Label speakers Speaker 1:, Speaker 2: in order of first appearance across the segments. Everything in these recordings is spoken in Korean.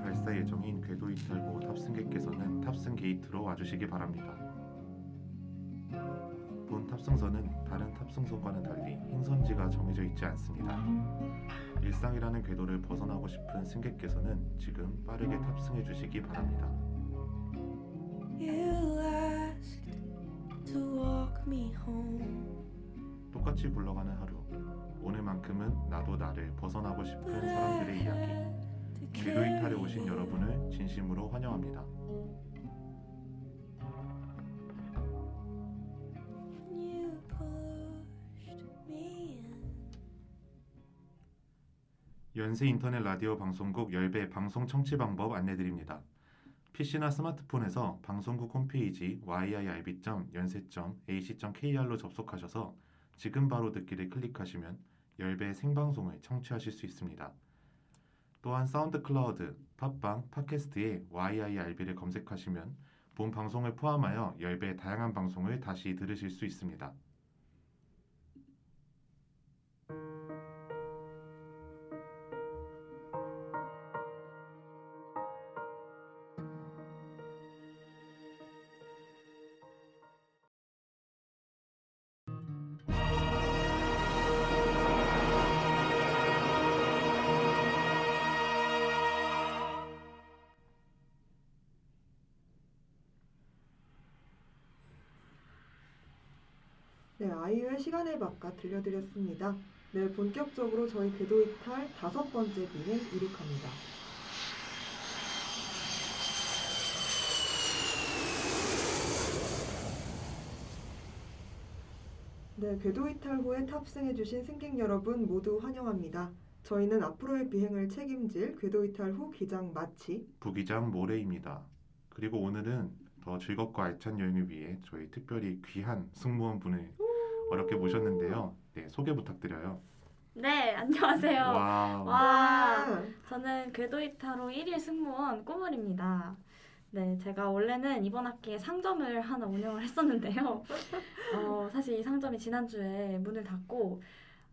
Speaker 1: 발사 예정인 궤도 이탈호 탑승객께서는 탑승 게이트로 와주시기 바랍니다. 본 탑승선은 다른 탑승선과는 달리 행선지가 정해져 있지 않습니다. 일상이라는 궤도를 벗어나고 싶은 승객께서는 지금 빠르게 탑승해 주시기 바랍니다. 똑같이 굴러가는 하루. 오늘만큼은 나도 나를 벗어나고 싶은 사람들의 이야기.
Speaker 2: Had to
Speaker 1: 궤도 이탈에 오신 여러분을 진심으로 환영합니다. 연세 인터넷 라디오 방송국 열배 방송 청취 방법 안내드립니다. PC나 스마트폰에서 방송국 홈페이지 yirb.연세.ac.kr로 접속하셔서 지금 바로 듣기를 클릭하시면 열배 생방송을 청취하실 수 있습니다. 또한 SoundCloud, 팟빵, 팟캐스트에 yirb를 검색하시면 본 방송을 포함하여 열배 다양한 방송을 다시 들으실 수 있습니다.
Speaker 3: 아이유의 시간의 바깥 들려드렸습니다. 네, 본격적으로 저희 궤도 이탈 다섯 번째 비행 이륙합니다. 네, 궤도 이탈 후에 탑승해주신 승객 여러분 모두 환영합니다. 저희는 앞으로의 비행을 책임질 궤도 이탈 후 기장 마치
Speaker 1: 부기장 모레입니다. 그리고 오늘은 더 즐겁고 알찬 여행을 위해 저희 특별히 귀한 승무원 분을 어렵게 모셨는데요. 네, 소개 부탁드려요.
Speaker 4: 네, 안녕하세요.
Speaker 1: 와우.
Speaker 4: 와, 저는 궤도 이탈호 1일 승무원 꼬물입니다. 네, 제가 원래는 이번 학기에 상점을 하나 운영을 했었는데요. 어, 사실 이 상점이 지난주에 문을 닫고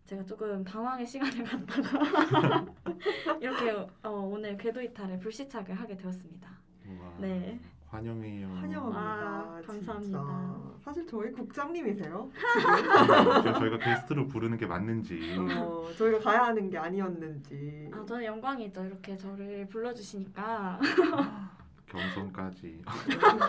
Speaker 4: 제가 조금 방황의 시간을 갖다가 이렇게 어, 오늘 궤도 이탈을 불시착을 하게 되었습니다.
Speaker 1: 우와,
Speaker 4: 네.
Speaker 1: 환영해요.
Speaker 3: 환영합니다.
Speaker 4: 아, 감사합니다.
Speaker 3: 진짜. 사실 저희 국장님이세요.
Speaker 1: 지금 저희가 게스트로 부르는 게 맞는지
Speaker 3: 어, 저희가 가야 하는 게 아니었는지.
Speaker 4: 아, 저는 영광이죠. 이렇게 저를 불러주시니까.
Speaker 1: 겸손까지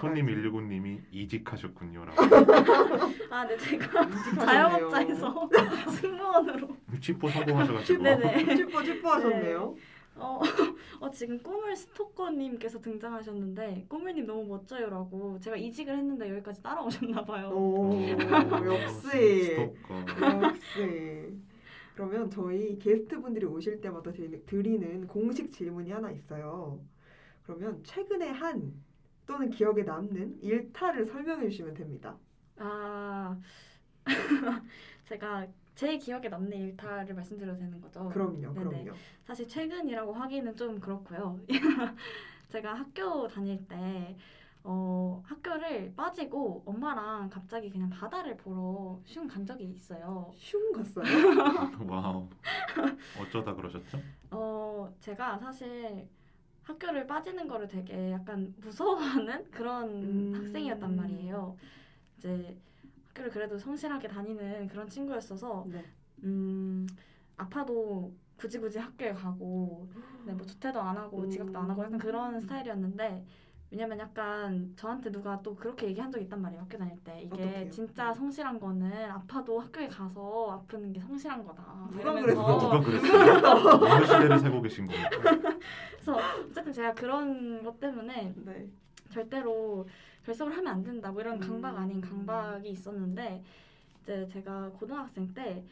Speaker 1: 손님 119님이 이직하셨군요라고
Speaker 4: 아, 네, 제가. 자영업자에서 승무원으로.
Speaker 1: 치포 성공하셔가지고
Speaker 4: 네네.
Speaker 3: 슈퍼 슈퍼하셨네요.
Speaker 4: 어, 어, 지금 꼬물 스토커님께서 등장하셨는데 꼬물님 너무 멋져요라고 제가 이직을 했는데 여기까지 따라오셨나 봐요.
Speaker 3: 오,
Speaker 1: 어,
Speaker 3: 역시
Speaker 1: 스토커
Speaker 3: 역시. 그러면 저희 게스트분들이 오실 때마다 드리- 드리는 공식 질문이 하나 있어요. 그러면 최근에 한 또는 기억에 남는 일탈을 설명해 주시면 됩니다.
Speaker 4: 아, 제가 제 기억에 남는 일탈을 말씀드려도 되는 거죠?
Speaker 3: 그럼요,
Speaker 4: 네네.
Speaker 3: 그럼요.
Speaker 4: 사실 최근이라고 하기는 좀 그렇고요. 제가 학교 다닐 때 어, 학교를 빠지고 엄마랑 갑자기 그냥 바다를 보러 슝 간 적이 있어요.
Speaker 3: 슝 갔어요.
Speaker 1: 와우 어쩌다 그러셨죠?
Speaker 4: 어, 제가 사실 학교를 빠지는 거를 되게 약간 무서워하는 그런
Speaker 3: 음.
Speaker 4: 학생이었단 말이에요. 이제 학교를 그래도 성실하게 다니는 그런 친구였어서
Speaker 3: 네.
Speaker 4: 음, 아파도 굳이 굳이 학교에 가고 네, 뭐 조퇴도 안 하고
Speaker 3: 음.
Speaker 4: 지각도 안 하고 약간 그런 스타일이었는데 왜냐면 약간 저한테 누가 또 그렇게 얘기한 적이 있단 말이에요 학교 다닐 때 이게
Speaker 3: 어떡해요?
Speaker 4: 진짜 성실한 거는 아파도 학교에 가서 아프는 게 성실한 거다
Speaker 3: 누가 그랬어?
Speaker 1: 누가 그랬어요? 어느 시대를 살고 계신 겁니까?
Speaker 4: 그래서 어쨌든 제가 그런 것 때문에
Speaker 3: 네.
Speaker 4: 절대로 결석을 하면 안 된다 뭐 이런
Speaker 3: 음.
Speaker 4: 강박 아닌 강박이 있었는데 이제 제가 고등학생 때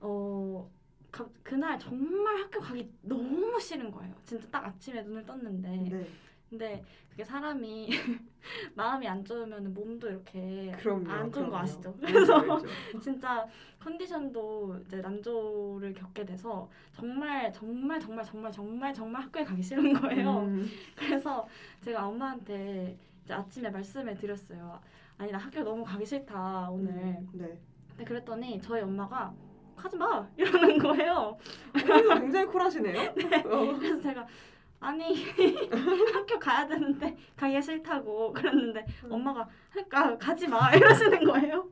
Speaker 4: 어, 가- 그날 정말 학교 가기 너무 싫은 거예요. 진짜 딱 아침에 눈을 떴는데
Speaker 3: 네.
Speaker 4: 근데 그게 사람이 마음이 안 좋으면 몸도 이렇게
Speaker 3: 그럼요.
Speaker 4: 안 좋은 거
Speaker 3: 그럼요.
Speaker 4: 아시죠?
Speaker 3: 알죠, 알죠.
Speaker 4: 진짜 컨디션도 이제 난조를 겪게 돼서 정말 정말 정말 정말 정말 정말 학교에 가기 싫은 거예요.
Speaker 3: 음,
Speaker 4: 그래서 제가 엄마한테 아침에 말씀을 드렸어요. 아니 나 학교 너무 가기 싫다 오늘.
Speaker 3: 음, 네.
Speaker 4: 근데 그랬더니 저희 엄마가 가지 마 이러는 거예요.
Speaker 3: 어머니가 굉장히 쿨하시네요. 어.
Speaker 4: 그래서 제가 아니 학교 가야 되는데 가기가 싫다고 그랬는데
Speaker 3: 음.
Speaker 4: 엄마가 그러니까 가지 마 이러시는 거예요.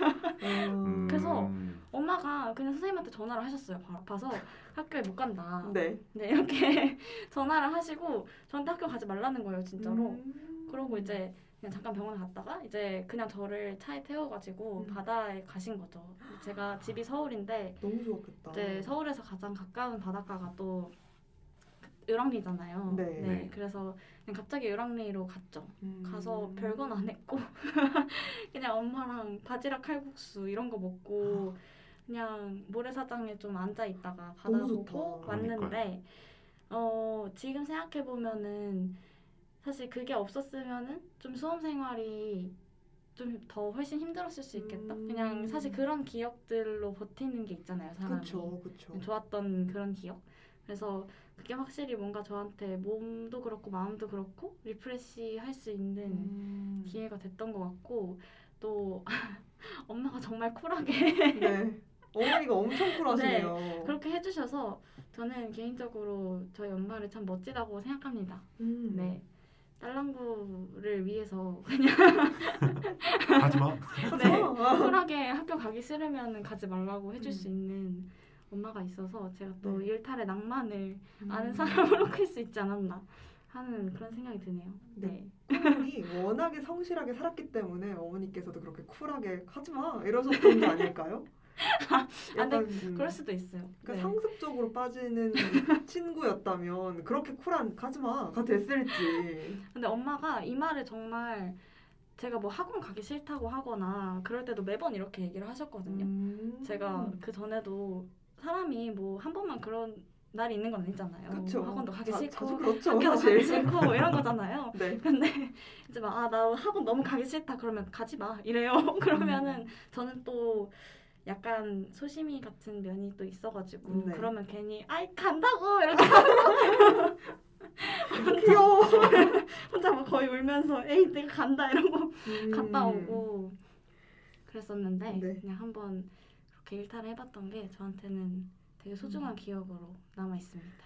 Speaker 3: 어,
Speaker 4: 그래서
Speaker 1: 음,
Speaker 4: 엄마가 그냥 선생님한테 전화를 하셨어요. 바로 아파서 학교에 못 간다.
Speaker 3: 네.
Speaker 4: 네 이렇게 전화를 하시고 저한테 학교 가지 말라는 거예요 진짜로.
Speaker 3: 음.
Speaker 4: 그러고 이제 그냥 잠깐 병원에 갔다가 이제 그냥 저를 차에 태워가지고
Speaker 3: 음.
Speaker 4: 바다에 가신 거죠. 제가 집이 서울인데
Speaker 3: 너무 좋았겠다.
Speaker 4: 이제 서울에서 가장 가까운 바닷가가 또 을왕리잖아요.
Speaker 3: 네.
Speaker 1: 네.
Speaker 4: 그래서 그냥 갑자기 을왕리로 갔죠.
Speaker 3: 음.
Speaker 4: 가서 별건 안 했고 그냥 엄마랑 바지락 칼국수 이런 거 먹고 그냥 모래사장에 좀 앉아 있다가 바다. 보고 왔는데 어 지금 생각해 보면은 사실 그게 없었으면은 좀 수험 생활이 좀 더 훨씬 힘들었을 수 있겠다.
Speaker 3: 음.
Speaker 4: 그냥 사실 그런 기억들로 버티는 게 있잖아요, 사람이.
Speaker 3: 그쵸, 그쵸.
Speaker 4: 좋았던 그런 기억. 그래서 그게 확실히 뭔가 저한테 몸도 그렇고 마음도 그렇고 refresh 할 수 있는
Speaker 3: 음.
Speaker 4: 기회가 됐던 것 같고 또 엄마가 정말 쿨하게
Speaker 3: 네. 어머니가 엄청 쿨하시네요.
Speaker 4: 그렇게 해주셔서 저는 개인적으로 저희 엄마를 참 멋지다고 생각합니다.
Speaker 3: 음.
Speaker 4: 네. 딸랑구를 위해서 그냥
Speaker 1: 하지마.
Speaker 4: 네.
Speaker 3: 아.
Speaker 4: 쿨하게 학교 가기 싫으면 가지 말라고 해줄
Speaker 3: 음.
Speaker 4: 수 있는 엄마가 있어서 제가 또
Speaker 3: 네.
Speaker 4: 일탈의 낭만을 아는
Speaker 3: 음.
Speaker 4: 사람으로 클 수 있지 않았나 하는 그런 생각이 드네요.
Speaker 3: 네.
Speaker 4: 네.
Speaker 3: 쿨이 워낙에 성실하게 살았기 때문에 어머니께서도 그렇게 쿨하게 하지 마 이러셨던 거 아닐까요?
Speaker 4: 아,
Speaker 3: 약간, 음,
Speaker 4: 그럴 수도 있어요.
Speaker 3: 그러니까
Speaker 4: 네.
Speaker 3: 상습적으로 빠지는 친구였다면 그렇게 쿨한 가지마가 됐을지.
Speaker 4: 근데 엄마가 이 말을 정말 제가 뭐 학원 가기 싫다고 하거나 그럴 때도 매번 이렇게 얘기를 하셨거든요.
Speaker 3: 음.
Speaker 4: 제가 그 전에도 사람이 뭐 한 번만 그런 날이 있는 건 아니잖아요.
Speaker 3: 그쵸.
Speaker 4: 학원도 가기
Speaker 3: 자-
Speaker 4: 싫고
Speaker 3: 그렇죠.
Speaker 4: 학교도
Speaker 3: 사실.
Speaker 4: 가기 싫고 뭐 이런 거잖아요.
Speaker 3: 네.
Speaker 4: 근데 이제 막 아 나 학원 너무 가기 싫다 그러면 가지 마 이래요. 그러면은 저는 또 약간 소심이 같은 면이 또 있어가지고
Speaker 3: 네.
Speaker 4: 그러면 괜히 아이 간다고 이렇게
Speaker 3: 귀여워.
Speaker 4: 혼자 막 거의 울면서 에이 내가 간다 이러고
Speaker 3: 음.
Speaker 4: 갔다 오고 그랬었는데
Speaker 3: 네.
Speaker 4: 그냥 한번 그렇게 일탈을 해봤던 게 저한테는 되게 소중한
Speaker 3: 음.
Speaker 4: 기억으로 남아 있습니다.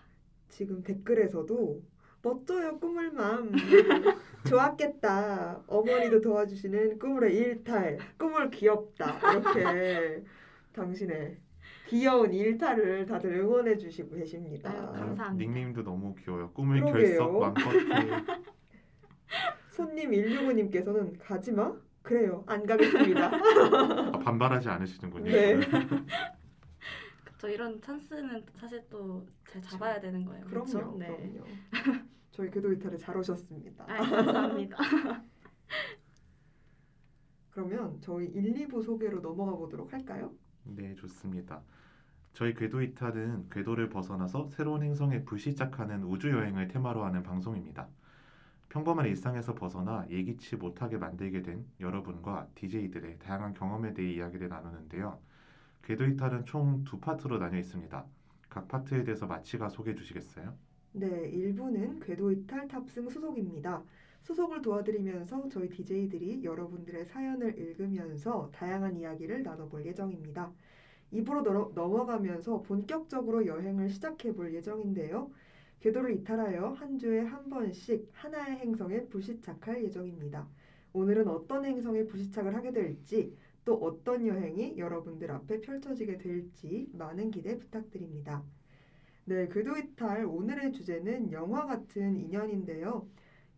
Speaker 3: 지금 댓글에서도 멋져요 꿈을맘 좋았겠다 어머니도 도와주시는 꿈을의 일탈 꿈을 귀엽다 이렇게 당신의 귀여운 일탈을 다들 응원해 주시고 계십니다
Speaker 4: 아유, 감사합니다.
Speaker 1: 닉네임도 너무 귀여워요. 꿈을. 결석 마음껏 해.
Speaker 3: 손님 165님께서는 가지 마? 그래요 안 가겠습니다
Speaker 1: 아, 반발하지 않으시는군요.
Speaker 3: 네.
Speaker 4: 저 이런 찬스는 사실 또 잘 잡아야 되는 거예요.
Speaker 3: 그럼요
Speaker 4: 그렇죠? 네.
Speaker 3: 그럼요 저희 궤도 이탈에 잘 오셨습니다
Speaker 4: 아, 감사합니다.
Speaker 3: 그러면 저희 1, 2부 소개로 넘어가 보도록 할까요?
Speaker 1: 네, 좋습니다. 저희 궤도 이탈은 궤도를 벗어나서 새로운 행성에 불시착하는 우주 여행을 테마로 하는 방송입니다. 평범한 일상에서 벗어나 예기치 못하게 만들게 된 여러분과 DJ들의 다양한 경험에 대해 이야기를 나누는데요. 궤도 이탈은 총 두 파트로 나뉘어 있습니다. 각 파트에 대해서 마치가 소개해 주시겠어요?
Speaker 3: 네, 1부는 궤도 이탈 탑승 수속입니다. 수속을 도와드리면서 저희 DJ들이 여러분들의 사연을 읽으면서 다양한 이야기를 나눠볼 예정입니다. 2부로 넘어가면서 본격적으로 여행을 시작해 볼 예정인데요. 궤도를 이탈하여 한 주에 한 번씩 하나의 행성에 불시착할 예정입니다. 오늘은 어떤 행성에 불시착을 하게 될지 또 어떤 여행이 여러분들 앞에 펼쳐지게 될지 많은 기대 부탁드립니다. 네, 궤도 이탈 오늘의 주제는 영화 같은 인연인데요.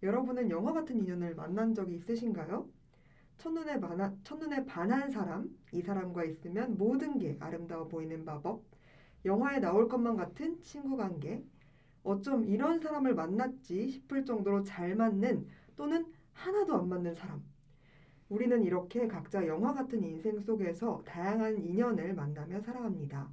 Speaker 3: 여러분은 영화 같은 인연을 만난 적이 있으신가요? 첫눈에 반한, 첫눈에 반한 사람, 이 사람과 있으면 모든 게 아름다워 보이는 마법, 영화에 나올 것만 같은 친구 관계, 어쩜 이런 사람을 만났지 싶을 정도로 잘 맞는 또는 하나도 안 맞는 사람. 우리는 이렇게 각자 영화 같은 인생 속에서 다양한 인연을 만나며 살아갑니다.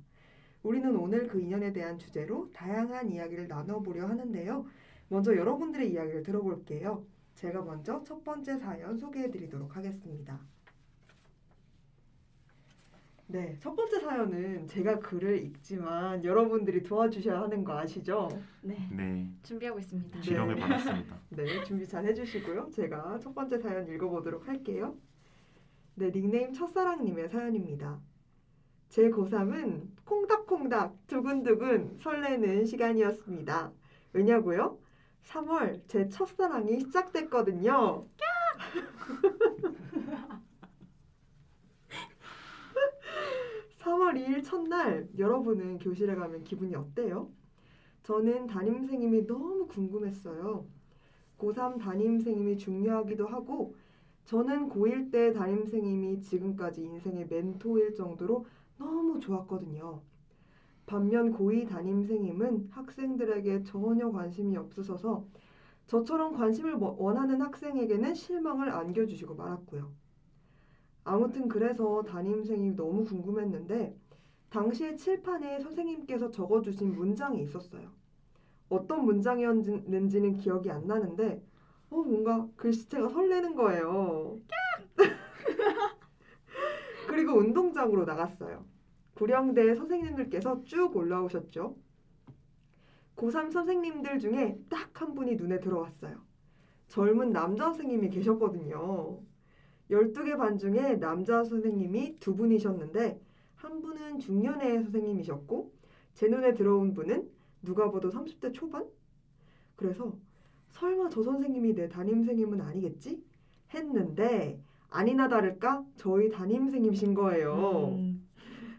Speaker 3: 우리는 오늘 그 인연에 대한 주제로 다양한 이야기를 나눠보려 하는데요. 먼저 여러분들의 이야기를 들어볼게요. 제가 먼저 첫 번째 사연 소개해 드리도록 하겠습니다. 네, 첫 번째 사연은 제가 글을 읽지만 여러분들이 도와주셔야 하는 거 아시죠?
Speaker 4: 네,
Speaker 1: 네,
Speaker 4: 준비하고 있습니다.
Speaker 3: 네.
Speaker 1: 지령을 받았습니다.
Speaker 3: 네, 준비 잘 해주시고요. 제가 첫 번째 사연 읽어보도록 할게요. 네, 닉네임 첫사랑님의 사연입니다. 제 고3은 콩닥콩닥 두근두근 설레는 시간이었습니다. 왜냐고요? 3월 제 첫사랑이 시작됐거든요. 3월 2일 첫날 여러분은 교실에 가면 기분이 어때요? 저는 담임선생님이 너무 궁금했어요. 고3 담임선생님이 중요하기도 하고 저는 고1 때 담임선생님이 지금까지 인생의 멘토일 정도로 너무 좋았거든요. 반면 고2 담임선생님은 학생들에게 전혀 관심이 없으셔서 저처럼 관심을 뭐- 원하는 학생에게는 실망을 안겨주시고 말았고요. 아무튼 그래서 담임선생님이 너무 궁금했는데 당시에 칠판에 선생님께서 적어주신 문장이 있었어요. 어떤 문장이었는지는 기억이 안 나는데 어 뭔가 글씨체가 설레는 거예요. 그리고 운동장으로 나갔어요. 구령대 선생님들께서 쭉 올라오셨죠. 고3 선생님들 중에 딱 한 분이 눈에 들어왔어요. 젊은 남자 선생님이 계셨거든요. 12개 반 중에 남자 선생님이 두 분이셨는데 한 분은 중년의 선생님이셨고 제 눈에 들어온 분은 누가 봐도 30대 초반? 그래서 설마 저 선생님이 내 담임 선생님은 아니겠지? 했는데 아니나 다를까 저희 담임 선생님이신 거예요.
Speaker 4: 음.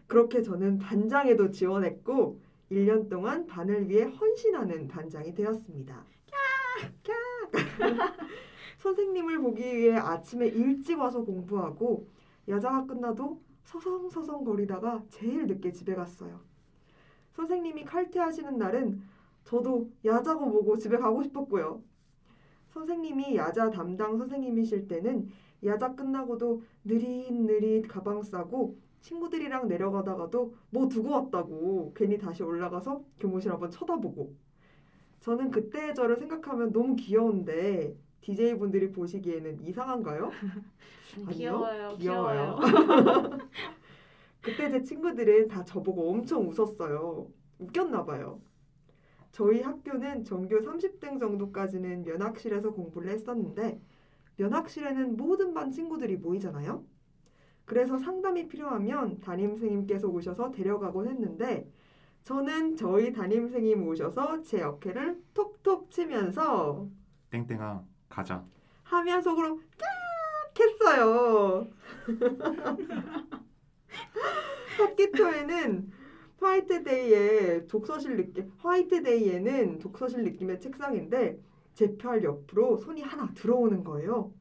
Speaker 3: 그렇게 저는 반장에도 지원했고 1년 동안 반을 위해 헌신하는 반장이 되었습니다. 캬! 선생님을 보기 위해 아침에 일찍 와서 공부하고 야자가 끝나도 서성서성 거리다가 제일 늦게 집에 갔어요. 선생님이 칼퇴하시는 날은 저도 야자고 뭐고 집에 가고 싶었고요. 선생님이 야자 담당 선생님이실 때는 야자 끝나고도 느릿느릿 가방 싸고 친구들이랑 내려가다가도 뭐 두고 왔다고 괜히 다시 올라가서 교무실 한번 쳐다보고 저는 그때의 저를 생각하면 너무 귀여운데 DJ 분들이 보시기에는 이상한가요? 아니요,
Speaker 4: 귀여워요.
Speaker 3: 귀여워요.
Speaker 4: 귀여워요.
Speaker 3: 그때 제 친구들은 다 저보고 엄청 웃었어요. 웃겼나 봐요. 저희 학교는 전교 30등 정도까지는 면학실에서 공부를 했었는데 면학실에는 모든 반 친구들이 모이잖아요. 그래서 상담이 필요하면 담임 선생님께서 오셔서 데려가곤 했는데 저는 저희 담임 선생님 오셔서 제 어깨를 톡톡 치면서
Speaker 1: 땡땡아 가자.
Speaker 3: 하면 속으로 깍 했어요. 학기 초에는 화이트데이에 독서실 느낌, 화이트데이에는 독서실 느낌의 책상인데 제펼 옆으로 손이 하나 들어오는 거예요.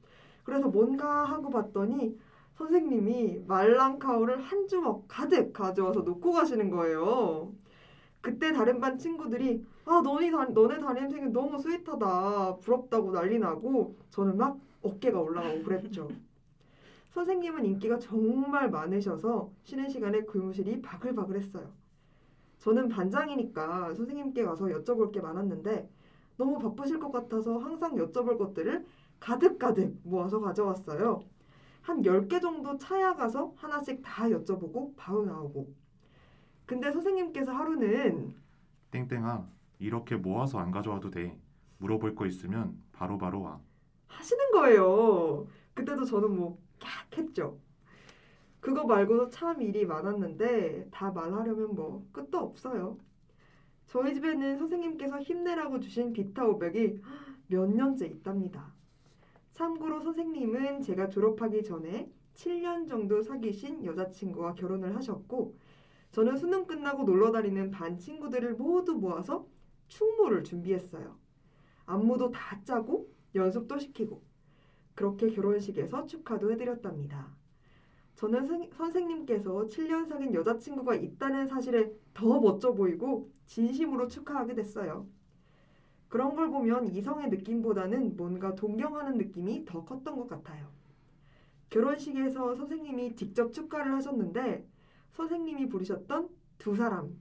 Speaker 3: 그래서 뭔가 하고 봤더니 선생님이 말랑카우를 한 주먹 가득 가져와서 놓고 가시는 거예요. 그때 다른 반 친구들이 아 너네 다, 너네 담임생이 너무 스윗하다 부럽다고 난리 나고 저는 막 어깨가 올라가고 그랬죠. 선생님은 인기가 정말 많으셔서 쉬는 시간에 교무실이 바글바글했어요. 저는 반장이니까 선생님께 가서 여쭤볼 게 많았는데 너무 바쁘실 것 같아서 항상 여쭤볼 것들을 가득가득 모아서 가져왔어요. 한 10개 정도 찾아가서 하나씩 다 여쭤보고 바로 나오고. 근데 선생님께서 하루는
Speaker 1: 땡땡아 이렇게 모아서 안 가져와도 돼. 물어볼 거 있으면 바로 바로 와.
Speaker 3: 하시는 거예요. 그때도 저는 뭐깍 했죠. 그거 말고도 참 일이 많았는데 다 말하려면 뭐 끝도 없어요. 저희 집에는 선생님께서 힘내라고 주신 비타 500이 몇 년째 있답니다. 참고로 선생님은 제가 졸업하기 전에 7년 정도 사귀신 여자친구와 결혼을 하셨고 저는 수능 끝나고 놀러 다니는 반 친구들을 모두 모아서 충모를 준비했어요. 안무도 다 짜고 연습도 시키고 그렇게 결혼식에서 축하도 해드렸답니다. 저는 선- 선생님께서 7년 사귄 여자친구가 있다는 사실에 더 멋져 보이고 진심으로 축하하게 됐어요. 그런 걸 보면 이성의 느낌보다는 뭔가 동경하는 느낌이 더 컸던 것 같아요. 결혼식에서 선생님이 직접 축하를 하셨는데 선생님이 부르셨던 두 사람.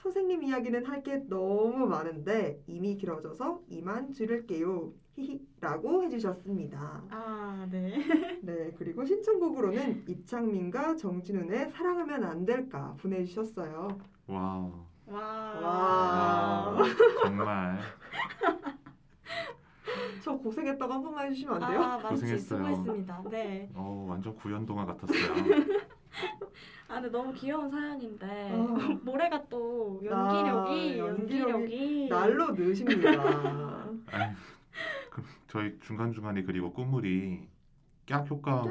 Speaker 3: 캬. 선생님 이야기는 할 게 너무 많은데 이미 길어져서 이만 줄일게요. 히히라고 해주셨습니다.
Speaker 4: 아, 네.
Speaker 3: 네, 그리고 신청곡으로는 이창민과 정진훈의 사랑하면 안 될까 보내주셨어요.
Speaker 1: 와.
Speaker 4: 와.
Speaker 3: 와.
Speaker 1: 와. 정말
Speaker 3: 저 고생했다고 한 번만 해주시면 안 돼요?
Speaker 4: 아,
Speaker 1: 고생했어요.
Speaker 4: 수고했습니다. 네.
Speaker 1: 어 완전 구연 동화 같았어요.
Speaker 4: 아 근데 너무 귀여운 사연인데
Speaker 3: 아.
Speaker 4: 모래가 또
Speaker 3: 아,
Speaker 4: 연기력이
Speaker 3: 연기력이
Speaker 4: 연기력이
Speaker 3: 날로 느십니다.
Speaker 1: 아이, 그, 저희 중간 중간에 그리고 꾸물이 깍 효과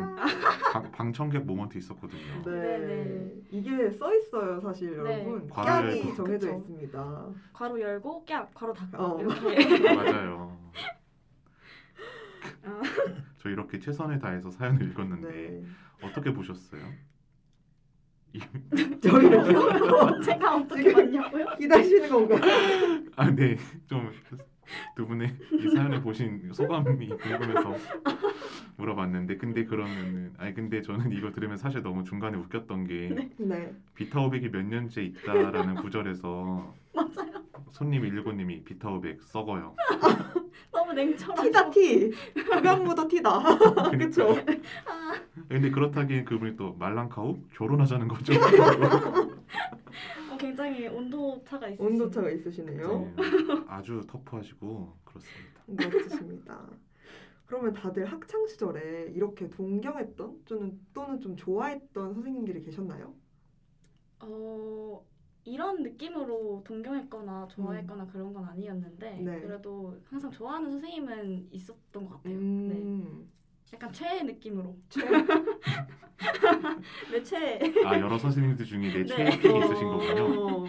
Speaker 1: 방, 방청객 모먼트 있었거든요.
Speaker 3: 네.
Speaker 4: 네네.
Speaker 3: 이게 써 있어요, 사실
Speaker 4: 네.
Speaker 3: 여러분. 깍이
Speaker 1: 그-
Speaker 3: 정해져
Speaker 4: 그쵸.
Speaker 3: 있습니다.
Speaker 4: 괄호 열고 깍 괄호 닫고
Speaker 3: 어.
Speaker 4: 이렇게
Speaker 1: 맞아요.
Speaker 4: 아.
Speaker 1: 저 이렇게 최선을 다해서 사연을 읽었는데
Speaker 3: 네.
Speaker 1: 어떻게 보셨어요? 이-
Speaker 3: 저희를요?
Speaker 4: 제가 어떻게 봤냐고요?
Speaker 3: 기다리시는 건가요?
Speaker 1: 아, 네. 좀 두 분의 이 사연을 보신 소감이 궁금해서 물어봤는데 근데 그러면은 아니 근데 저는 이거 들으면 사실 너무 중간에 웃겼던 게
Speaker 3: 네.
Speaker 1: 비타오백이 몇 년째 있다라는 구절에서
Speaker 4: 맞아요.
Speaker 1: 손님 119님이 비타오백 썩어요.
Speaker 4: 너무 냉철하죠.
Speaker 3: 티다 티. 흑양무도 티다. 그쵸?
Speaker 4: 아,
Speaker 1: 근데 그렇다기엔 그분이 또 말랑카우 결혼하자는 거죠.
Speaker 4: 어, 굉장히 온도 차가 있으시죠.
Speaker 3: 온도 차가 있으시네요.
Speaker 1: 네, 아주 터프하시고 그렇습니다.
Speaker 3: 멋지십니다. 그러면 다들 학창 시절에 이렇게 동경했던 또는 또는 좀 좋아했던 선생님들이 계셨나요?
Speaker 4: 어 이런 느낌으로 동경했거나 좋아했거나 그런 건 아니었는데
Speaker 3: 음. 네.
Speaker 4: 그래도 항상 좋아하는 선생님은 있었던 것 같아요. 네.
Speaker 3: 음.
Speaker 4: 약간 최애 느낌으로.
Speaker 3: 최-
Speaker 4: 내 최애.
Speaker 1: 아 여러 선생님들 중에 내
Speaker 4: 네.
Speaker 1: 최애 픽이 있으신 거군요.
Speaker 3: 어.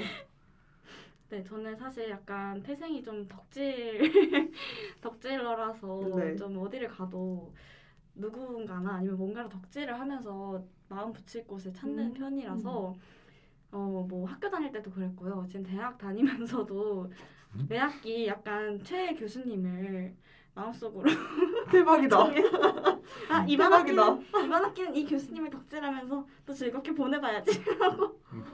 Speaker 4: 네, 저는 사실 약간 태생이 좀 덕질 덕질러라서
Speaker 3: 네.
Speaker 4: 좀 어디를 가도 누군가나 아니면 뭔가를 덕질을 하면서 마음 붙일 곳을 찾는
Speaker 3: 음.
Speaker 4: 편이라서 어 뭐 학교 다닐 때도 그랬고요. 지금 대학 다니면서도
Speaker 1: 음?
Speaker 4: 매 학기 약간 최애 교수님을 마음속으로
Speaker 3: 대박이다.
Speaker 4: 아 이번
Speaker 3: 대박이다.
Speaker 4: 학기는 이번 학기는 이 교수님을 덕질하면서 또 즐겁게 보내봐야지 하고
Speaker 1: 음.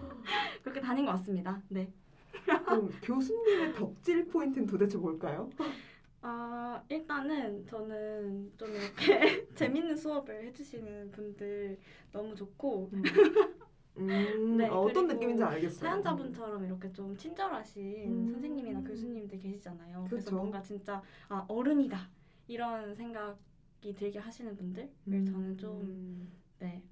Speaker 4: 그렇게 다닌 것 같습니다. 네.
Speaker 3: 그럼 교수님의 덕질 포인트는 도대체 뭘까요?
Speaker 4: 아 일단은 저는 좀 이렇게 재밌는 수업을 해주시는 분들 너무 좋고
Speaker 3: 음,
Speaker 4: 네,
Speaker 3: 어, 어떤 느낌인지 알겠어요.
Speaker 4: 사연자분처럼 이렇게 좀 친절하신
Speaker 3: 음.
Speaker 4: 선생님이나 교수님들 계시잖아요. 그래서
Speaker 3: 그쵸.
Speaker 4: 뭔가 진짜 아 어른이다 이런 생각이 들게 하시는 분들을
Speaker 3: 음.
Speaker 4: 저는 좀 네.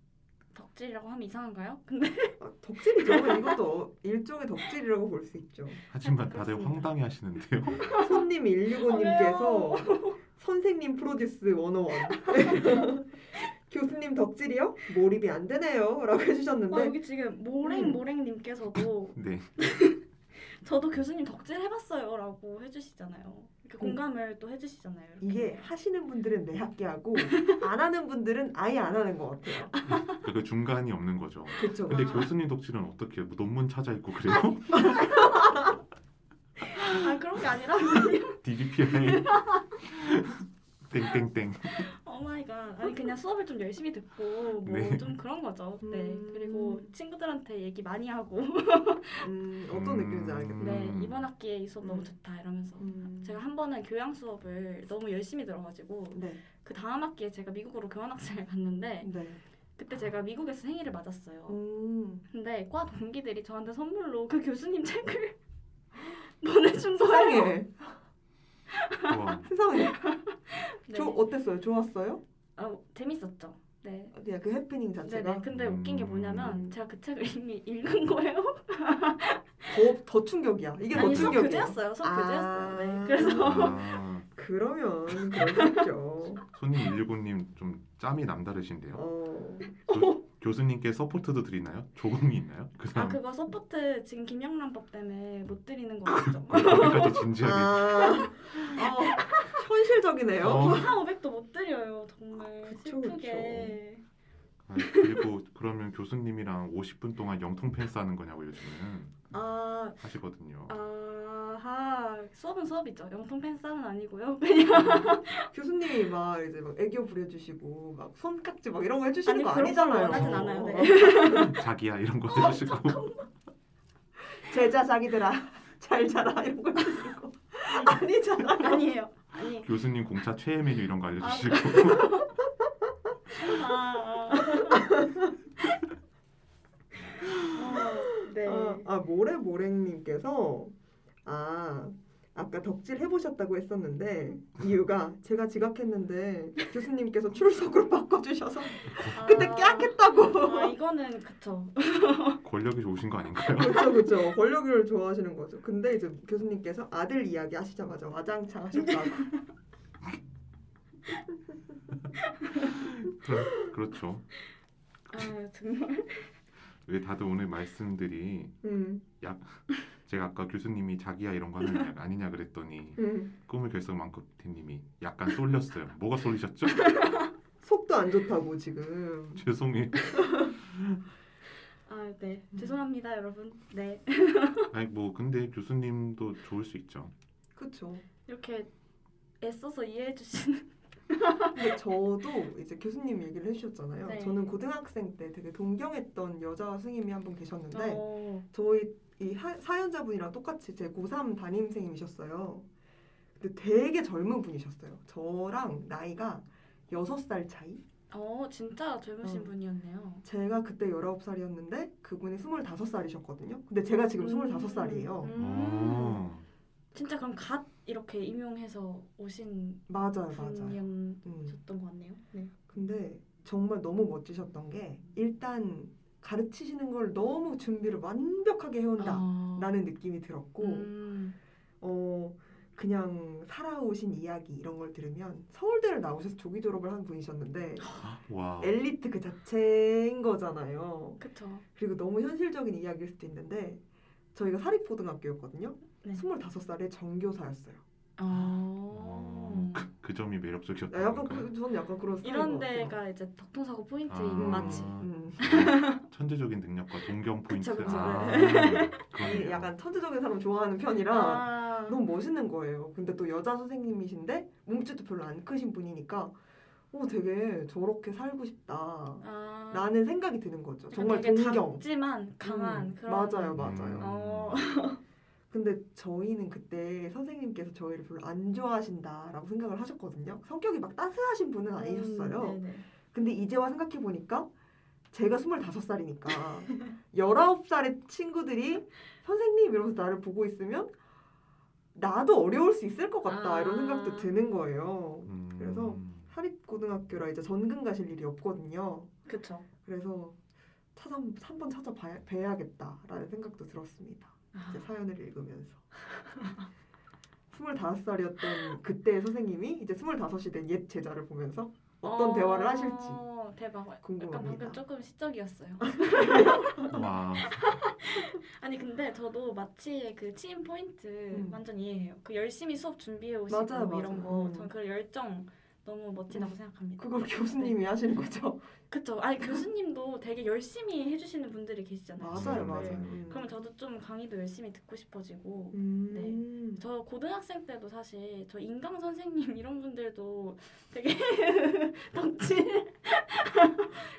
Speaker 4: 덕질이라고 하면 이상한가요? 근데
Speaker 3: 아, 덕질이죠. 이것도 일종의 덕질이라고 볼 수 있죠.
Speaker 1: 하지만 다들
Speaker 4: 그렇습니다.
Speaker 1: 황당해 하시는데요.
Speaker 3: 손님 165님께서 선생님 프로듀스 101 교수님 덕질이요? 몰입이 안 되네요 라고
Speaker 4: 어,
Speaker 3: 해주셨는데
Speaker 4: 여기 지금 모랭모랭님께서도
Speaker 1: 네.
Speaker 4: 저도 교수님 덕질 해봤어요 라고 해주시잖아요. 이렇게 공감을 또 해주시잖아요. 이렇게.
Speaker 3: 이게 하시는 분들은 매학기 하고 안 하는 분들은 아예 안 하는 것 같아요.
Speaker 1: 그 중간이 없는 거죠.
Speaker 3: 그렇죠.
Speaker 1: 근데 교수님 덕질은 어떻게 뭐 논문 찾아 읽고 그래요?
Speaker 4: 아 그런 게 아니라
Speaker 1: DBpia 땡땡땡.
Speaker 4: Oh my god 아니 그냥 수업을 좀 열심히 듣고 뭐
Speaker 1: 네.
Speaker 4: 좀 그런 거죠. 네
Speaker 3: 음.
Speaker 4: 그리고 친구들한테 얘기 많이 하고
Speaker 3: 음, 어떤 느낌인지 알겠어요.
Speaker 4: 네
Speaker 1: 음.
Speaker 4: 이번 학기에 이 수업 너무
Speaker 3: 음.
Speaker 4: 좋다 이러면서
Speaker 3: 음,
Speaker 4: 제가 한 번은 교양 수업을 너무 열심히 들어가지고
Speaker 3: 네,
Speaker 4: 그 다음 학기에 제가 미국으로 교환학생을 갔는데
Speaker 3: 네.
Speaker 4: 그때 제가 미국에서 생일을 맞았어요.
Speaker 3: 음,
Speaker 4: 근데 과 동기들이 저한테 선물로 그 교수님 책을 보내준 거예요.
Speaker 3: 세상에,
Speaker 1: 우와.
Speaker 3: 세상에.
Speaker 4: 네.
Speaker 3: 조, 어땠어요? 좋았어요?
Speaker 4: 아, 재밌었죠. 네.
Speaker 3: 그냥 그 해프닝 자체가
Speaker 4: 네네. 근데 웃긴 게 뭐냐면
Speaker 3: 음.
Speaker 4: 제가 그 책을 이미 읽은 거예요.
Speaker 3: 더, 더 충격이야. 이게 더
Speaker 4: 아니 수업
Speaker 3: 충격이야.
Speaker 4: 교재였어요. 수업
Speaker 3: 아.
Speaker 4: 교재였어요. 네. 그래서
Speaker 1: 아,
Speaker 3: 그러면 있죠.
Speaker 1: 손님 119님 좀 짬이 남다르신데요.
Speaker 3: 어,
Speaker 1: 교, 교수님께 support도 드리나요? 조공이 있나요?
Speaker 4: 그아
Speaker 1: 다음
Speaker 4: 그거 support 지금 김영란법 때문에 못 드리는 거죠.
Speaker 1: 거기까지 진지하게
Speaker 3: 아, 아, 현실적이네요.
Speaker 1: 어.
Speaker 4: 4, 500도 못 드려요. 정말
Speaker 3: 그쵸,
Speaker 4: 슬프게.
Speaker 1: 아, 그리고 그러면 교수님이랑 50분 동안 영통 팬싸는 거냐고 요즘은
Speaker 4: 아
Speaker 1: 하시거든요.
Speaker 4: 아하 수업은 수업이죠. 영통 팬싸는 아니고요. 그냥
Speaker 3: 교수님이 막 이제 막 애교 부려주시고 막 손깍지 막 이런 거 해주시는
Speaker 4: 아니,
Speaker 3: 거
Speaker 4: 그런
Speaker 3: 아니잖아요.
Speaker 4: 원하진 않아요. 네.
Speaker 1: 자기야 이런 거
Speaker 4: 어,
Speaker 1: 해주시고
Speaker 3: 제자 자기들아 잘 자라 이런 거 해주시고 아니잖아.
Speaker 4: 아니에요. 아니.
Speaker 1: 교수님 공차 최애 메뉴 이런 거 알려주시고
Speaker 4: 아. 아. 어, 네.
Speaker 3: 아, 아 모래 모랭님께서 아 아까 덕질 해보셨다고 했었는데 이유가 제가 지각했는데 교수님께서 출석으로 바꿔주셔서 그때
Speaker 4: 아,
Speaker 3: 깨악했다고.
Speaker 4: 아 이거는 그쵸.
Speaker 1: 권력이 좋으신 거 아닌가요?
Speaker 3: 그렇죠, 그렇죠. 권력을 좋아하시는 거죠. 근데 이제 교수님께서 아들 이야기 하시자마자 와장창 하셨다고.
Speaker 1: 그렇죠.
Speaker 4: 아 정말.
Speaker 1: 왜 다들 오늘 말씀들이
Speaker 3: 음,
Speaker 1: 제가 아까 교수님이 자기야 이런 거 하는 약 아니냐 그랬더니
Speaker 3: 음.
Speaker 1: 꿈을 결석 망코티님이 약간 쏠렸어요. 뭐가 쏠리셨죠?
Speaker 3: 속도 안 좋다고 지금.
Speaker 1: 죄송해요.
Speaker 4: 아 네. 죄송합니다 여러분. 네.
Speaker 1: 아니 뭐 근데 교수님도 좋을 수 있죠.
Speaker 3: 그렇죠.
Speaker 4: 이렇게 애써서 이해해 주시는.
Speaker 3: 근데 저도 이제 교수님 얘기를 해주셨잖아요.
Speaker 4: 네.
Speaker 3: 저는 고등학생 때 되게 동경했던 여자 선생님이 한 분 계셨는데
Speaker 4: 어,
Speaker 3: 저희 이 하- 사연자분이랑 똑같이 제 고3 담임생님이셨어요. 근데 되게 젊은 분이셨어요. 저랑 나이가 6살 차이?
Speaker 4: 어 진짜 젊으신
Speaker 3: 어.
Speaker 4: 분이었네요.
Speaker 3: 제가 그때 19살이었는데 그분이 25살이셨거든요. 근데 제가 지금
Speaker 4: 음.
Speaker 3: 25살이에요.
Speaker 4: 음.
Speaker 1: 어.
Speaker 4: 진짜 그럼 갓 이렇게 임용해서 오신
Speaker 3: 맞아요, 맞아요.
Speaker 4: 분이었던
Speaker 3: 음.
Speaker 4: 것 같네요. 네.
Speaker 3: 근데 정말 너무 멋지셨던 게 일단 가르치시는 걸 너무 준비를 완벽하게 해온다.
Speaker 4: 아.
Speaker 3: 라는 느낌이 들었고
Speaker 4: 음.
Speaker 3: 어 그냥 살아오신 이야기 이런 걸 들으면 서울대를 나오셔서 조기 졸업을 한 분이셨는데
Speaker 1: 와.
Speaker 3: 엘리트 그 자체인 거잖아요.
Speaker 4: 그쵸.
Speaker 3: 그리고 너무 현실적인 이야기일 수도 있는데 저희가 사립고등학교였거든요.
Speaker 4: 네.
Speaker 3: 25살에 정교사였어요.
Speaker 1: 어,
Speaker 4: 아.
Speaker 1: 그, 그 점이 매력적이었다.
Speaker 3: 약간 그, 저는 약간 그런
Speaker 4: 이런. 데가 이제 덕통사고 포인트인
Speaker 1: 아.
Speaker 4: 맞지.
Speaker 3: 음.
Speaker 1: 천재적인 능력과 동경 포인트.
Speaker 4: 그쵸, 그쵸.
Speaker 1: 아,
Speaker 3: 이
Speaker 1: 그러네요.
Speaker 3: 약간 천재적인 사람 좋아하는 편이라
Speaker 4: 아.
Speaker 3: 너무 멋있는 거예요. 근데 또 여자 선생님이신데 몸집도 별로 안 크신 분이니까 어 되게 저렇게 살고 싶다.
Speaker 4: 아.
Speaker 3: 라는 생각이 드는 거죠. 정말
Speaker 4: 되게
Speaker 3: 동경.
Speaker 4: 작지만 강한
Speaker 3: 음,
Speaker 4: 그런.
Speaker 3: 맞아요, 맞아요.
Speaker 4: 어.
Speaker 3: 근데 저희는 그때 선생님께서 저희를 별로 안 좋아하신다라고 생각을 하셨거든요. 성격이 막 따스하신 분은 아니셨어요.
Speaker 4: 음, 네네.
Speaker 3: 근데 이제와 생각해 보니까 제가 25살이니까 19살의 친구들이 선생님 이러면서 나를 보고 있으면 나도 어려울 수 있을 것 같다
Speaker 4: 아.
Speaker 3: 이런 생각도 드는 거예요.
Speaker 1: 음,
Speaker 3: 그래서 사립고등학교라 이제 전근 가실 일이 없거든요.
Speaker 4: 그쵸.
Speaker 3: 그래서 찾아 한번 찾아봐야겠다라는 생각도 들었습니다.
Speaker 4: 아.
Speaker 3: 이제 사연을 읽으면서 25살이었던 그때의 선생님이 이제 25이 된 옛 제자를 보면서 어떤
Speaker 4: 어,
Speaker 3: 대화를 하실지
Speaker 4: 대박. 약간
Speaker 3: 궁금합니다.
Speaker 4: 방금 조금 시적이었어요.
Speaker 1: 와.
Speaker 4: 아니 근데 저도 마치의 그 치인 포인트
Speaker 3: 음.
Speaker 4: 완전 이해해요. 그 열심히 수업 준비해 오시고
Speaker 3: 맞아요, 맞아요.
Speaker 4: 이런 거,
Speaker 3: 음.
Speaker 4: 전그 열정 너무 멋지다고 생각합니다.
Speaker 3: 그걸 교수님이 하시는 거죠.
Speaker 4: 그쵸. 아니 교수님도 되게 열심히 해주시는 분들이 계시잖아요.
Speaker 3: 맞아요,
Speaker 1: 음.
Speaker 3: 맞아요.
Speaker 4: 네.
Speaker 3: 음.
Speaker 4: 그러면 저도 좀 강의도 열심히 듣고 싶어지고.
Speaker 3: 음.
Speaker 4: 저 고등학생 때도 사실 저 인강 선생님 이런 분들도 되게 덕질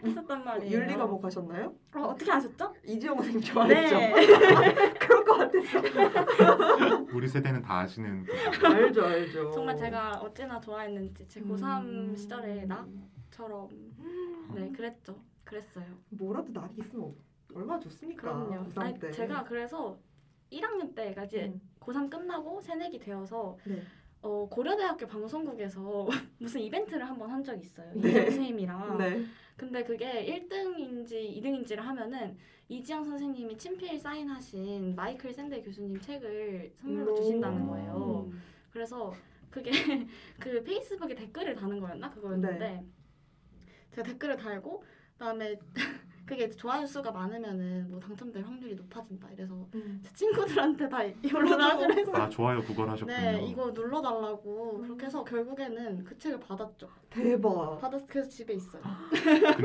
Speaker 4: 했었단 말이에요.
Speaker 3: 윤리과목 하셨나요?
Speaker 4: 어, 어떻게 아셨죠?
Speaker 3: 이지영 선생님 좋아했죠?
Speaker 4: 네.
Speaker 3: 그럴 것 같았어.
Speaker 1: 우리 세대는 다 아시는 그
Speaker 3: 알죠, 알죠.
Speaker 4: 정말 제가 어찌나 좋아했는지 제 고3
Speaker 3: 음.
Speaker 4: 시절에 나처럼 네 그랬죠. 그랬어요.
Speaker 3: 뭐라도 날이 있으면 얼마나 좋습니까?
Speaker 4: 그럼요.
Speaker 3: 고3
Speaker 4: 아니
Speaker 3: 때.
Speaker 4: 제가 그래서 1학년 때까지
Speaker 3: 음.
Speaker 4: 고3 끝나고 새내기 되어서
Speaker 3: 네.
Speaker 4: 어, 고려대학교 방송국에서 무슨 이벤트를 한번 한 적이 있어요.
Speaker 3: 네.
Speaker 4: 선생님이랑.
Speaker 3: 네.
Speaker 4: 근데 그게 1등인지 2등인지를 하면은 이지영 선생님이 친필 사인하신 마이클 샌델 교수님 책을 선물로
Speaker 3: 오.
Speaker 4: 주신다는 거예요. 그래서 그게 그 페이스북에 댓글을 다는 거였나 그거였는데
Speaker 3: 네.
Speaker 4: 제가 댓글을 달고 그다음에 그게 좋아요 수가 많으면은 뭐 당첨될 확률이 높아진다 이래서
Speaker 3: 음.
Speaker 4: 제 친구들한테 다 연락을 했어요.
Speaker 1: 아 좋아요 그걸 하셨군요.
Speaker 4: 네 이거 눌러달라고 그렇게 해서 결국에는 그 책을 받았죠.
Speaker 3: 대박.
Speaker 4: 받아서 그래서 집에 있어요.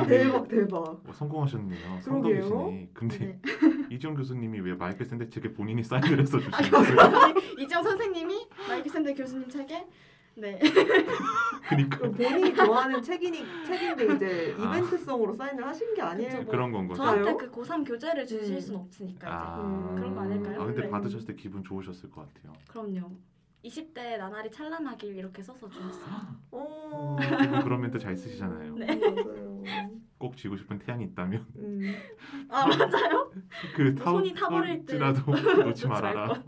Speaker 3: 대박, 대박.
Speaker 1: 어, 성공하셨네요.
Speaker 3: 그러게요.
Speaker 1: 성덕이시니. 근데
Speaker 4: 네.
Speaker 1: 이지영 교수님이 왜 마이클 샌델 책에 본인이 사인을 해서
Speaker 4: 아,
Speaker 1: 주신 거예요?
Speaker 4: 이지영 선생님이 마이클 샌델 교수님 책에 네
Speaker 1: 그러니까
Speaker 3: 본인이 좋아하는 책이니 책인데 이제
Speaker 1: 아.
Speaker 3: 이벤트성으로 사인을 하신 게 아니에요.
Speaker 4: 그쵸, 뭐
Speaker 1: 그런 건 거죠.
Speaker 4: 저한테? 그 고3 교재를 주실
Speaker 3: 음.
Speaker 4: 순 없으니까 이제
Speaker 1: 아,
Speaker 4: 그런 거 아닐까요?
Speaker 1: 아 근데
Speaker 4: 네.
Speaker 1: 받으셨을 때 기분 좋으셨을 것 같아요.
Speaker 4: 그럼요. 20대 나날이 찬란하길 이렇게 써서 주셨어요.
Speaker 3: 어.
Speaker 1: 기분 그런 멘트 잘 쓰시잖아요.
Speaker 4: 네.
Speaker 3: 맞아요.
Speaker 1: 꼭 쥐고 싶은 태양이 있다면
Speaker 3: 음.
Speaker 4: 아 맞아요.
Speaker 1: 그
Speaker 4: 손이 타버릴 때
Speaker 1: 지라도 놓지
Speaker 4: 놓지
Speaker 1: 말아라.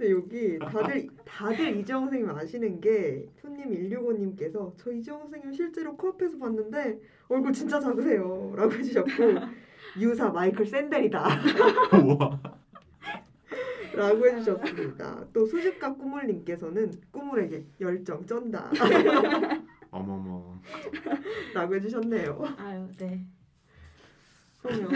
Speaker 3: 근데 여기 다들 다들 이재영 선생님 아시는 게 손님 165님께서 저 이재영 선생님 실제로 코앞에서 봤는데 얼굴 진짜 작으세요라고 해주셨고 유사 마이클 샌델이다. 라고 해주셨습니다. 또 수집가 꾸물님께서는 꾸물에게 열정 쩐다.
Speaker 1: 어머머.
Speaker 3: 라고 해주셨네요.
Speaker 4: 아유, 네.
Speaker 3: 그러면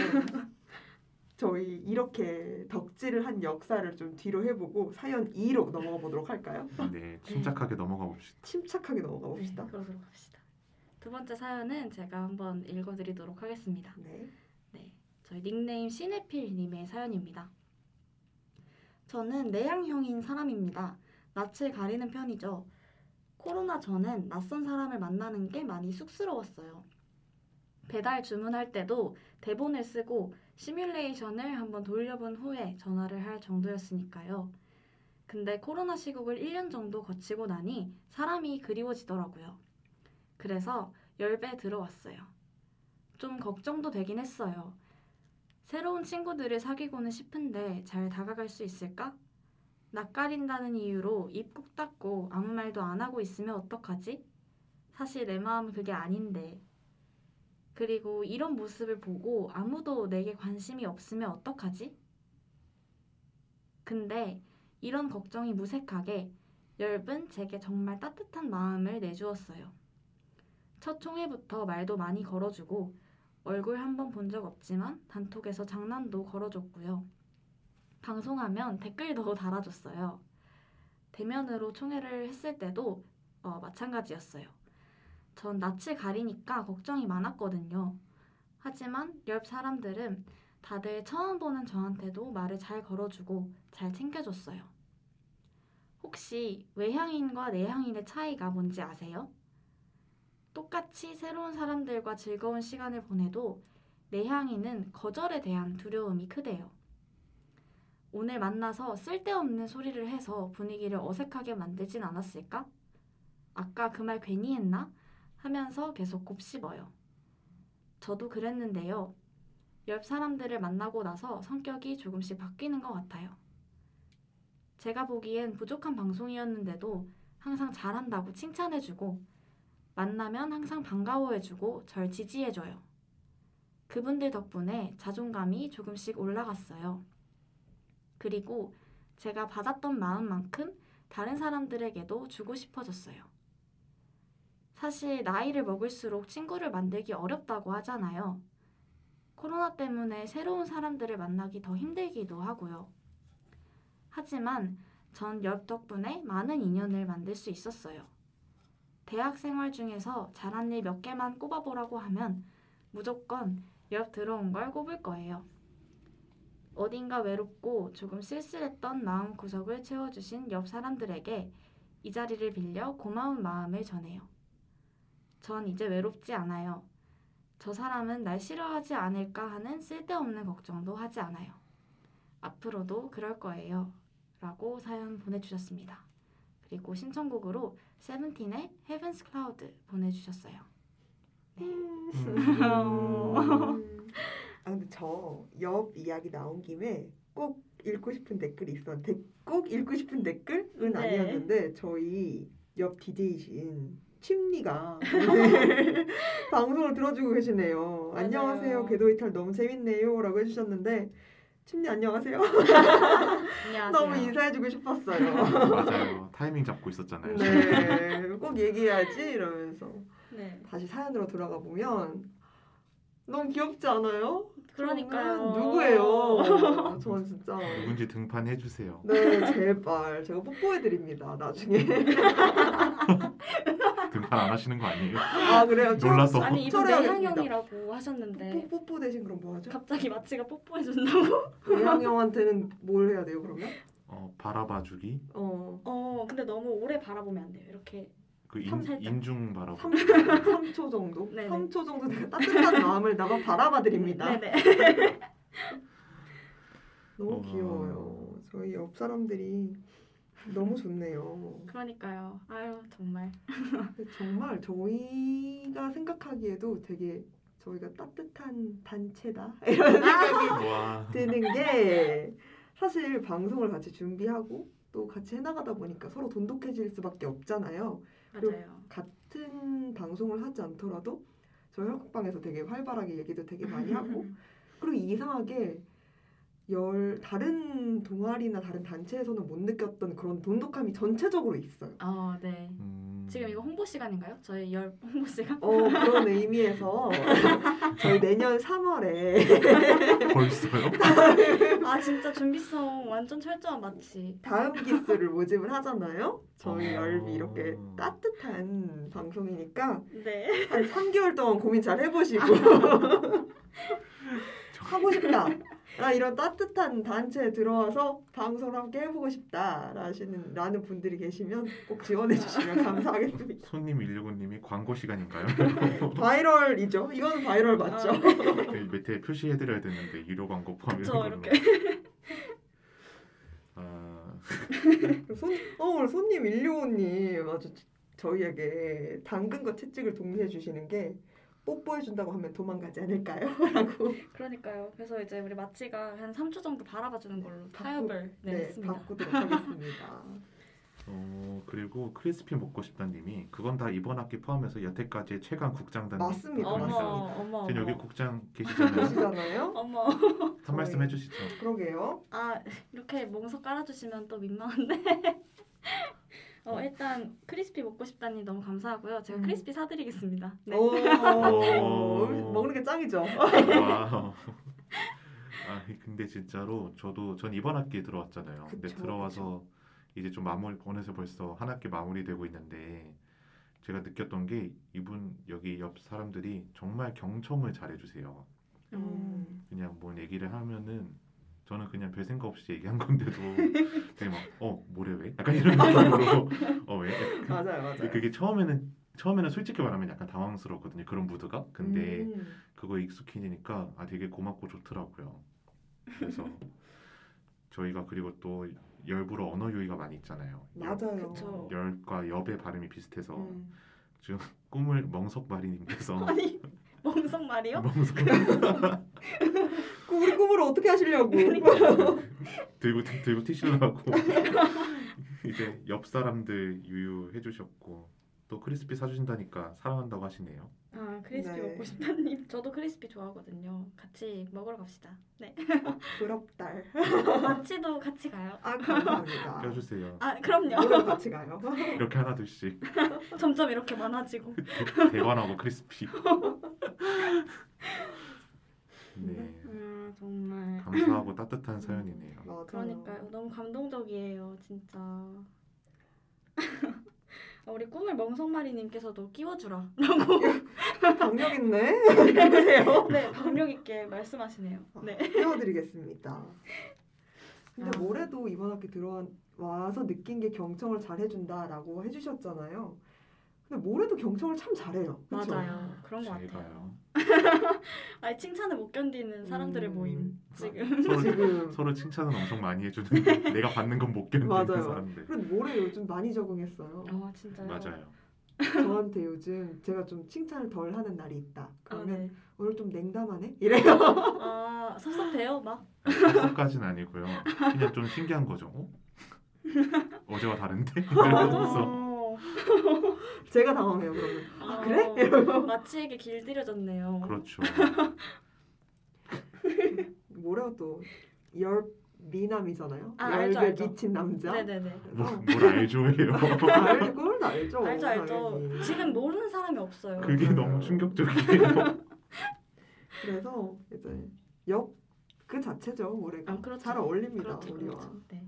Speaker 3: 저희 이렇게 덕질을 한 역사를 좀 뒤로 해보고 사연 2로 넘어가 보도록 할까요?
Speaker 1: 네, 침착하게 넘어가 봅시다.
Speaker 3: 침착하게 넘어가 봅시다.
Speaker 4: 네, 그러도록 합시다. 두 번째 사연은 제가 한번 읽어드리도록 하겠습니다.
Speaker 3: 네.
Speaker 4: 네, 저희 닉네임 시네필님의 사연입니다. 저는 내향형인 사람입니다. 낯을 가리는 편이죠. 코로나 전엔 낯선 사람을 만나는 게 많이 쑥스러웠어요. 배달 주문할 때도 대본을 쓰고 시뮬레이션을 한번 돌려본 후에 전화를 할 정도였으니까요. 근데 코로나 시국을 1년 정도 거치고 나니 사람이 그리워지더라고요. 그래서 열배 들어왔어요. 좀 걱정도 되긴 했어요. 새로운 친구들을 사귀고는 싶은데 잘 다가갈 수 있을까? 낯가린다는 이유로 입 꾹 닫고 아무 말도 안 하고 있으면 어떡하지? 사실 내 마음은 그게 아닌데. 그리고 이런 모습을 보고 아무도 내게 관심이 없으면 어떡하지? 근데 이런 걱정이 무색하게 열분 제게 정말 따뜻한 마음을 내주었어요. 첫 총회부터 말도 많이 걸어주고 얼굴 한 번 본 적 없지만 단톡에서 장난도 걸어줬고요. 방송하면 댓글도 달아줬어요. 대면으로 총회를 했을 때도 어, 마찬가지였어요. 전 낯을 가리니까 걱정이 많았거든요. 하지만 옆 사람들은 다들 처음 보는 저한테도 말을 잘 걸어주고 잘 챙겨줬어요. 혹시 외향인과 내향인의 차이가 뭔지 아세요? 똑같이 새로운 사람들과 즐거운 시간을 보내도 내향인은 거절에 대한 두려움이 크대요. 오늘 만나서 쓸데없는 소리를 해서 분위기를 어색하게 만들진 않았을까? 아까 그 말 괜히 했나? 하면서 계속 곱씹어요. 저도 그랬는데요. 옆 사람들을 만나고 나서 성격이 조금씩 바뀌는 것 같아요. 제가 보기엔 부족한 방송이었는데도 항상 잘한다고 칭찬해주고 만나면 항상 반가워해주고 절 지지해줘요. 그분들 덕분에 자존감이 조금씩 올라갔어요. 그리고 제가 받았던 마음만큼 다른 사람들에게도 주고 싶어졌어요. 사실 나이를 먹을수록 친구를 만들기 어렵다고 하잖아요. 코로나 때문에 새로운 사람들을 만나기 더 힘들기도 하고요. 하지만 전옆 덕분에 많은 인연을 만들 수 있었어요. 대학 생활 중에서 잘한 일 몇 개만 꼽아보라고 하면 무조건 옆 들어온 걸 꼽을 거예요. 어딘가 외롭고 조금 쓸쓸했던 마음 구석을 채워주신 옆 사람들에게 이 자리를 빌려 고마운 마음을 전해요. 전 이제 외롭지 않아요. 저 사람은 날 싫어하지 않을까 하는 쓸데없는 걱정도 하지 않아요. 앞으로도 그럴 거예요. 라고 사연 보내주셨습니다. 그리고 신청곡으로 세븐틴의 Heaven's Cloud 보내주셨어요.
Speaker 3: 음. 아 근데 저 옆 이야기 나온 김에 꼭 읽고 싶은 댓글이 있었는데 꼭 읽고 싶은 댓글은
Speaker 4: 네.
Speaker 3: 아니었는데 저희 옆 DJ이신 침리가 오늘 방송을 들어주고 계시네요.
Speaker 4: 맞아요.
Speaker 3: 안녕하세요. 궤도 이탈 너무 재밌네요라고 해주셨는데 침리 안녕하세요.
Speaker 4: 안녕하세요.
Speaker 3: 너무 인사해주고 싶었어요.
Speaker 1: 맞아요. 타이밍 잡고 있었잖아요.
Speaker 3: 네, 꼭 얘기해야지 이러면서
Speaker 4: 네.
Speaker 3: 다시 사연으로 돌아가 보면 너무 귀엽지 않아요?
Speaker 4: 그러니까요.
Speaker 3: 저는 누구예요? 저는 진짜
Speaker 1: 누군지 등판해 주세요.
Speaker 3: 네 제발 제가 뽀뽀해 드립니다 나중에
Speaker 1: 등판 안 하시는 거 아니에요?
Speaker 3: 아 그래요? 저-
Speaker 1: 놀라서.
Speaker 4: 아니 이분. 내향형이라고 하셨는데
Speaker 3: 뽀, 뽀뽀 대신 그럼 뭐 하죠?
Speaker 4: 갑자기 마치가 뽀뽀해 준다고?
Speaker 3: 외향형한테는 뭘 해야 돼요 그러면?
Speaker 1: 어, 바라봐주기.
Speaker 3: 어
Speaker 4: 어 근데 너무 오래 바라보면 안 돼요. 이렇게
Speaker 1: 그 인,
Speaker 4: 삼 살짝.
Speaker 1: 인중 바라보기.
Speaker 3: 3, 3초 정도?
Speaker 4: 네네.
Speaker 3: 3초 정도 내가 따뜻한 마음을 나만 바라봐 드립니다
Speaker 4: 네네.
Speaker 3: 너무
Speaker 1: 어.
Speaker 3: 귀여워요 저희 옆 사람들이 너무 좋네요
Speaker 4: 그러니까요. 아유 정말.
Speaker 3: 정말 저희가 생각하기에도 되게 저희가 따뜻한 단체다 이런 생각이
Speaker 1: 와.
Speaker 3: 드는 게 사실 방송을 같이 준비하고 또 같이 해나가다 보니까 서로 돈독해질 수밖에 없잖아요.
Speaker 4: 맞아요.
Speaker 3: 같은 방송을 하지 않더라도 저희 한국방에서 되게 활발하게 얘기도 되게 많이 하고 그리고 이상하게 열 다른 동아리나 다른 단체에서는 못 느꼈던 그런 돈독함이 전체적으로 있어요.
Speaker 4: 어, 네.
Speaker 1: 음,
Speaker 4: 지금 이거 홍보 시간인가요? 저희 열 홍보 시간?
Speaker 3: 어 그런 의미에서 저희 내년 3월에
Speaker 1: 벌써요?
Speaker 4: 아 진짜 준비성 완전 철저한 마치.
Speaker 3: 다음 기수를 모집을 하잖아요. 저희
Speaker 1: 어.
Speaker 3: 열비 이렇게 따뜻한 방송이니까
Speaker 4: 네.
Speaker 3: 한 3개월 동안 고민 잘 해보시고 하고 싶다. 나 이런 따뜻한 단체에 들어와서 방송을 함께 해보고 싶다. 라시는 라는 분들이 계시면 꼭 지원해 주시면 감사하겠습니다.
Speaker 1: 손님 119님이 광고 시간인가요?
Speaker 3: viral이죠. 이거는 바이럴 맞죠?
Speaker 1: 그 밑에 표시해드려야 되는데 유료 광고 포함 이런 걸로.
Speaker 4: 이렇게.
Speaker 1: 아,
Speaker 3: 손, 어, 오늘 손님 165님 아주 저희에게 당근과 채찍을 동시에 주시는 게 뽀뽀해 준다고 하면 도망가지 않을까요? 라고
Speaker 4: 그러니까요. 그래서 이제 우리 마치가 한 3초 정도 바라봐 주는 걸로 타협을 네,
Speaker 3: 네. 바꾸도록 하겠습니다.
Speaker 1: 어 그리고 크리스피 먹고 싶다님이 그건 다 이번 학기 포함해서 여태까지의 최강 국장단.
Speaker 3: 맞습니다.
Speaker 4: 어머,
Speaker 3: 맞습니다.
Speaker 4: 어머,
Speaker 1: 지금 여기. 국장 계시잖아요.
Speaker 3: 보시잖아요.
Speaker 4: 어머.
Speaker 1: 한 말씀 해주시죠.
Speaker 3: 그러게요.
Speaker 4: 아 이렇게 멍석 깔아주시면 또 민망한데. 어 일단 크리스피 먹고 싶다님 너무 감사하고요. 제가
Speaker 3: 음.
Speaker 4: 크리스피 사드리겠습니다. 네.
Speaker 3: 오,
Speaker 1: 오.
Speaker 3: 먹는 게 짱이죠.
Speaker 1: wow. 아 근데 진짜로 저도 전 이번 학기에 들어왔잖아요. 근데
Speaker 3: 그쵸,
Speaker 1: 들어와서 이제 좀 마무리 어느새 벌써 한 학기 마무리되고 있는데 제가 느꼈던 게 이분 여기 옆 사람들이 정말 경청을 잘해주세요.
Speaker 4: 음.
Speaker 1: 그냥 뭔 얘기를 하면은 저는 그냥 별 생각 없이 얘기한 건데도 되게 막어 뭐래 왜? 약간 이런 느낌으로 어 왜?
Speaker 3: 맞아요, 맞아요.
Speaker 1: 그게 처음에는 처음에는 솔직히 말하면 약간 당황스럽거든요. 그런 무드가. 근데
Speaker 3: 음,
Speaker 1: 그거 익숙해지니까 아 되게 고맙고 좋더라고요. 그래서 저희가 그리고 또 열부로 언어 유희가 많이 있잖아요.
Speaker 3: 맞아요.
Speaker 4: 그쵸.
Speaker 1: 열과 엽의 발음이 비슷해서
Speaker 3: 음.
Speaker 1: 꿈을 멍석마리님께서
Speaker 4: 아니 말이요?
Speaker 1: 멍석
Speaker 3: 그 우리 꿈을 어떻게 하시려고?
Speaker 1: 들고 들고 튀시려고 이제 옆 사람들 유유해 주셨고 또 크리스피 사주신다니까 사랑한다고 하시네요.
Speaker 4: 아 크리스피
Speaker 3: 네.
Speaker 4: 먹고 싶다님. 저도 크리스피 좋아하거든요. 같이 먹으러 갑시다. 네.
Speaker 3: 부럽달.
Speaker 4: 마치도 같이 가요.
Speaker 3: 아 감사합니다.
Speaker 1: 껴주세요.
Speaker 4: 아 그럼요.
Speaker 3: 같이 가요?
Speaker 1: 이렇게 하나 둘씩
Speaker 4: 점점 이렇게 많아지고.
Speaker 1: 대- 대관하고 크리스피. 네
Speaker 4: 음 정말.
Speaker 1: 감사하고 따뜻한 사연이네요.
Speaker 3: 맞아요.
Speaker 4: 그러니까요. 너무 감동적이에요, 진짜. 어, 우리 꿈을 멍석마리님께서도 끼워주라.
Speaker 3: 강력 있네. 해보세요.
Speaker 4: 네, 박력 있게 말씀하시네요. 네.
Speaker 3: 띄워드리겠습니다. 근데
Speaker 4: 아.
Speaker 3: 올해도 이번 학기 들어와서 느낀 게 경청을 잘 해준다라고 해주셨잖아요. 근데 모레도 경청을 참 잘해요. 그쵸?
Speaker 4: 맞아요. 그런 것 같아요.
Speaker 1: 제가요.
Speaker 4: 아니 칭찬을 못 견디는 사람들의
Speaker 3: 음.
Speaker 4: 모임 지금.
Speaker 1: 서로
Speaker 3: 지금
Speaker 1: 서로 칭찬은 엄청 많이 해주는데 내가 받는 건 못 견디는
Speaker 3: 맞아요.
Speaker 1: 사람들.
Speaker 3: 그런데 모레 요즘 많이 적응했어요.
Speaker 4: 아 진짜요?
Speaker 1: 맞아요.
Speaker 3: 저한테 요즘 제가 좀 칭찬을 덜 하는 날이 있다.
Speaker 4: 아,
Speaker 3: 그러면
Speaker 4: 네.
Speaker 3: 오늘 좀 냉담하네? 이래요.
Speaker 4: 아 섭섭해요 막.
Speaker 1: 그까지는 아니고요. 그냥 좀 신기한 거죠. 어? 어제와 다른데? 이러면서
Speaker 4: 어.
Speaker 3: 제가 당황해요. 그러면
Speaker 4: 아,
Speaker 3: 그래?
Speaker 4: 마치에게 길들여졌네요.
Speaker 1: 그렇죠.
Speaker 3: 모레가 또열 미남이잖아요.
Speaker 4: 아, 알죠,
Speaker 3: 열배
Speaker 4: 알죠.
Speaker 3: 미친 남자.
Speaker 4: 네네네.
Speaker 1: 뭐,
Speaker 3: 그래서
Speaker 1: 뭘 알죠예요.
Speaker 3: 알고 알죠.
Speaker 4: 알죠 알죠.
Speaker 3: 당연히.
Speaker 4: 지금 모르는 사람이 없어요.
Speaker 1: 그게. 너무 충격적이에요.
Speaker 3: 그래서 이제 옆그 자체죠 모레가
Speaker 4: 아, 그렇죠.
Speaker 3: 잘 어울립니다
Speaker 4: 그렇죠,
Speaker 3: 우리와.
Speaker 4: 그렇죠. 네.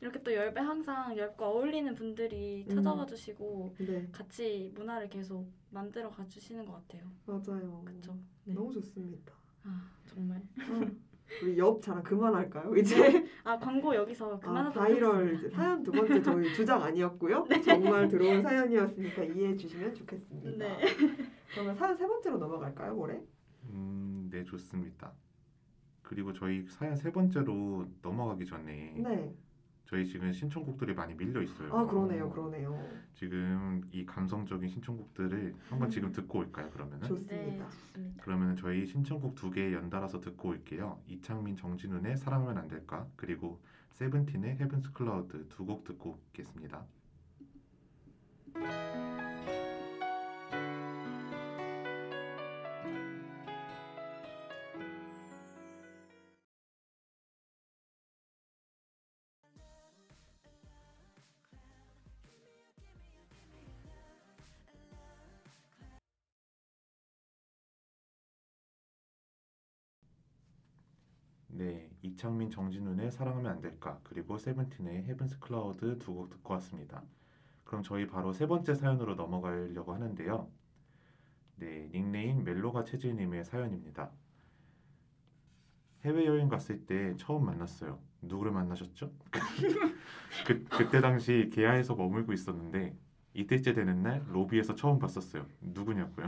Speaker 4: 이렇게 또 열배 항상 열과 어울리는 분들이
Speaker 3: 음.
Speaker 4: 찾아와 주시고
Speaker 3: 네
Speaker 4: 같이 문화를 계속 만들어 가 주시는 것 같아요.
Speaker 3: 맞아요.
Speaker 4: 그렇죠. 네.
Speaker 3: 너무 좋습니다.
Speaker 4: 아 정말.
Speaker 3: 어, 우리 옆 자랑 그만할까요? 이제
Speaker 4: 아 광고 여기서
Speaker 3: 아,
Speaker 4: 그만하도록
Speaker 3: 바이럴
Speaker 4: 하겠습니다.
Speaker 3: 이제 사연 두 번째 저희 주장 아니었고요. 정말 들어온 사연이었으니까 이해해 주시면 좋겠습니다.
Speaker 4: 네.
Speaker 3: 그러면 사연 세 번째로 넘어갈까요, 올해?
Speaker 1: 음, 네 좋습니다. 그리고 저희 사연 세 번째로 넘어가기 전에
Speaker 3: 네.
Speaker 1: 저희 지금 신청곡들이 많이 밀려 있어요.
Speaker 3: 아 그러네요, 그러네요.
Speaker 1: 지금 이 감성적인 신청곡들을 한번 지금 듣고 올까요? 그러면은
Speaker 4: 네
Speaker 3: 좋습니다.
Speaker 4: 좋습니다.
Speaker 1: 그러면 저희 신청곡 두 개 연달아서 듣고 올게요. 이창민, 정진훈의 사랑하면 안 될까? 그리고 세븐틴의 헤븐스 클라우드 두 곡 듣고 오겠습니다. 이창민 정진훈의 사랑하면 안 될까 그리고 세븐틴의 Heaven's Cloud 두 곡 듣고 왔습니다. 그럼 저희 바로 세 번째 사연으로 넘어가려고 하는데요. 네, 닉네임 멜로가 체질님의 사연입니다. 해외여행 갔을 때 처음 만났어요. 누구를 만나셨죠? 그, 그때 당시 게하에서 머물고 있었는데 이틀째 되는 날 로비에서 처음 봤었어요. 누구냐고요?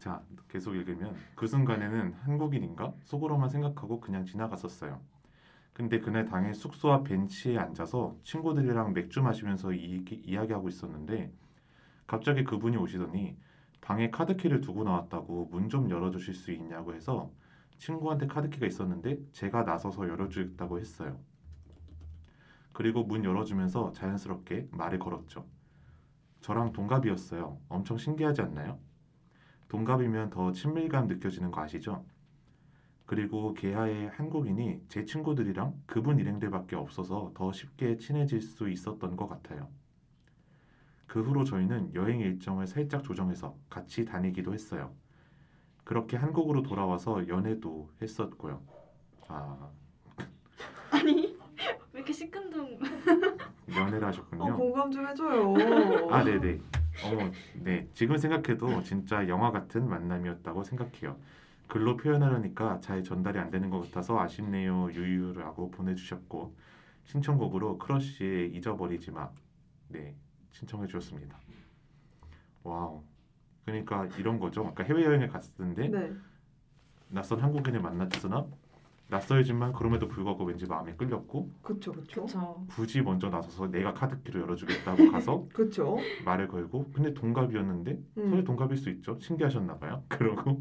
Speaker 1: 자, 계속 읽으면 그 순간에는 한국인인가 속으로만 생각하고 그냥 지나갔었어요. 근데 그날 당일 숙소 앞 벤치에 앉아서 친구들이랑 맥주 마시면서 이, 이야기하고 있었는데 갑자기 그분이 오시더니 방에 카드키를 두고 나왔다고 문 좀 열어주실 수 있냐고 해서 친구한테 카드키가 있었는데 제가 나서서 열어주겠다고 했어요. 그리고 문 열어주면서 자연스럽게 말을 걸었죠. 저랑 동갑이었어요. 엄청 신기하지 않나요? 동갑이면 더 친밀감 느껴지는 거 아시죠? 그리고 개하의 한국인이 제 친구들이랑 그분 일행들밖에 없어서 더 쉽게 친해질 수 있었던 것 같아요. 그 후로 저희는 여행 일정을 살짝 조정해서 같이 다니기도 했어요. 그렇게 한국으로 돌아와서 연애도 했었고요. 아,
Speaker 4: 아니 왜 이렇게 시큰둥?
Speaker 1: 연애를 하셨군요.
Speaker 3: 어, 공감 좀 해줘요.
Speaker 1: 아, 네네. 어머, 네. 지금 생각해도 진짜 영화 같은 만남이었다고 생각해요. 글로 표현하려니까 잘 전달이 안 되는 것 같아서 아쉽네요. 유유라고 보내주셨고 신청곡으로 크러쉬의 잊어버리지 마. 네, 신청해 주셨습니다. wow. 그러니까 이런 거죠. 아까 해외여행을 갔는데
Speaker 3: 네.
Speaker 1: 낯선 한국인을 만났으나 낯설지만 그럼에도 불구하고 왠지 마음에 끌렸고
Speaker 3: 그쵸, 그쵸.
Speaker 4: 그렇죠.
Speaker 1: 굳이 먼저 나서서 내가 카드키를 열어주겠다고 가서
Speaker 3: 그쵸.
Speaker 1: 말을 걸고 근데 동갑이었는데
Speaker 3: 음.
Speaker 1: 사실 동갑일 수 있죠. 신기하셨나 봐요. 그러고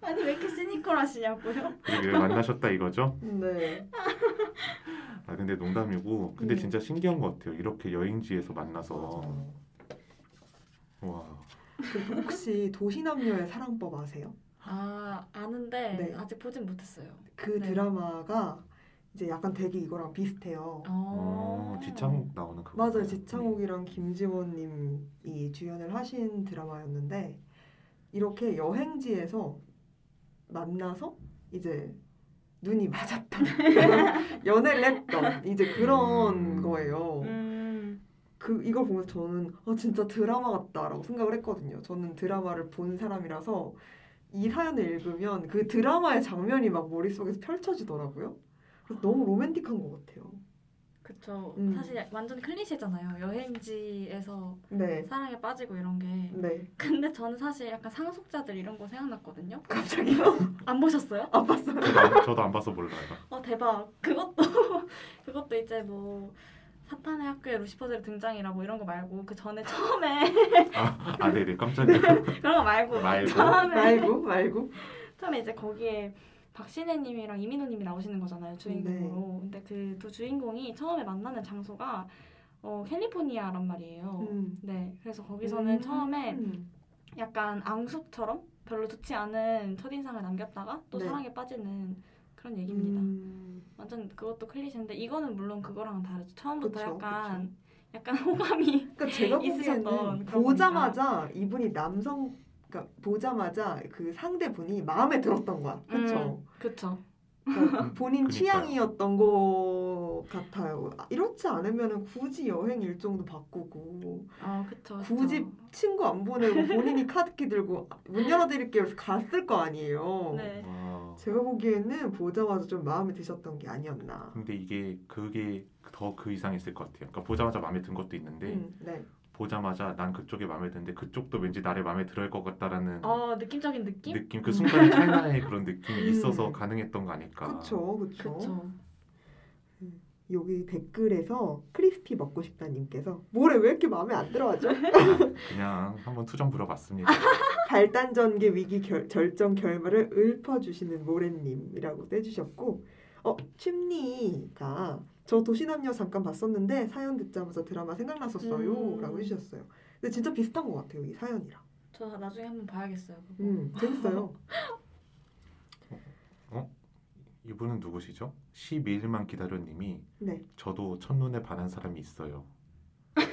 Speaker 4: 아니 왜 이렇게 시니컬하시냐고요?
Speaker 1: 그리고 왜 만나셨다 이거죠.
Speaker 3: 네.
Speaker 1: 아 근데 농담이고 근데
Speaker 3: 음.
Speaker 1: 진짜 신기한 것 같아요. 이렇게 여행지에서 만나서
Speaker 3: 맞아요. 와그 혹시 도시남녀의 사랑법 아세요?
Speaker 4: 아 아는데
Speaker 3: 네.
Speaker 4: 아직 보진 못했어요.
Speaker 3: 그
Speaker 4: 네.
Speaker 3: 드라마가 이제 약간 되게 이거랑 비슷해요.
Speaker 1: 어, 지창욱 나오는 그거
Speaker 3: 맞아요. 지창욱이랑 김지원님이 주연을 하신 드라마였는데 이렇게 여행지에서 만나서 이제 눈이 맞았던 연애를 했던 이제 그런
Speaker 1: 음.
Speaker 3: 거예요.
Speaker 4: 음.
Speaker 3: 그 이걸 보면서 저는 아 진짜 드라마 같다라고 생각을 했거든요. 저는 드라마를 본 사람이라서 이 사연을 읽으면 그 드라마의 장면이 막 머릿속에서 펼쳐지더라고요. 그래서 너무 로맨틱한 것 같아요.
Speaker 4: 그쵸.
Speaker 3: 음.
Speaker 4: 사실 완전 클리셰잖아요. 여행지에서
Speaker 3: 네.
Speaker 4: 사랑에 빠지고 이런 게.
Speaker 3: 네.
Speaker 4: 근데 저는 사실 약간 상속자들 이런 거 생각났거든요.
Speaker 3: 갑자기요?
Speaker 4: 안 보셨어요?
Speaker 3: 안 봤어요.
Speaker 1: 저도 안, 저도 안 봐서 몰라요.
Speaker 4: 어 대박. 그것도 그것도 이제 뭐 사탄의 학교에 루시퍼들이 등장이라 뭐 이런 거 말고 그 전에 처음에
Speaker 1: 아, 아 네네 깜짝이야.
Speaker 4: 그런 거 말고
Speaker 1: 말고.
Speaker 4: 처음에
Speaker 3: 말고 말고.
Speaker 4: 처음에 이제 거기에 박신혜님이랑 이민호님이 나오시는 거잖아요 주인공으로. 근데 그 두 주인공이 처음에 만나는 장소가 어, 캘리포니아란 말이에요.
Speaker 3: 음.
Speaker 4: 네, 그래서 거기서는
Speaker 3: 음.
Speaker 4: 처음에 약간 앙숙처럼 별로 좋지 않은 첫인상을 남겼다가 또
Speaker 3: 네.
Speaker 4: 사랑에 빠지는 그런 얘기입니다.
Speaker 3: 음.
Speaker 4: 완전 그것도 클리셰인데 이거는 물론 그거랑은 다르죠. 처음부터
Speaker 3: 그쵸,
Speaker 4: 약간 약간 호감이
Speaker 3: 그러니까 제가
Speaker 4: 있으셨던
Speaker 3: 보기에는 보자마자 이분이 남성 그러니까 보자마자 그 상대분이 마음에 들었던 거야. 그렇죠.
Speaker 4: 그쵸.
Speaker 3: 그러니까 본인
Speaker 1: 그니까요.
Speaker 3: 취향이었던 것 같아요. 아, 이렇지 않으면 굳이 여행 일정도 바꾸고
Speaker 4: 어, 그쵸. 그쵸.
Speaker 3: 굳이 친구 안 보내고 본인이 카드키 들고 문 열어드릴게요. 해서 갔을 거 아니에요.
Speaker 4: 네.
Speaker 1: 와.
Speaker 3: 제가 보기에는 보자마자 좀 마음에 드셨던 게 아니었나.
Speaker 1: 근데 이게 그게 더 그 이상 있을 것 같아요. 그러니까 보자마자 마음에 든 것도 있는데
Speaker 3: 음, 네.
Speaker 1: 보자마자 난 그쪽이 마음에 드는데 그쪽도 왠지 나를 마음에 들어할 것 같다라는
Speaker 4: 어, 느낌적인 느낌?
Speaker 1: 느낌 그 순간 찰나의 그런 느낌이
Speaker 3: 음.
Speaker 1: 있어서 가능했던 거 아닐까.
Speaker 3: 그쵸. 그쵸. 여기 댓글에서 크리스피 먹고 싶다 님께서 뭐래 왜 이렇게 마음에 안 들어하죠?
Speaker 1: 그냥 한번 투정 부려봤습니다.
Speaker 3: 발단 전개 위기 결, 절정 결말을 읊어주시는 모래님이라고 떼주셨고 어 침리가 저 도시남녀 잠깐 봤었는데 사연 듣자마자 드라마 생각났었어요.
Speaker 4: 음.
Speaker 3: 라고 해주셨어요. 근데 진짜 비슷한 것 같아요 이 사연이랑.
Speaker 4: 저 나중에 한번 봐야겠어요. 그거.
Speaker 3: 음 재밌어요.
Speaker 1: 이분은 누구시죠? 12일만 기다려님이
Speaker 3: 네.
Speaker 1: 저도 첫눈에 반한 사람이 있어요.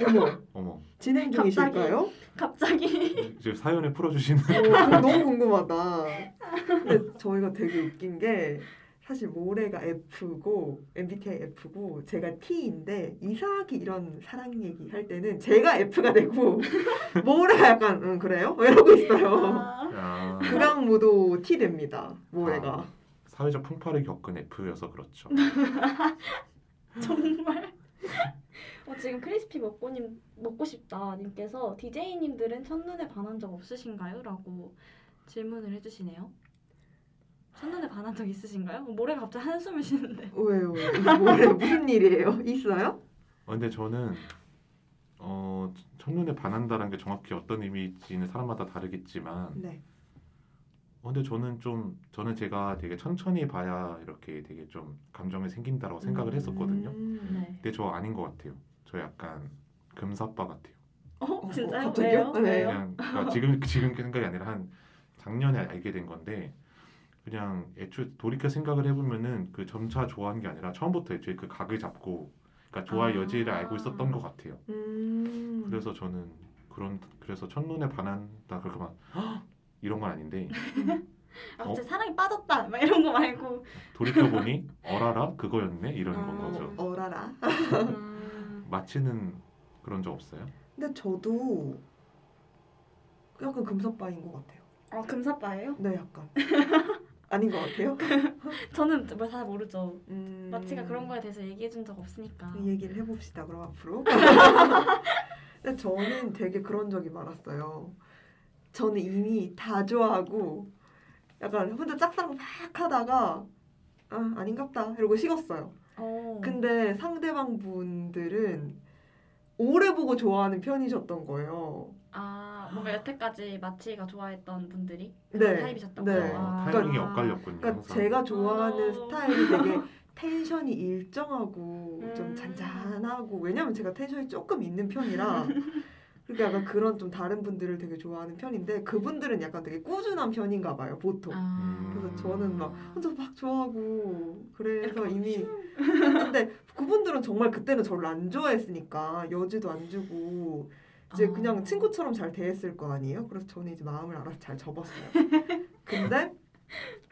Speaker 3: 어머
Speaker 1: 어머
Speaker 3: 진행. 중이실까요?
Speaker 4: 갑자기
Speaker 1: 이제 사연을 풀어주시는
Speaker 3: 어, 그거 너무 궁금하다. 근데 저희가 되게 웃긴 게 사실 모래가 F고 MBTI F고 제가 T인데 이상하게 이런 사랑 얘기 할 때는 제가 F가 되고 모래가 약간 응 그래요? 뭐 이러고 있어요.
Speaker 4: 아,
Speaker 1: 아,
Speaker 3: 극악무도 T 됩니다. 모래가.
Speaker 1: 아, 사회적 풍파를 겪은 F여서 그렇죠.
Speaker 4: 정말. 어, 지금 크리스피 먹고님 먹고 싶다 님께서 DJ님들은 첫눈에 반한 적 없으신가요?라고 질문을 해주시네요. 첫눈에 반한 적 있으신가요? 모래가 갑자기 한숨을 쉬는데.
Speaker 3: 왜요? 모래 무슨 일이에요? 있어요?
Speaker 1: 어, 근데 저는 어, 첫눈에 반한다는 게 정확히 어떤 의미인지는 사람마다 다르겠지만
Speaker 3: 네.
Speaker 1: 어, 근데 저는 좀 저는 제가 되게 천천히 봐야 이렇게 되게 좀 감정이 생긴다라고 생각을 했었거든요.
Speaker 3: 음.
Speaker 4: 네.
Speaker 1: 근데 저 아닌 것 같아요. 저 약간 금사빠 같아요.
Speaker 4: 어
Speaker 3: 어,
Speaker 4: 진짜요?
Speaker 3: 갑자기요?
Speaker 4: 왜요?
Speaker 3: 네.
Speaker 4: 왜요?
Speaker 1: 그냥 그러니까 지금 지금 그 생각이 아니라 한 작년에 알게 된 건데 그냥 애초에 돌이켜 생각을 해보면은 그 점차 좋아하는 게 아니라 처음부터 애초에 그 각을 잡고 그러니까 좋아할
Speaker 4: 아.
Speaker 1: 여지를 알고 있었던 것 같아요.
Speaker 3: 음.
Speaker 1: 그래서 저는 그런 그래서 첫눈에 반한다 그렇게 막 "헉!" 이런 건 아닌데
Speaker 4: 아,
Speaker 1: 어?
Speaker 4: 사랑에 빠졌다 막 이런 거 말고.
Speaker 1: 돌이켜 보니 어라라 그거였네 이런
Speaker 4: 아.
Speaker 1: 건 거죠.
Speaker 3: 어라라.
Speaker 4: 음,
Speaker 1: 마치는 그런 적 없어요?
Speaker 3: 근데 저도 약간 금사빠인 것 같아요.
Speaker 4: 아 금사빠예요?
Speaker 3: 네, 약간. 아닌 것 같아요?
Speaker 4: 저는 뭐잘 모르죠.
Speaker 3: 음...
Speaker 4: 마치가 그런 거에 대해서 얘기해 준 적 없으니까.
Speaker 3: 이 얘기를 해봅시다, 그럼 앞으로. 근데 저는 되게 그런 적이 많았어요. 저는 이미 다 좋아하고 약간 혼자 짝사랑 막 하다가 아, 아닌갑다 이러고 식었어요.
Speaker 4: 어.
Speaker 3: 근데 상대방 분들은 오래 보고 좋아하는 편이셨던 거예요.
Speaker 4: 아 뭔가 여태까지 마치가 좋아했던 분들이
Speaker 3: 네.
Speaker 4: 타입이셨던
Speaker 3: 네.
Speaker 4: 거예요.
Speaker 1: 어,
Speaker 4: 아.
Speaker 1: 타이밍이
Speaker 3: 그러니까-
Speaker 1: 엇갈렸군요.
Speaker 3: 그러니까
Speaker 1: 항상.
Speaker 3: 제가 좋아하는
Speaker 4: 어.
Speaker 3: 스타일이 되게 텐션이 일정하고 좀
Speaker 4: 음.
Speaker 3: 잔잔하고 왜냐면 제가 텐션이 조금 있는 편이라 그러니까 약간 그런 좀 다른 분들을 되게 좋아하는 편인데 그분들은 약간 되게 꾸준한 편인가 봐요 보통
Speaker 4: 아.
Speaker 3: 그래서 저는 막 혼자 막 좋아하고 그래서 이미 근데 그분들은 정말 그때는 저를 안 좋아했으니까 여지도 안 주고 이제
Speaker 4: 아.
Speaker 3: 그냥 친구처럼 잘 대했을 거 아니에요. 그래서 저는 이제 마음을 알아서 잘 접었어요. 근데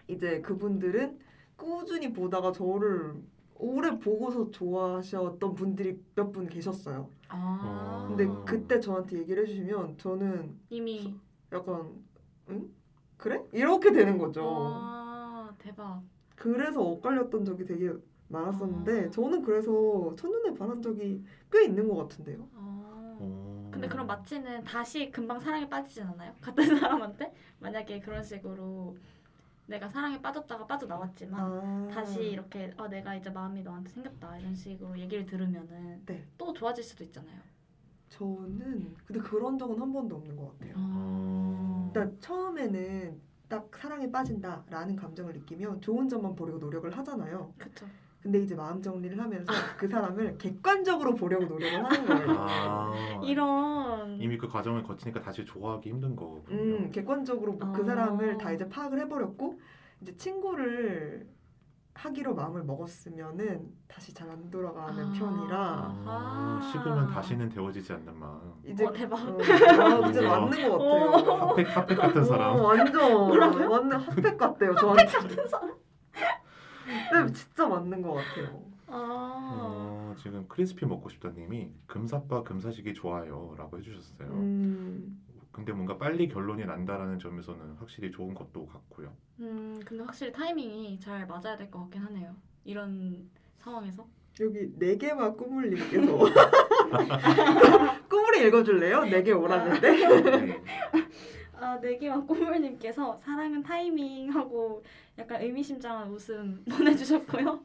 Speaker 3: 이제 그분들은 꾸준히 보다가 저를 오래 보고서 좋아하셨던 분들이 몇 분 계셨어요.
Speaker 4: 아.
Speaker 3: 근데
Speaker 1: 어.
Speaker 3: 그때 저한테 얘기를 해주시면 저는
Speaker 4: 이미
Speaker 3: 약간 응? 그래? 이렇게 되는 거죠.
Speaker 4: 아 대박.
Speaker 3: 그래서 엇갈렸던 적이 되게 많았었는데
Speaker 4: 아.
Speaker 3: 저는 그래서 첫눈에 반한 적이 꽤 있는 것 같은데요.
Speaker 4: 아.
Speaker 1: 어.
Speaker 4: 근데 그런 마치는 다시 금방 사랑에 빠지진 않아요? 같은 사람한테 만약에 그런 식으로 내가 사랑에 빠졌다가 빠져나왔지만
Speaker 3: 아.
Speaker 4: 다시 이렇게 아 내가 이제 마음이 너한테 생겼다 이런 식으로 얘기를 들으면은
Speaker 3: 네.
Speaker 4: 또 좋아질 수도 있잖아요.
Speaker 3: 저는 근데 그런 적은 한 번도 없는 것 같아요.
Speaker 1: 어.
Speaker 3: 일단 처음에는 딱 사랑에 빠진다라는 감정을 느끼면 좋은 점만 보려고 노력을 하잖아요.
Speaker 4: 그쵸.
Speaker 3: 근데 이제 마음 정리를 하면서 그 사람을 객관적으로 보려고 노력을 하는 거예요.
Speaker 1: 아.
Speaker 4: 이런
Speaker 1: 이미 그 과정을 거치니까 다시 좋아하기 힘든 거군요.
Speaker 3: 음, 객관적으로 그
Speaker 4: 아.
Speaker 3: 사람을 다 이제 파악을 해버렸고 이제 친구를 하기로 마음을 먹었으면은 다시 잘 안 돌아가는
Speaker 4: 아.
Speaker 3: 편이라
Speaker 1: 아. 식으면 다시는 데워지지 않는 마음.
Speaker 3: 이제
Speaker 4: 어, 대박.
Speaker 3: 어, 아, 진짜
Speaker 1: 우와.
Speaker 3: 맞는 것 같아요.
Speaker 1: 핫팩 핫팩 같은 사람.
Speaker 3: 어, 완전 완전 핫팩 같대요 저한테. 네, 진짜 맞는 것 같아요.
Speaker 4: 아
Speaker 1: 어, 지금 크리스피 먹고 싶다님이 금사빠 금사식이 좋아요라고 해주셨어요.
Speaker 3: 음,
Speaker 1: 근데 뭔가 빨리 결론이 난다라는 점에서는 확실히 좋은 것도 같고요.
Speaker 4: 음, 근데 확실히 타이밍이 잘 맞아야 될 것 같긴 하네요. 이런 상황에서.
Speaker 3: 여기 네 개와 꾸물님께서 꾸물이 읽어줄래요? 네 개 오라는데.
Speaker 1: 네.
Speaker 4: 아, 내기와 꼬물님께서 사랑은 타이밍 하고 약간 의미심장한 웃음 보내주셨고요.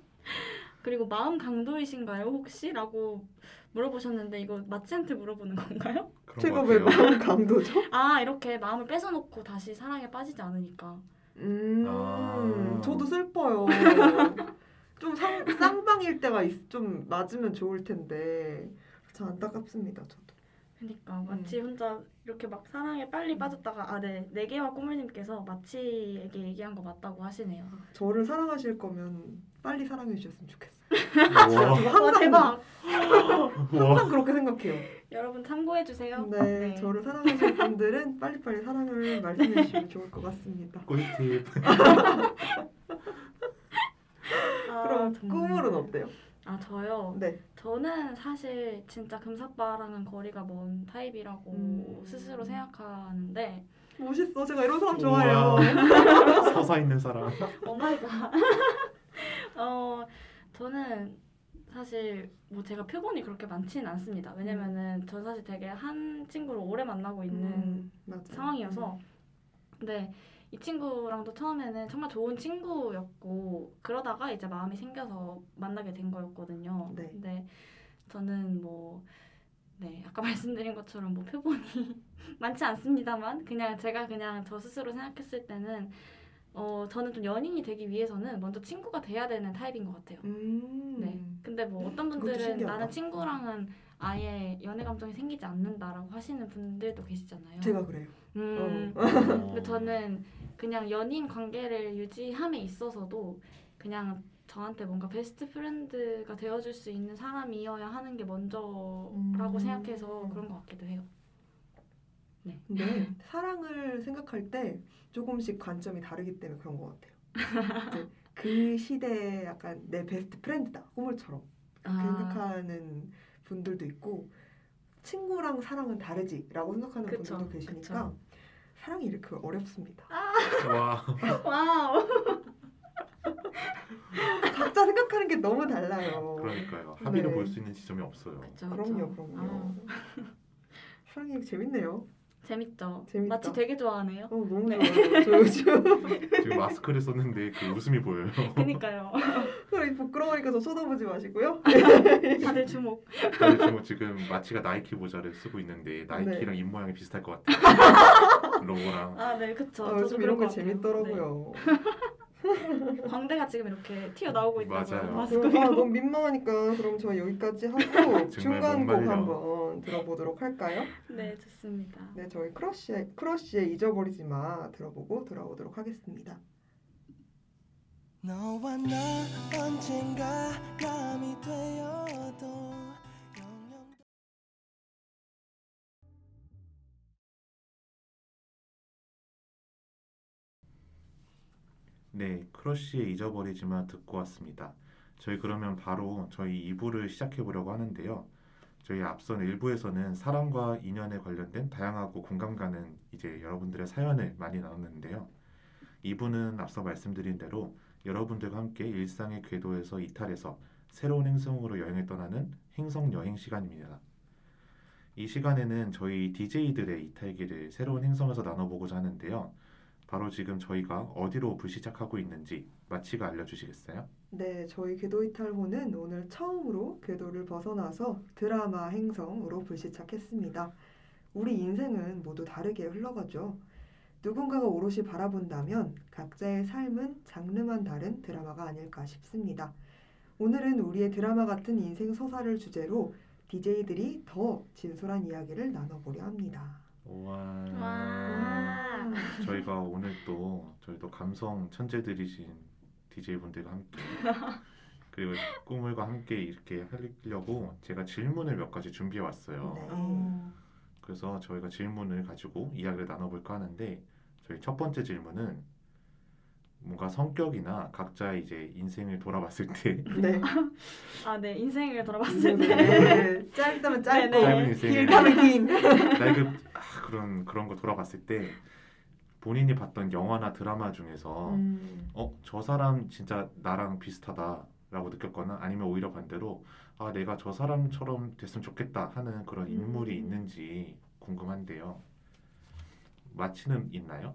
Speaker 4: 그리고 마음 강도이신가요 혹시? 라고 물어보셨는데 이거 마치한테 물어보는 건가요?
Speaker 3: 제가
Speaker 1: 것
Speaker 3: 왜. 마음 강도죠?
Speaker 4: 아 이렇게 마음을 뺏어놓고 다시 사랑에 빠지지 않으니까
Speaker 3: 음,
Speaker 1: 아.
Speaker 3: 저도 슬퍼요. 좀 상, 쌍방일 때가 있, 좀 맞으면 좋을 텐데 참 안타깝습니다. 저도.
Speaker 4: 그러니까 마치 혼자 이렇게 막 사랑에 빨리
Speaker 3: 음.
Speaker 4: 빠졌다가 아네 네개와 꼬물님께서 마치에게 얘기한 거 맞다고 하시네요.
Speaker 3: 저를 사랑하실 거면 빨리 사랑해 주셨으면 좋겠어요.
Speaker 4: 저와
Speaker 3: 항상
Speaker 4: 대박.
Speaker 3: 항상 그렇게 생각해요.
Speaker 4: 여러분 참고해 주세요.
Speaker 3: 네, 저를 사랑하실 분들은 빨리빨리 사랑을 말씀해 주시면 좋을 것 같습니다.
Speaker 1: 꿀팁.
Speaker 4: 아,
Speaker 3: 그럼
Speaker 4: 정말.
Speaker 3: 꿈으로는 어때요?
Speaker 4: 아 저요.
Speaker 3: 네.
Speaker 4: 저는 사실 진짜 금사빠랑은 거리가 먼 타입이라고
Speaker 3: 음.
Speaker 4: 스스로 생각하는데
Speaker 3: 멋있어. 제가 이런 사람 좋아해요.
Speaker 1: 서사 있는 사람.
Speaker 4: oh my god. 어 저는 사실 뭐 제가 표본이 그렇게 많지는 않습니다. 왜냐면은 저 사실 되게 한 친구를 오래 만나고 있는
Speaker 3: 음.
Speaker 4: 상황이어서 근데 이 친구랑도 처음에는 정말 좋은 친구였고 그러다가 이제 마음이 생겨서 만나게 된 거였거든요.
Speaker 3: 네.
Speaker 4: 근데 저는 뭐 네, 아까 말씀드린 것처럼 뭐 표본이 많지 않습니다만 그냥 제가 그냥 저 스스로 생각했을 때는 어 저는 좀 연인이 되기 위해서는 먼저 친구가 돼야 되는 타입인 것 같아요.
Speaker 3: 음.
Speaker 4: 네. 근데 뭐 어떤 분들은. 나는 친구랑은 아예 연애 감정이 생기지 않는다라고 하시는 분들도 계시잖아요.
Speaker 3: 제가 그래요.
Speaker 4: 음.
Speaker 3: 어.
Speaker 4: 근데 저는 그냥 연인 관계를 유지함에 있어서도 그냥 저한테 뭔가 best friend가 되어줄 수 있는 사람이어야 하는 게 먼저라고
Speaker 3: 음.
Speaker 4: 생각해서 그런 것 같기도 해요.
Speaker 3: 근데 사랑을 생각할 때 조금씩 관점이 다르기 때문에 그런 것 같아요. 그 시대에 약간 내 best friend다 꿈을처럼
Speaker 4: 아.
Speaker 3: 생각하는 분들도 있고 친구랑 사랑은 다르지라고 생각하는
Speaker 4: 그쵸,
Speaker 3: 분들도 계시니까
Speaker 4: 그쵸.
Speaker 3: 사랑이 이렇게 어렵습니다.
Speaker 1: 와.
Speaker 4: wow.
Speaker 3: 각자 생각하는 게 너무 달라요.
Speaker 1: 그러니까요. 합의를
Speaker 3: 네.
Speaker 1: 볼수 있는 지점이 없어요.
Speaker 4: 그쵸,
Speaker 3: 그럼요,
Speaker 4: 그쵸.
Speaker 3: 그럼요. 사랑이 재밌네요.
Speaker 4: 아, 재밌죠.
Speaker 3: 재밌다.
Speaker 4: 마치 되게 좋아하네요.
Speaker 3: 어, 너무
Speaker 4: 네.
Speaker 3: 좋아요. 저 요즘
Speaker 1: 지금 마스크를 썼는데 그 웃음이 보여요.
Speaker 4: 그니까요.
Speaker 3: 그래 부끄러우니까 저 쳐다보지 마시고요.
Speaker 4: 다들 주목.
Speaker 1: 다들 지금, 지금 마치가 나이키 모자를 쓰고 있는데 나이키랑
Speaker 3: 네.
Speaker 1: 입 모양이 비슷할 것 같아요. 로고랑.
Speaker 4: 아, 네, 그쵸.
Speaker 3: 어,
Speaker 4: 저도
Speaker 3: 요즘
Speaker 4: 그런
Speaker 3: 이런
Speaker 4: 같아요.
Speaker 3: 재밌더라고요.
Speaker 4: 네. 광대가 지금 이렇게 튀어 나오고 있다고요.
Speaker 1: 맞아요.
Speaker 4: 마스크
Speaker 3: 그럼, 아. 너무 민망하니까 그럼 저희 여기까지 하고 중간 곡. 한번 들어보도록 할까요?
Speaker 4: 네, 좋습니다.
Speaker 3: 네, 저희 크러쉬의, 크러쉬의 잊어버리지 마 들어보고 돌아오도록 하겠습니다.
Speaker 5: 너와 나 언젠가 감이 되어도
Speaker 1: 네, 크러쉬의 잊어버리지만 듣고 왔습니다. 저희 그러면 바로 저희 2부를 시작해 보려고 하는데요. 저희 앞선 1부에서는 사람과 인연에 관련된 다양하고 공감 가는 이제 여러분들의 사연을 많이 나눴는데요. 2부는 앞서 말씀드린 대로 여러분들과 함께 일상의 궤도에서 이탈해서 새로운 행성으로 여행을 떠나는 행성 여행 시간입니다. 이 시간에는 저희 DJ들의 이탈기를 새로운 행성에서 나눠보고자 하는데요. 바로 지금 저희가 어디로 불시착하고 있는지 마치가 알려주시겠어요?
Speaker 3: 네, 저희 궤도 이탈호는 오늘 처음으로 궤도를 벗어나서 드라마 행성으로 불시착했습니다. 우리 인생은 모두 다르게 흘러가죠. 누군가가 오롯이 바라본다면 각자의 삶은 장르만 다른 드라마가 아닐까 싶습니다. 오늘은 우리의 드라마 같은 인생 서사를 주제로 DJ들이 더 진솔한 이야기를 나눠보려 합니다.
Speaker 1: 와.
Speaker 4: 와.
Speaker 1: 저희가 오늘 또 저희 또 감성 천재들이신 DJ 분들과 함께 그리고 꿈을과 함께 이렇게 하려고 제가 질문을 몇 가지 준비해 왔어요.
Speaker 3: 네.
Speaker 1: 그래서 저희가 질문을 가지고 이야기를 나눠볼까 하는데 저희 첫 번째 질문은 뭔가 성격이나 각자의 이제 인생을 돌아봤을 때
Speaker 3: 네.
Speaker 4: 아, 네, 인생을 돌아봤을 때.
Speaker 3: 네. 짧다면 짧고
Speaker 4: 네, 네.
Speaker 1: 짧은 인생을
Speaker 3: 길다면 긴.
Speaker 1: 나이그 아, 그런 그런 거 돌아봤을 때 본인이 봤던 영화나 드라마 중에서
Speaker 3: 음.
Speaker 1: 어, 저 사람 진짜 나랑 비슷하다라고 느꼈거나 아니면 오히려 반대로 아, 내가 저 사람처럼 됐으면 좋겠다 하는 그런 인물이
Speaker 3: 음.
Speaker 1: 있는지 궁금한데요. 마치는 있나요?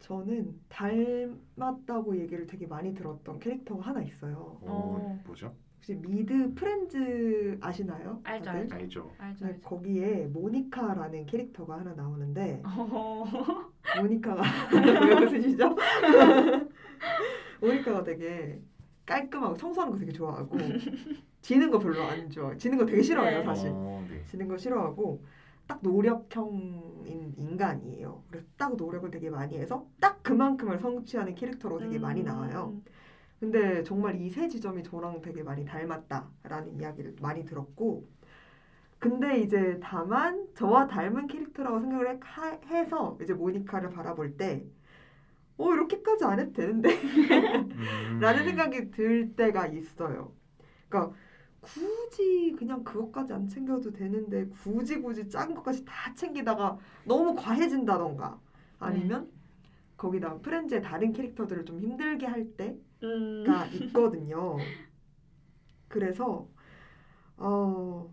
Speaker 3: 저는 닮았다고 얘기를 되게 많이 들었던 캐릭터가 하나 있어요.
Speaker 1: 오,
Speaker 4: 어.
Speaker 1: 뭐죠?
Speaker 3: 혹시 미드 프렌즈 아시나요?
Speaker 4: 알죠,
Speaker 3: 다들?
Speaker 4: 알죠.
Speaker 1: 알죠.
Speaker 4: 알죠,
Speaker 3: 네,
Speaker 4: 알죠.
Speaker 3: 거기에 모니카라는 캐릭터가 하나 나오는데
Speaker 4: 어,
Speaker 3: 모니카가 왜 웃으시죠? 모니카가 되게 깔끔하고 청소하는 거 되게 좋아하고 지는 거 별로 안 좋아. 지는 거 되게 싫어해요
Speaker 4: 네.
Speaker 3: 사실.
Speaker 1: 어, 네.
Speaker 3: 지는 거 싫어하고 딱 노력형인 인간이에요. 그래서 딱 노력을 되게 많이 해서 딱 그만큼을 성취하는 캐릭터로 되게 많이 나와요.
Speaker 4: 음.
Speaker 3: 근데 정말 이 세 지점이 저랑 되게 많이 닮았다라는 이야기를 많이 들었고 근데 이제 다만 저와 닮은 캐릭터라고 생각을 해- 해서 이제 모니카를 바라볼 때 어, 이렇게까지 안 해도 되는데?
Speaker 1: 음.
Speaker 3: 라는 생각이 들 때가 있어요. 그러니까 굳이 그냥 그것까지 안 챙겨도 되는데 굳이 굳이 작은 것까지 다 챙기다가 너무 과해진다던가 아니면 거기다 프렌즈의 다른 캐릭터들을 좀 힘들게 할 때가
Speaker 4: 음.
Speaker 3: 있거든요. 그래서 어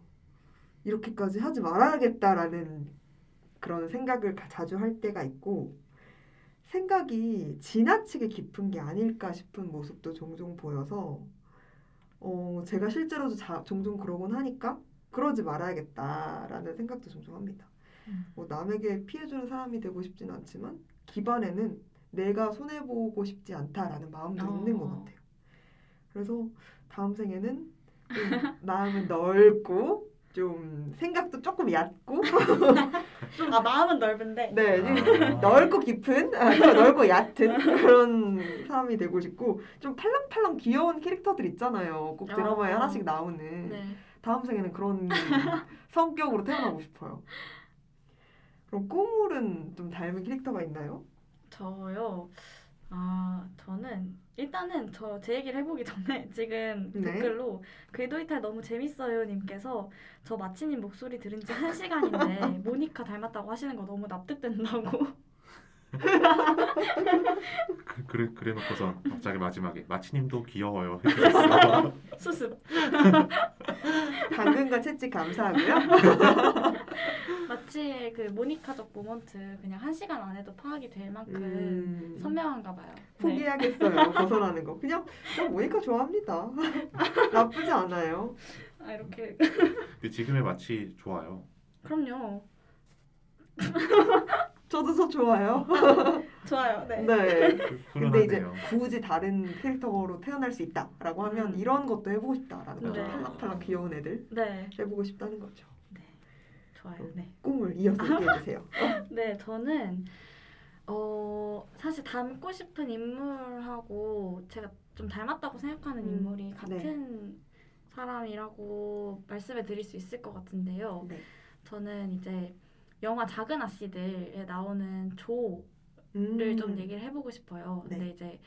Speaker 3: 이렇게까지 하지 말아야겠다라는 그런 생각을 가- 자주 할 때가 있고 생각이 지나치게 깊은 게 아닐까 싶은 모습도 종종 보여서 어 제가 실제로도 자, 종종 그러곤 하니까 그러지 말아야겠다라는 생각도 종종 합니다.
Speaker 4: 음.
Speaker 3: 뭐 남에게 피해주는 사람이 되고 싶진 않지만 기반에는 내가 손해 보고 싶지 않다라는 마음도
Speaker 4: 어.
Speaker 3: 있는 것 같아요. 그래서 다음 생에는 좀 마음은 넓고 좀 생각도 조금 얕고
Speaker 4: 아 마음은 넓은데
Speaker 3: 네, 좀
Speaker 1: 아.
Speaker 3: 넓고 깊은, 아, 좀 넓고 얕은 그런 사람이 되고 싶고 좀 팔랑팔랑 귀여운 캐릭터들 있잖아요. 꼭 드라마에
Speaker 4: 아.
Speaker 3: 하나씩 나오는.
Speaker 4: 네.
Speaker 3: 다음 생에는 그런 성격으로 태어나고 싶어요. 그럼 꼬물은 좀 닮은 캐릭터가 있나요?
Speaker 4: 저요. 아 저는 일단은 저 제 얘기를 해보기 전에 지금
Speaker 3: 네.
Speaker 4: 댓글로 궤도 이탈 너무 재밌어요 님께서 저 마치님 목소리 들은 지 한 시간인데 모니카 닮았다고 하시는 거 너무 납득된다고.
Speaker 1: 그, 그래 그래 놓고서 갑자기 마지막에 마치님도 귀여워요.
Speaker 4: 수습.
Speaker 3: 당근과 채찍 감사하고요.
Speaker 4: 마치 그 모니카적 모먼트 그냥 한 시간 안에도 파악이 될 만큼
Speaker 3: 음,
Speaker 4: 선명한가 봐요. 네.
Speaker 3: 포기해야겠어요. 벗어나는 거. 그냥 저 모니카 좋아합니다. 나쁘지 않아요.
Speaker 4: 아 이렇게
Speaker 1: 근데 지금의 마치 좋아요.
Speaker 4: 그럼요.
Speaker 3: 저도 저 좋아요.
Speaker 4: 좋아요. 네.
Speaker 3: 네.
Speaker 1: 그-
Speaker 3: 근데 이제. 굳이 다른 캐릭터로 태어날 수 있다라고 하면
Speaker 4: 음.
Speaker 3: 이런 것도 해보고 싶다라는 거죠.
Speaker 4: 네.
Speaker 3: 팔랑팔랑 귀여운 애들
Speaker 4: 네.
Speaker 3: 해보고 싶다는 거죠.
Speaker 4: 좋아요. 네.
Speaker 3: 꿈을 이어서 얘기해 주세요.
Speaker 4: 네, 저는 어 사실 닮고 싶은 인물하고 제가 좀 닮았다고 생각하는
Speaker 3: 음,
Speaker 4: 인물이 같은 사람이라고 말씀을 드릴 수 있을 것 같은데요.
Speaker 3: 네.
Speaker 4: 저는 이제 영화 작은 아씨들에 나오는 조를
Speaker 3: 음.
Speaker 4: 좀 얘기를 해보고 싶어요.
Speaker 3: 네.
Speaker 4: 근데 이제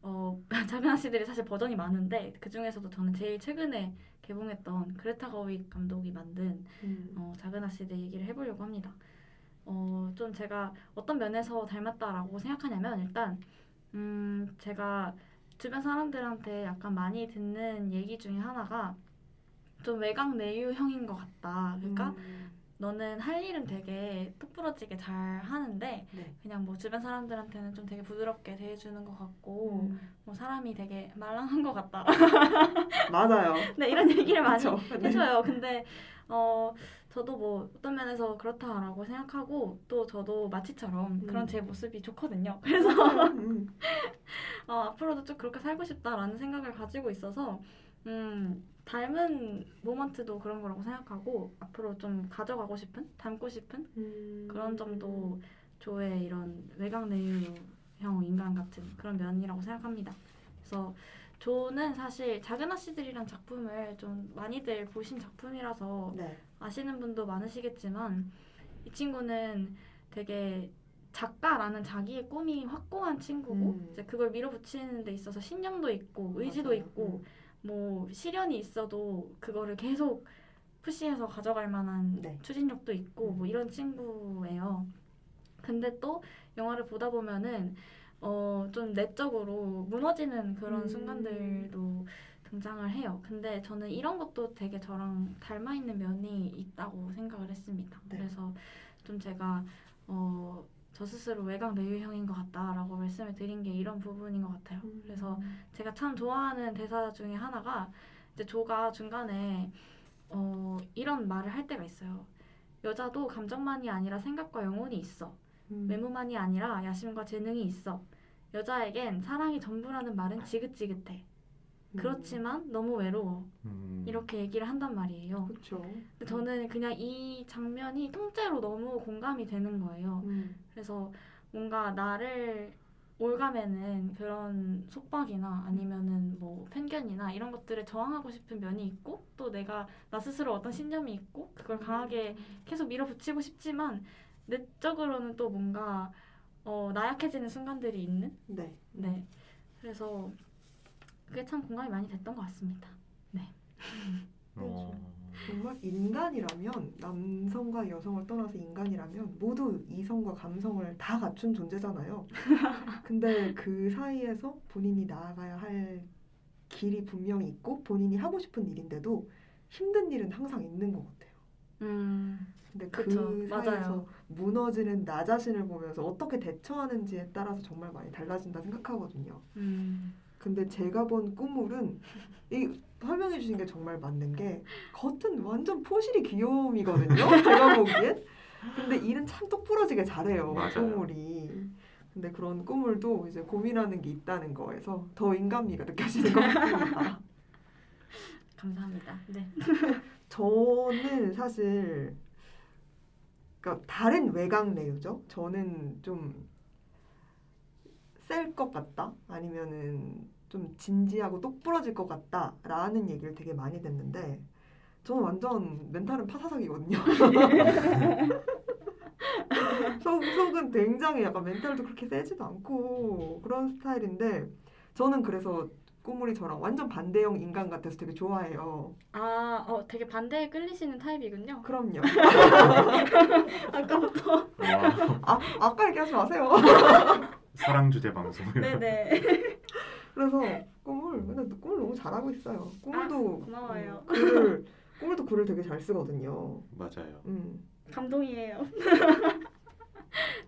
Speaker 4: 어 작은 아씨들이 사실 버전이 많은데 그 중에서도 저는 제일 최근에 개봉했던 그레타 거윅 감독이 만든
Speaker 3: 음.
Speaker 4: 어, 작은 아씨들 얘기를 해보려고 합니다. 어, 좀 제가 어떤 면에서 닮았다라고 생각하냐면 일단 음, 제가 주변 사람들한테 약간 많이 듣는 얘기 중에 하나가 좀 외강 내유형인 것 같다. 그러니까
Speaker 3: 음.
Speaker 4: 너는 할 일은 되게 똑부러지게 잘 하는데
Speaker 3: 네.
Speaker 4: 그냥 뭐 주변 사람들한테는 좀 되게 부드럽게 대해주는 것 같고
Speaker 3: 음.
Speaker 4: 뭐 사람이 되게 말랑한 것 같다.
Speaker 3: 맞아요.
Speaker 4: 네 이런 얘기를 많이
Speaker 3: 그쵸? 네.
Speaker 4: 해줘요. 근데 어 저도 뭐 어떤 면에서 그렇다라고 생각하고 또 저도 마치처럼
Speaker 3: 음.
Speaker 4: 그런 제 모습이 좋거든요. 그래서
Speaker 3: 음.
Speaker 4: 어, 앞으로도 쭉 그렇게 살고 싶다라는 생각을 가지고 있어서 음 닮은 모먼트도 그런 거라고 생각하고 앞으로 좀 가져가고 싶은 닮고 싶은
Speaker 3: 음.
Speaker 4: 그런 점도 조의 이런 외곽 내유형 인간 같은 그런 면이라고 생각합니다. 그래서 조는 사실 작은 아씨들이란 작품을 좀 많이들 보신 작품이라서
Speaker 3: 네.
Speaker 4: 아시는 분도 많으시겠지만 이 친구는 되게 작가라는 자기의 꿈이 확고한 친구고
Speaker 3: 음.
Speaker 4: 이제 그걸 밀어붙이는 데 있어서 신념도 있고 의지도
Speaker 3: 맞아요.
Speaker 4: 있고 뭐 시련이 있어도 그거를 계속 푸시해서 가져갈 만한
Speaker 3: 네.
Speaker 4: 추진력도 있고 뭐
Speaker 3: 음.
Speaker 4: 이런 친구예요. 근데 또 영화를 보다 보면은 어 좀 내적으로 무너지는 그런
Speaker 3: 음.
Speaker 4: 순간들도 등장을 해요. 근데 저는 이런 것도 되게 저랑 닮아 있는 면이 있다고 생각을 했습니다.
Speaker 3: 네.
Speaker 4: 그래서 좀 제가 어 저 스스로 외곽 내유형인 것 같다라고 말씀을 드린 게 이런 부분인 것 같아요.
Speaker 3: 음.
Speaker 4: 그래서 제가 참 좋아하는 대사 중에 하나가 이제 조가 중간에 어, 이런 말을 할 때가 있어요. 여자도 감정만이 아니라 생각과 영혼이 있어.
Speaker 3: 음.
Speaker 4: 외모만이 아니라 야심과 재능이 있어. 여자에겐 사랑이 전부라는 말은 지긋지긋해. 그렇지만 너무 외로워.
Speaker 1: 음.
Speaker 4: 이렇게 얘기를 한단 말이에요.
Speaker 3: 그렇죠.
Speaker 4: 근데 저는 그냥 이 장면이 통째로 너무 공감이 되는 거예요.
Speaker 3: 음.
Speaker 4: 그래서 뭔가 나를 올가매는 그런 속박이나 아니면은 뭐 편견이나 이런 것들을 저항하고 싶은 면이 있고 또 내가 나 스스로 어떤 신념이 있고 그걸 강하게 계속 밀어붙이고 싶지만 내적으로는 또 뭔가 어, 나약해지는 순간들이 있는
Speaker 3: 네.
Speaker 4: 네 그래서 그게 참 공감이 많이 됐던 것 같습니다.
Speaker 1: 어.
Speaker 3: 정말 인간이라면 남성과 여성을 떠나서 인간이라면 모두 이성과 감성을 다 갖춘 존재잖아요. 근데 그 사이에서 본인이 나아가야 할 길이 분명히 있고 본인이 하고 싶은 일인데도 힘든 일은 항상 있는 것 같아요.
Speaker 4: 음
Speaker 3: 근데 그
Speaker 4: 그쵸,
Speaker 3: 사이에서
Speaker 4: 맞아요.
Speaker 3: 무너지는 나 자신을 보면서 어떻게 대처하는지에 따라서 정말 많이 달라진다 생각하거든요.
Speaker 4: 음.
Speaker 3: 근데 제가 본 꾸물은 이 설명해 주신 게 정말 맞는 게 겉은 완전 포실이 귀여움이거든요. 제가 보기엔. 근데 일은 참 똑부러지게 잘해요.
Speaker 1: 맞아요.
Speaker 3: 꾸물이. 근데 그런 꾸물도 이제 고민하는 게 있다는 거에서 더 인간미가 느껴지는 것 같습니다.
Speaker 4: 감사합니다. 네.
Speaker 3: 저는 사실 그러니까 다른 외곽 내유죠. 저는 좀 셀 것 같다. 아니면은 좀 진지하고 똑부러질 것 같다라는 얘기를 되게 많이 듣는데 저는 완전 멘탈은 파사삭이거든요. 속, 속은 굉장히 약간 멘탈도 그렇게 세지도 않고 그런 스타일인데 저는 그래서 꾸물이 저랑 완전 반대형 인간 같아서 되게 좋아해요.
Speaker 4: 아, 어, 되게 반대에 끌리시는 타입이군요.
Speaker 3: 그럼요.
Speaker 4: 아까부터.
Speaker 1: 와,
Speaker 3: 아, 아까 얘기하지 마세요.
Speaker 1: 사랑 주제 방송.
Speaker 4: 네네.
Speaker 3: 그래서 꿈을 근데 꿈을 너무 잘하고 있어요. 꿈을도
Speaker 4: 아, 고마워요.
Speaker 3: 음, 글을 꿈을도 글을 되게 잘 쓰거든요.
Speaker 1: 맞아요.
Speaker 3: 음,
Speaker 4: 감동이에요.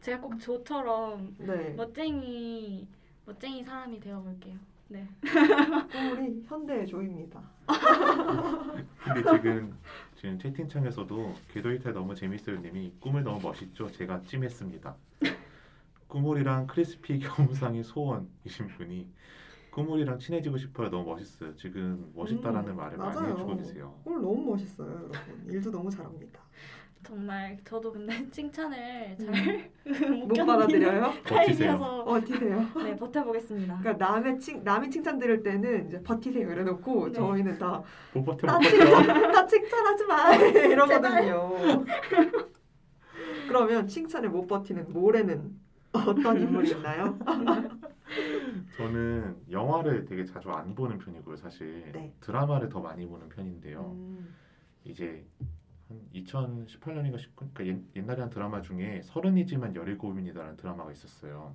Speaker 4: 제가 꼭 조처럼
Speaker 3: 네.
Speaker 4: 멋쟁이 멋쟁이 사람이 되어볼게요. 네.
Speaker 3: 꿈을이 현대의 조입니다.
Speaker 1: 근데 지금 지금 채팅창에서도 궤도이탈 너무 재밌어요 님이 꿈을 너무 멋있죠. 제가 찜했습니다. 꾸물이랑 크리스피 겸상의 소원이신 분이 꾸물이랑 친해지고 싶어요. 너무 멋있어요. 지금 멋있다라는
Speaker 3: 음,
Speaker 1: 말을
Speaker 3: 맞아요.
Speaker 1: 많이 해주고 계세요.
Speaker 3: 꿈을 너무 멋있어요, 여러분. 일도 너무 잘합니다.
Speaker 4: 정말 저도 근데 칭찬을
Speaker 3: 음.
Speaker 4: 잘못
Speaker 3: 못 받아들여요?
Speaker 4: 타입이어서
Speaker 3: 버티세요.
Speaker 4: 네 버텨보겠습니다.
Speaker 3: 그러니까 남의 칭 남이 칭찬 들을 때는 이제 버티세요 이래놓고
Speaker 4: 네.
Speaker 3: 저희는 다
Speaker 1: 못 버텨 나못 버텨.
Speaker 3: 나 칭찬하지 마 이러거든요. 그러면 칭찬을 못 버티는 모래는 어떤 인물이 있나요?
Speaker 1: 저는 영화를 되게 자주 안 보는 편이고요. 사실
Speaker 3: 네.
Speaker 1: 드라마를 더 많이 보는 편인데요.
Speaker 3: 음,
Speaker 1: 이제 한 2018년인가 19, 그러니까 옛, 옛날에 한 드라마 중에 서른이지만 열일곱입니다라는 드라마가 있었어요.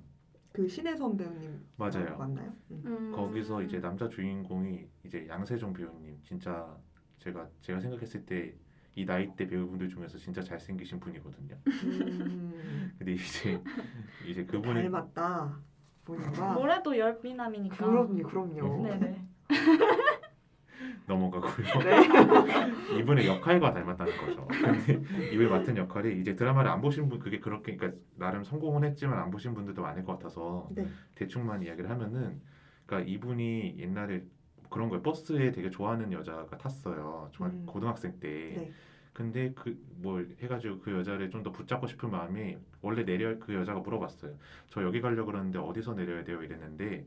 Speaker 3: 그 신혜선 배우님
Speaker 1: 맞아요.
Speaker 3: 맞나요? 음.
Speaker 4: 음.
Speaker 1: 거기서 이제 남자 주인공이 이제 양세종 배우님 진짜 제가 제가 생각했을 때 이 나이 대 배우분들 중에서 진짜 잘생기신 분이거든요.
Speaker 3: 음,
Speaker 1: 근데 이제 이제 그분이
Speaker 3: 닮았다 본인과
Speaker 4: 뭐래도 열미남이니까.
Speaker 3: 그럼요, 그럼요.
Speaker 4: 네네.
Speaker 1: 넘어가고요.
Speaker 3: 네.
Speaker 1: 이분의 역할과 닮았다는 거죠. 근데 이분이 맡은 역할이 이제 드라마를 안 보신 분 그게 그렇게 그러니까 나름 성공은 했지만 안 보신 분들도 많을 것 같아서
Speaker 3: 네.
Speaker 1: 대충만 이야기를 하면은 그러니까 이분이 옛날에 그런 거에 버스에 되게 좋아하는 여자가 탔어요. 정말
Speaker 3: 음.
Speaker 1: 고등학생 때.
Speaker 3: 네.
Speaker 1: 근데 그 뭘 해가지고 그 여자를 좀 더 붙잡고 싶은 마음이 원래 내려 그 여자가 물어봤어요. 저 여기 가려고 그러는데 어디서 내려야 돼요? 이랬는데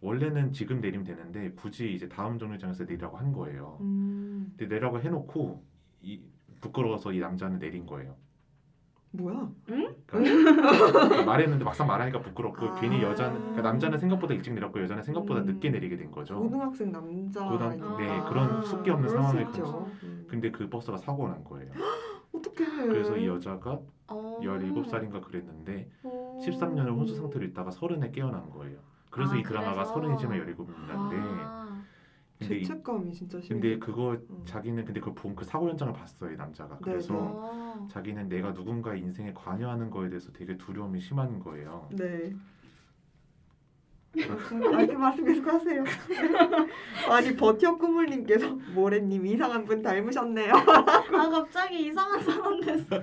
Speaker 1: 원래는 지금 내리면 되는데 굳이 이제 다음 정류장에서 내리라고 한 거예요.
Speaker 3: 음,
Speaker 1: 근데 내라고 해놓고 이 부끄러워서 이 남자는 내린 거예요.
Speaker 3: 뭐야?
Speaker 1: 그러니까 말했는데 막상 말하니까 부끄럽고
Speaker 3: 아.
Speaker 1: 괜히 여자는 그러니까 남자는 생각보다 일찍 내렸고 여자는 생각보다
Speaker 3: 음.
Speaker 1: 늦게 내리게 된 거죠.
Speaker 3: 고등학생 남자
Speaker 1: 고등-
Speaker 4: 네,
Speaker 3: 아,
Speaker 1: 그런 숙기 없는
Speaker 3: 그럴 수
Speaker 1: 상황을
Speaker 3: 있죠. 음.
Speaker 1: 근데 그 버스가 사고 난 거예요.
Speaker 3: 어떡해.
Speaker 1: 그래서 이 여자가
Speaker 4: 어.
Speaker 1: 17살인가 그랬는데
Speaker 3: 어.
Speaker 1: 13년을 혼수 상태로 있다가 서른에 깨어난 거예요. 그래서
Speaker 4: 아,
Speaker 1: 이 드라마가
Speaker 4: 그래서?
Speaker 1: 서른이지만 17입니다인데
Speaker 4: 아,
Speaker 1: 근데 이-
Speaker 3: 죄책감이 진짜 심해.
Speaker 1: 근데 그거
Speaker 3: 음.
Speaker 1: 자기는 근데 그걸 본그 사고 현장을 봤어요 이 남자가.
Speaker 3: 네,
Speaker 1: 그래서
Speaker 4: 어.
Speaker 1: 자기는 내가 누군가의 인생에 관여하는 거에 대해서 되게 두려움이 심한 거예요.
Speaker 3: 네. 아, 이렇게 말씀 계속 하세요. 아니 버텨 꾸물님께서 모래님 이상한 분 닮으셨네요.
Speaker 4: 아 갑자기 이상한 사람 됐어.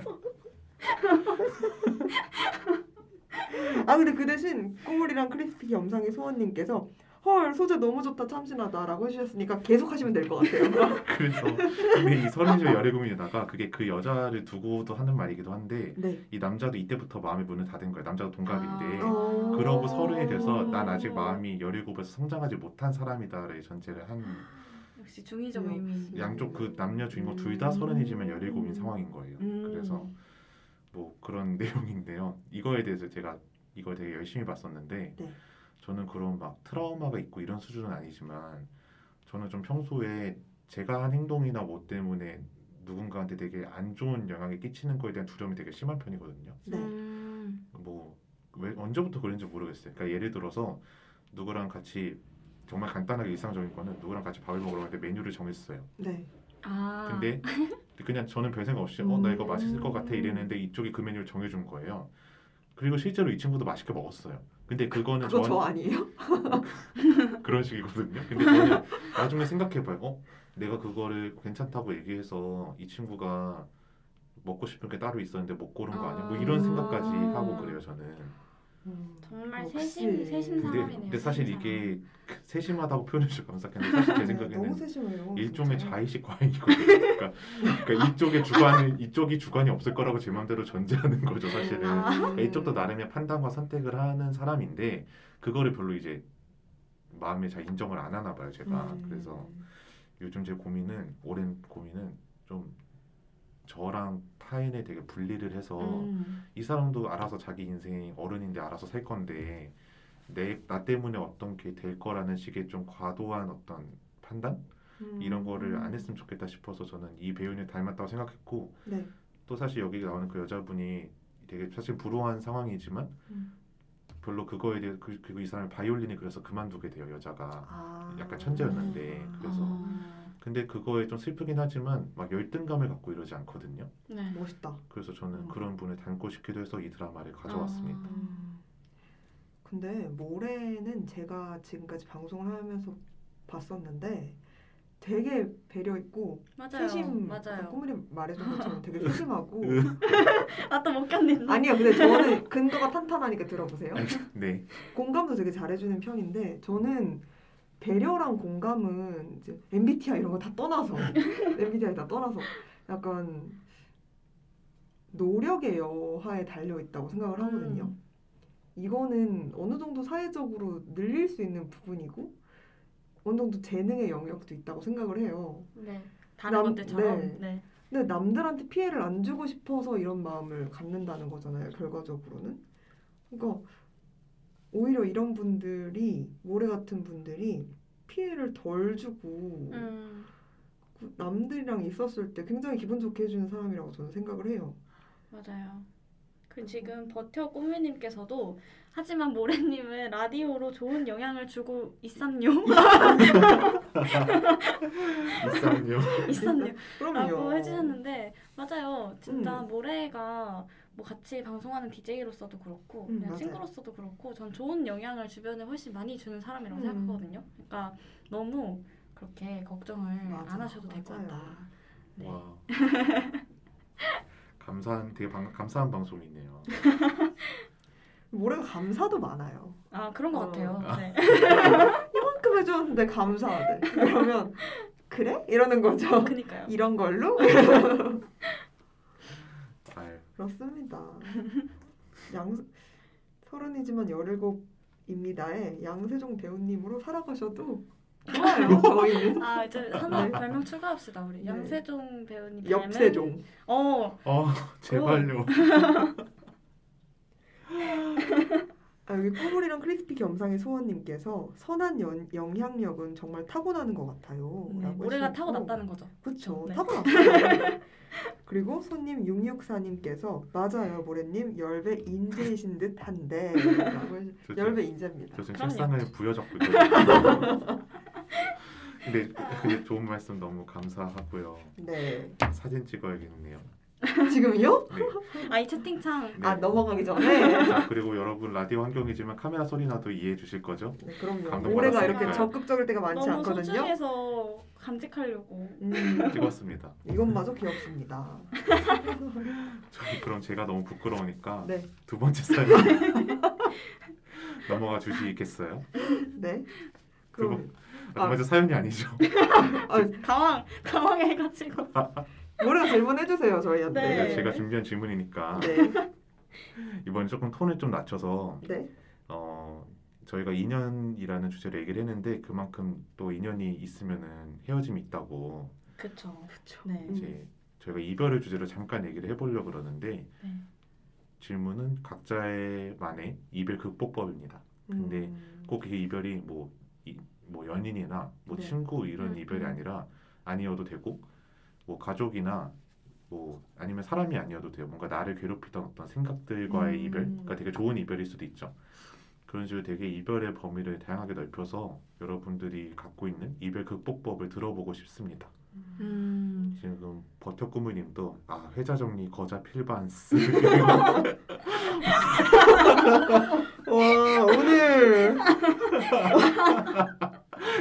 Speaker 3: 아 근데 그 대신 꾸물이랑 크리스피 겸상의 소원님께서 헐 소재 너무 좋다 참신하다라고 해주셨으니까 계속 하시면 될 것 같아요.
Speaker 1: 그래서 근데 이 서른이죠 열애고민에다가 그게 그 여자를 두고도 하는 말이기도 한데
Speaker 3: 네.
Speaker 1: 이 남자도 이때부터 마음의 문을 닫은 거예요. 남자도 동갑인데
Speaker 3: 어.
Speaker 1: 그러고 서른이 돼서 난 아직 마음이 열일곱에서 성장하지 못한 사람이다를 전제를 한
Speaker 4: 역시 중의적
Speaker 3: 역시.
Speaker 4: 의미.
Speaker 1: 양쪽 그 남녀 주인공 둘 다 서른이지만 열일곱인 상황인 거예요.
Speaker 3: 음.
Speaker 1: 그래서 뭐 그런 내용인데요. 이거에 대해서 제가 이걸 되게 열심히 봤었는데
Speaker 3: 네.
Speaker 1: 저는 그런 막 트라우마가 있고 이런 수준은 아니지만 저는 좀 평소에 제가 한 행동이나 뭐 때문에 누군가한테 되게 안 좋은 영향을 끼치는 거에 대한 두려움이 되게 심한 편이거든요.
Speaker 3: 네.
Speaker 4: 음.
Speaker 1: 뭐왜 언제부터 그런지 모르겠어요. 그러니까 예를 들어서 누구랑 같이 정말 간단하게 일상적인 거는 누구랑 같이 밥을 먹으러 갔는데 메뉴를 정했어요.
Speaker 3: 네.
Speaker 4: 아.
Speaker 1: 근데 그냥 저는 별 생각 없이 어나 이거
Speaker 3: 음.
Speaker 1: 맛있을 것 같아 이랬는데 이쪽이 그 메뉴를 정해준 거예요. 그리고 실제로 이 친구도 맛있게 먹었어요. 근데 그거는
Speaker 3: 그거
Speaker 1: 저
Speaker 3: 아니에요?
Speaker 1: 그런 식이거든요. 근데 저는 나중에 생각해봐요. 어? 내가 그거를 괜찮다고 얘기해서 이 친구가 먹고 싶은 게 따로 있었는데 못 고른 거 아니야? 뭐 이런
Speaker 4: 아.
Speaker 1: 생각까지 하고 그래요. 저는.
Speaker 3: 음,
Speaker 4: 정말
Speaker 3: 역시.
Speaker 4: 세심 세심
Speaker 1: 근데,
Speaker 4: 사람이네요.
Speaker 1: 근데 사실
Speaker 4: 세심
Speaker 1: 이게 그 세심하다고 표현해 주셔서 감사한데 사실 제
Speaker 3: 네,
Speaker 1: 생각에는
Speaker 3: 너무 세심해요.
Speaker 1: 일종의
Speaker 3: 진짜.
Speaker 1: 자의식 과잉이거든요. 그러니까, 그러니까 이쪽에 주관이 이쪽이 주관이 없을 거라고 제 마음대로 전제하는 거죠. 사실은.
Speaker 4: 아.
Speaker 1: 그러니까 이쪽도 나름의 판단과 선택을 하는 사람인데 그거를 별로 이제 마음에 잘 인정을 안 하나 봐요. 제가
Speaker 3: 음.
Speaker 1: 그래서 요즘 제 고민은 오랜 고민은 좀 저랑 타인에 되게 분리를 해서
Speaker 3: 음.
Speaker 1: 이 사람도 알아서 자기 인생 어른인데 알아서 살 건데 내 나 때문에 어떤 게 될 거라는 식의 좀 과도한 어떤 판단
Speaker 3: 음.
Speaker 1: 이런 거를 안 했으면 좋겠다 싶어서 저는 이 배우를 닮았다고 생각했고
Speaker 3: 네.
Speaker 1: 또 사실 여기 나오는 그 여자분이 되게 사실 불우한 상황이지만
Speaker 3: 음.
Speaker 1: 별로 그거에 대해 그, 그리고 이 사람이 바이올린이 그래서 그만두게 돼요 여자가
Speaker 3: 아.
Speaker 1: 약간 천재였는데 그래서
Speaker 4: 아.
Speaker 1: 근데 그거에 좀 슬프긴 하지만 막 열등감을 갖고 이러지 않거든요
Speaker 4: 네.
Speaker 3: 멋있다.
Speaker 1: 그래서 저는
Speaker 3: 음.
Speaker 1: 그런 분을 닮고 싶기도 해서 이 드라마를 가져왔습니다
Speaker 4: 아.
Speaker 3: 음. 근데 모래는 제가 지금까지 방송을 하면서 봤었는데 되게 배려 있고
Speaker 4: 맞아요.
Speaker 3: 세심
Speaker 4: 맞아요.
Speaker 3: 꾸물이 말해준 것처럼 되게 세심하고
Speaker 4: 아또 못 견딘다.
Speaker 3: 아니요 근데 저는 근거가 탄탄하니까 들어보세요
Speaker 1: 네
Speaker 3: 공감도 되게 잘해주는 편인데 저는 배려랑 공감은 이제 MBTI 이런 거 다 떠나서 MBTI 다 떠나서 약간 노력의 여하에 달려 있다고 생각을 하거든요.
Speaker 4: 음.
Speaker 3: 이거는 어느 정도 사회적으로 늘릴 수 있는 부분이고 어느 정도 재능의 영역도 있다고 생각을 해요.
Speaker 4: 네. 다른
Speaker 3: 남-
Speaker 4: 것들처럼.
Speaker 3: 네.
Speaker 4: 네.
Speaker 3: 근데 남들한테 피해를 안 주고 싶어서 이런 마음을 갖는다는 거잖아요. 결과적으로는. 그러니까 오히려 이런 분들이 모래 같은 분들이 피해를 덜 주고
Speaker 4: 음.
Speaker 3: 그 남들이랑 있었을 때 굉장히 기분 좋게 해주는 사람이라고 저는 생각을 해요.
Speaker 4: 맞아요. 그 지금 버텨 꼬미님께서도 하지만 모래님은 라디오로 좋은 영향을 주고 있었요
Speaker 1: 이상요
Speaker 4: 있었요
Speaker 3: 그럼요.
Speaker 4: 라고 해주셨는데 맞아요. 진짜
Speaker 3: 음.
Speaker 4: 모래가 뭐 같이 방송하는 DJ로서도 그렇고
Speaker 3: 음,
Speaker 4: 그냥
Speaker 3: 맞아요.
Speaker 4: 친구로서도 그렇고 전 좋은 영향을 주변에 훨씬 많이 주는 사람이라고
Speaker 3: 음.
Speaker 4: 생각하거든요. 그러니까 너무 그렇게 걱정을
Speaker 3: 맞아,
Speaker 4: 안 하셔도 될 것. 같다. 네.
Speaker 1: 와 감사한 되게 방, 감사한 방송이네요
Speaker 3: 모래가 감사도 많아요.
Speaker 4: 아 그런 것
Speaker 3: 어.
Speaker 4: 같아요. 네.
Speaker 3: 이만큼 해줬는데 감사하대. 그러면 그래? 이러는 거죠.
Speaker 4: 그니까요.
Speaker 3: 이런 걸로?
Speaker 1: 잘
Speaker 3: 그렇습니다. 양 서른이지만 열일곱입니다에 양세종 배우님으로 살아가셔도 좋아요. 저희는
Speaker 4: 아 이제 하나
Speaker 3: 네.
Speaker 4: 별명 추가합시다 우리
Speaker 3: 네.
Speaker 4: 양세종 배우님
Speaker 3: 엽세종.
Speaker 4: 어
Speaker 1: 어 제발요
Speaker 3: 아, 여기 꾸물이랑 크리스피 겸상의 소원님께서 선한 연, 영향력은 정말 타고나는 것 같아요.
Speaker 4: 네,
Speaker 3: 해주셨고.
Speaker 4: 타고났다는 거죠.
Speaker 3: 그쵸
Speaker 4: 네.
Speaker 3: 타고났어요. 그리고 손님 664님께서 맞아요 모래님. 열배 인재이신 듯한데. 열배 인재입니다.
Speaker 1: 저 지금. 책상을 부여잡고 있거든요. 근데 근데 좋은 말씀 너무 감사하고요.
Speaker 3: 네.
Speaker 1: 사진 찍어야겠네요
Speaker 3: 지금요?
Speaker 1: 네.
Speaker 4: 아이 채팅창
Speaker 1: 네.
Speaker 3: 아 넘어가기 전에
Speaker 1: 자, 그리고 여러분 라디오 환경이지만 카메라 소리 나도 이해해 주실 거죠?
Speaker 3: 네, 그럼요.
Speaker 1: 받았으니까요.
Speaker 3: 이렇게 적극적일 때가 많지
Speaker 4: 너무
Speaker 3: 않거든요.
Speaker 4: 소중해서 간직하려고.
Speaker 3: 음,
Speaker 1: 찍었습니다.
Speaker 3: 이것마저 귀엽습니다.
Speaker 1: 저희 그럼 제가 너무 부끄러우니까
Speaker 3: 네,
Speaker 1: 두 번째 사연 넘어가 주시겠어요?
Speaker 3: 네. 그럼
Speaker 1: 아, 맞아 사연이 아니죠.
Speaker 3: 아,
Speaker 4: 당황 당황해가지고.
Speaker 3: 뭐라고 질문해 주세요 저희한테.
Speaker 4: 네.
Speaker 1: 제가 준비한 질문이니까
Speaker 3: 네.
Speaker 1: 이번에 조금 톤을 좀 낮춰서
Speaker 3: 네.
Speaker 1: 어 저희가 인연이라는 주제로 얘기를 했는데 그만큼 또 인연이 있으면은 헤어짐이 있다고
Speaker 4: 그쵸.
Speaker 3: 그렇죠.
Speaker 4: 네.
Speaker 1: 이제 저희가 이별을 주제로 잠깐 얘기를 해보려고 그러는데
Speaker 4: 네.
Speaker 1: 질문은 각자의 만의 이별 극복법입니다. 근데
Speaker 3: 음.
Speaker 1: 꼭그 이별이 뭐, 이, 뭐 연인이나 뭐
Speaker 3: 네.
Speaker 1: 친구 이런
Speaker 4: 음,
Speaker 1: 이별이
Speaker 4: 음.
Speaker 1: 아니라 아니어도 되고 뭐 가족이나 뭐 아니면 사람이 아니어도 돼요. 뭔가 나를 괴롭히던 어떤 생각들과의
Speaker 3: 음.
Speaker 1: 이별, 그러니까 되게 좋은 이별일 수도 있죠. 그런 식으로 되게 이별의 범위를 다양하게 넓혀서 여러분들이 갖고 있는 이별 극복법을 들어보고 싶습니다.
Speaker 4: 음.
Speaker 1: 지금 버텨꾸물님도 아 회자 정리 거자 필반스
Speaker 3: 와 오늘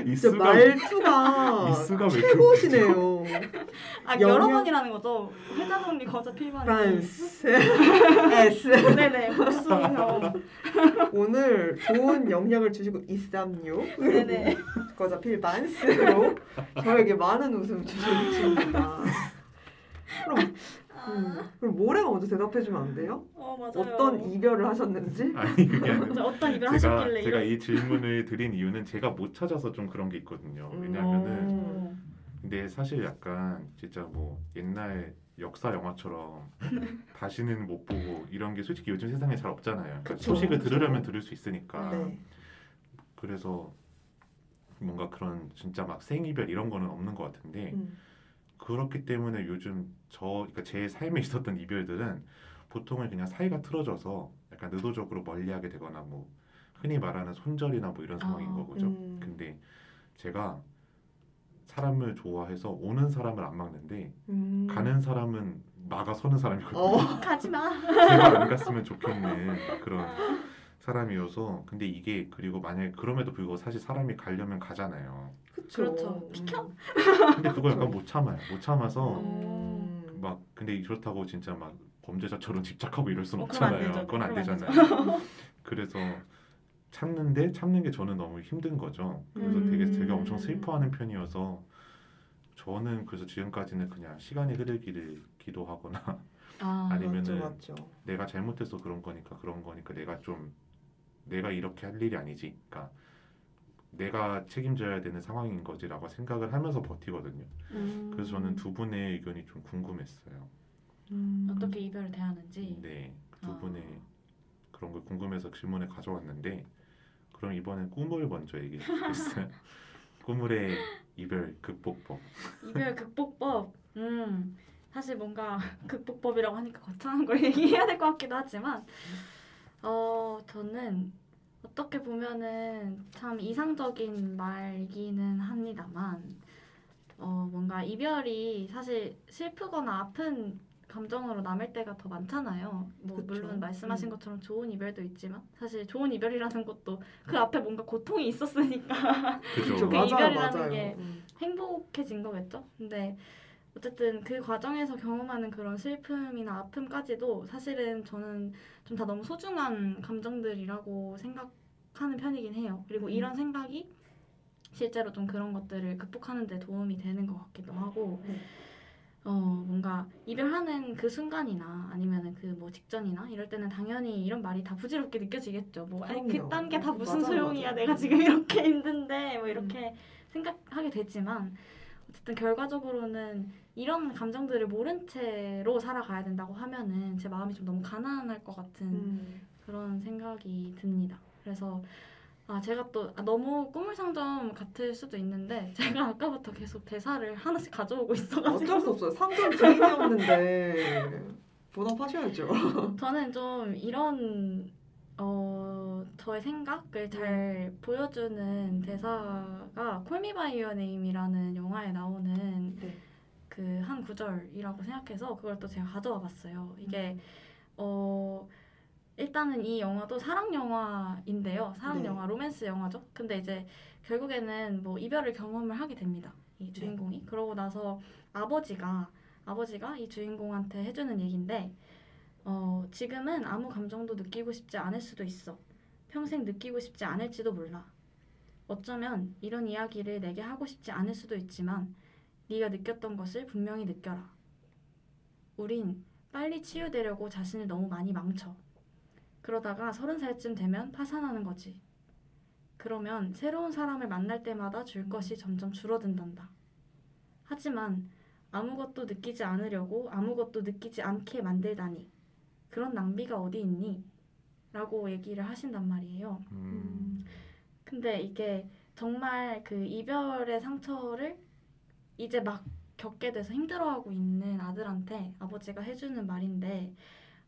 Speaker 1: 이
Speaker 3: 진짜
Speaker 1: 수가
Speaker 3: 말투가
Speaker 1: 이 수가 왜 이렇게
Speaker 3: 최고시네요.
Speaker 4: 아
Speaker 3: 영양-
Speaker 4: 여러 번이라는 거죠. 회자 정리 거자 필반이.
Speaker 3: 프랑스 S
Speaker 4: 네네 복수형.
Speaker 3: 오늘 좋은 영향을 주시고 있삼요.
Speaker 4: 네네.
Speaker 3: 거자 필반스로 저에게 많은 웃음 주십니다. 그럼 음, 그럼 모래가 먼저 대답해주면 안 돼요?
Speaker 4: 어 맞아요.
Speaker 3: 어떤 이별을 하셨는지?
Speaker 1: 아니 그게 아니라
Speaker 4: 맞아, 어떤 이별
Speaker 1: 제가
Speaker 4: 하셨길래
Speaker 1: 제가
Speaker 4: 이런.
Speaker 1: 이 질문을 드린 이유는 제가 못 찾아서 좀 그런 게 있거든요. 왜냐하면은
Speaker 3: 음.
Speaker 1: 근데 사실 약간 진짜 뭐 옛날 역사 영화처럼 다시는 못 보고 이런 게 솔직히 요즘 세상에 잘 없잖아요. 그러니까
Speaker 3: 그쵸,
Speaker 1: 소식을
Speaker 3: 그쵸.
Speaker 1: 들으려면 들을 수 있으니까
Speaker 3: 네.
Speaker 1: 그래서 뭔가 그런 진짜 막 생이별 이런 거는 없는 것 같은데
Speaker 3: 음.
Speaker 1: 그렇기 때문에 요즘 저 그러니까 제 삶에 있었던 이별들은 보통은 그냥 사이가 틀어져서 약간 의도적으로 멀리하게 되거나 뭐 흔히 말하는 손절이나 뭐 이런 상황인
Speaker 4: 아,
Speaker 1: 거죠.
Speaker 3: 음.
Speaker 1: 근데 제가 사람을 좋아해서 오는 사람을 안 막는데
Speaker 3: 음.
Speaker 1: 가는 사람은 막아 서는 사람이거든요.
Speaker 3: 어.
Speaker 4: 가지 마.
Speaker 1: 제가 안 갔으면 좋겠는 그런 사람이어서 근데 이게 그리고 만약에 그럼에도 불구하고 사실 사람이 가려면 가잖아요.
Speaker 3: 그쵸.
Speaker 4: 그렇죠. 비켜?
Speaker 3: 음.
Speaker 1: 근데 그거 약간 못 참아요. 못 참아서
Speaker 3: 음.
Speaker 1: 막 근데 그렇다고 진짜 막 범죄자처럼 집착하고 이럴 순
Speaker 4: 어, 그건 안
Speaker 1: 없잖아요.
Speaker 4: 되죠.
Speaker 1: 그건 안 되잖아요. 그래서 참는데 참는 게 저는 너무 힘든 거죠. 그래서 되게
Speaker 3: 음.
Speaker 1: 제가 엄청 슬퍼하는 편이어서 저는 그래서 지금까지는 그냥 시간이 흐르기를 기도하거나
Speaker 4: 아,
Speaker 1: 아니면은
Speaker 3: 맞죠, 맞죠.
Speaker 1: 내가 잘못해서 그런 거니까 그런 거니까 내가 좀 내가 이렇게 할 일이 아니지. 그러니까 내가 책임져야 되는 상황인 거지라고 생각을 하면서 버티거든요.
Speaker 4: 음.
Speaker 1: 그래서 저는 두 분의 의견이 좀 궁금했어요.
Speaker 3: 음.
Speaker 4: 어떻게 이별을 대하는지.
Speaker 1: 네, 그두
Speaker 4: 아.
Speaker 1: 분의 그런 걸 궁금해서 질문을 가져왔는데 그럼 이번엔 꿈을 먼저 얘기해 주시겠어요? 꿈을의 이별 극복법.
Speaker 4: 이별 극복법. 음. 사실 뭔가 극복법이라고 하니까 거창한 걸 얘기해야 될 것 같기도 하지만 어 저는 어떻게 보면은 참 이상적인 말이기는 합니다만 어 뭔가 이별이 사실 슬프거나 아픈 감정으로 남을 때가 더 많잖아요. 뭐
Speaker 3: 그쵸.
Speaker 4: 물론 말씀하신
Speaker 3: 음.
Speaker 4: 것처럼 좋은 이별도 있지만 사실 좋은 이별이라는 것도 그 앞에 뭔가 고통이 있었으니까
Speaker 1: 그
Speaker 3: 맞아요,
Speaker 4: 이별이라는
Speaker 3: 맞아요.
Speaker 4: 게
Speaker 3: 음.
Speaker 4: 행복해진 거겠죠. 근데 어쨌든 그 과정에서 경험하는 그런 슬픔이나 아픔까지도 사실은 저는 좀 다 너무 소중한 감정들이라고 생각하는 편이긴 해요. 그리고
Speaker 3: 음.
Speaker 4: 이런 생각이 실제로 좀 그런 것들을 극복하는 데 도움이 되는 것 같기도 하고
Speaker 3: 네.
Speaker 4: 어 뭔가 이별하는 그 순간이나 아니면은 그 뭐 직전이나 이럴 때는 당연히 이런 말이 다 부질없게 느껴지겠죠. 뭐 아니
Speaker 3: 그럼요.
Speaker 4: 그딴 게 다 무슨
Speaker 3: 맞아요,
Speaker 4: 소용이야.
Speaker 3: 맞아요.
Speaker 4: 내가 지금 이렇게 힘든데 뭐 이렇게 생각하게 되지만 어쨌든 결과적으로는 이런 감정들을 모른 채로 살아가야 된다고 하면은 제 마음이 좀 너무 가난할 것 같은
Speaker 3: 음.
Speaker 4: 그런 생각이 듭니다. 그래서 아 제가 또 아, 너무 꿈을 상점 같을 수도 있는데 제가 아까부터 계속 대사를 하나씩 가져오고 있어가지고
Speaker 3: 어쩔 수 없어요. 상점 주인이었는데 본업하셔야죠.
Speaker 4: 저는 좀 이런 어 저의 생각을 잘 보여주는 대사가 Call Me by Your Name이라는 영화에 나오는
Speaker 3: 네.
Speaker 4: 그한 구절이라고 생각해서 그걸 또 제가 가져와 봤어요. 이게 어 일단은 이 영화도 사랑 영화인데요. 사랑
Speaker 3: 네.
Speaker 4: 영화, 로맨스 영화죠. 근데 이제 결국에는 뭐 이별을 경험을 하게 됩니다.
Speaker 3: 네.
Speaker 4: 이 주인공이. 그러고 나서 아버지가 아버지가 이 주인공한테 해주는 얘긴데 어, 지금은 아무 감정도 느끼고 싶지 않을 수도 있어. 평생 느끼고 싶지 않을지도 몰라. 어쩌면 이런 이야기를 내게 하고 싶지 않을 수도 있지만 네가 느꼈던 것을 분명히 느껴라. 우린 빨리 치유되려고 자신을 너무 많이 망쳐. 그러다가 서른 살쯤 되면 파산하는 거지. 그러면 새로운 사람을 만날 때마다 줄 것이 점점 줄어든단다. 하지만 아무것도 느끼지 않으려고 아무것도 느끼지 않게 만들다니. 그런 낭비가 어디 있니? 라고 얘기를 하신단 말이에요.
Speaker 1: 음.
Speaker 4: 근데 이게 정말 그 이별의 상처를 이제 막 겪게 돼서 힘들어하고 있는 아들한테 아버지가 해주는 말인데,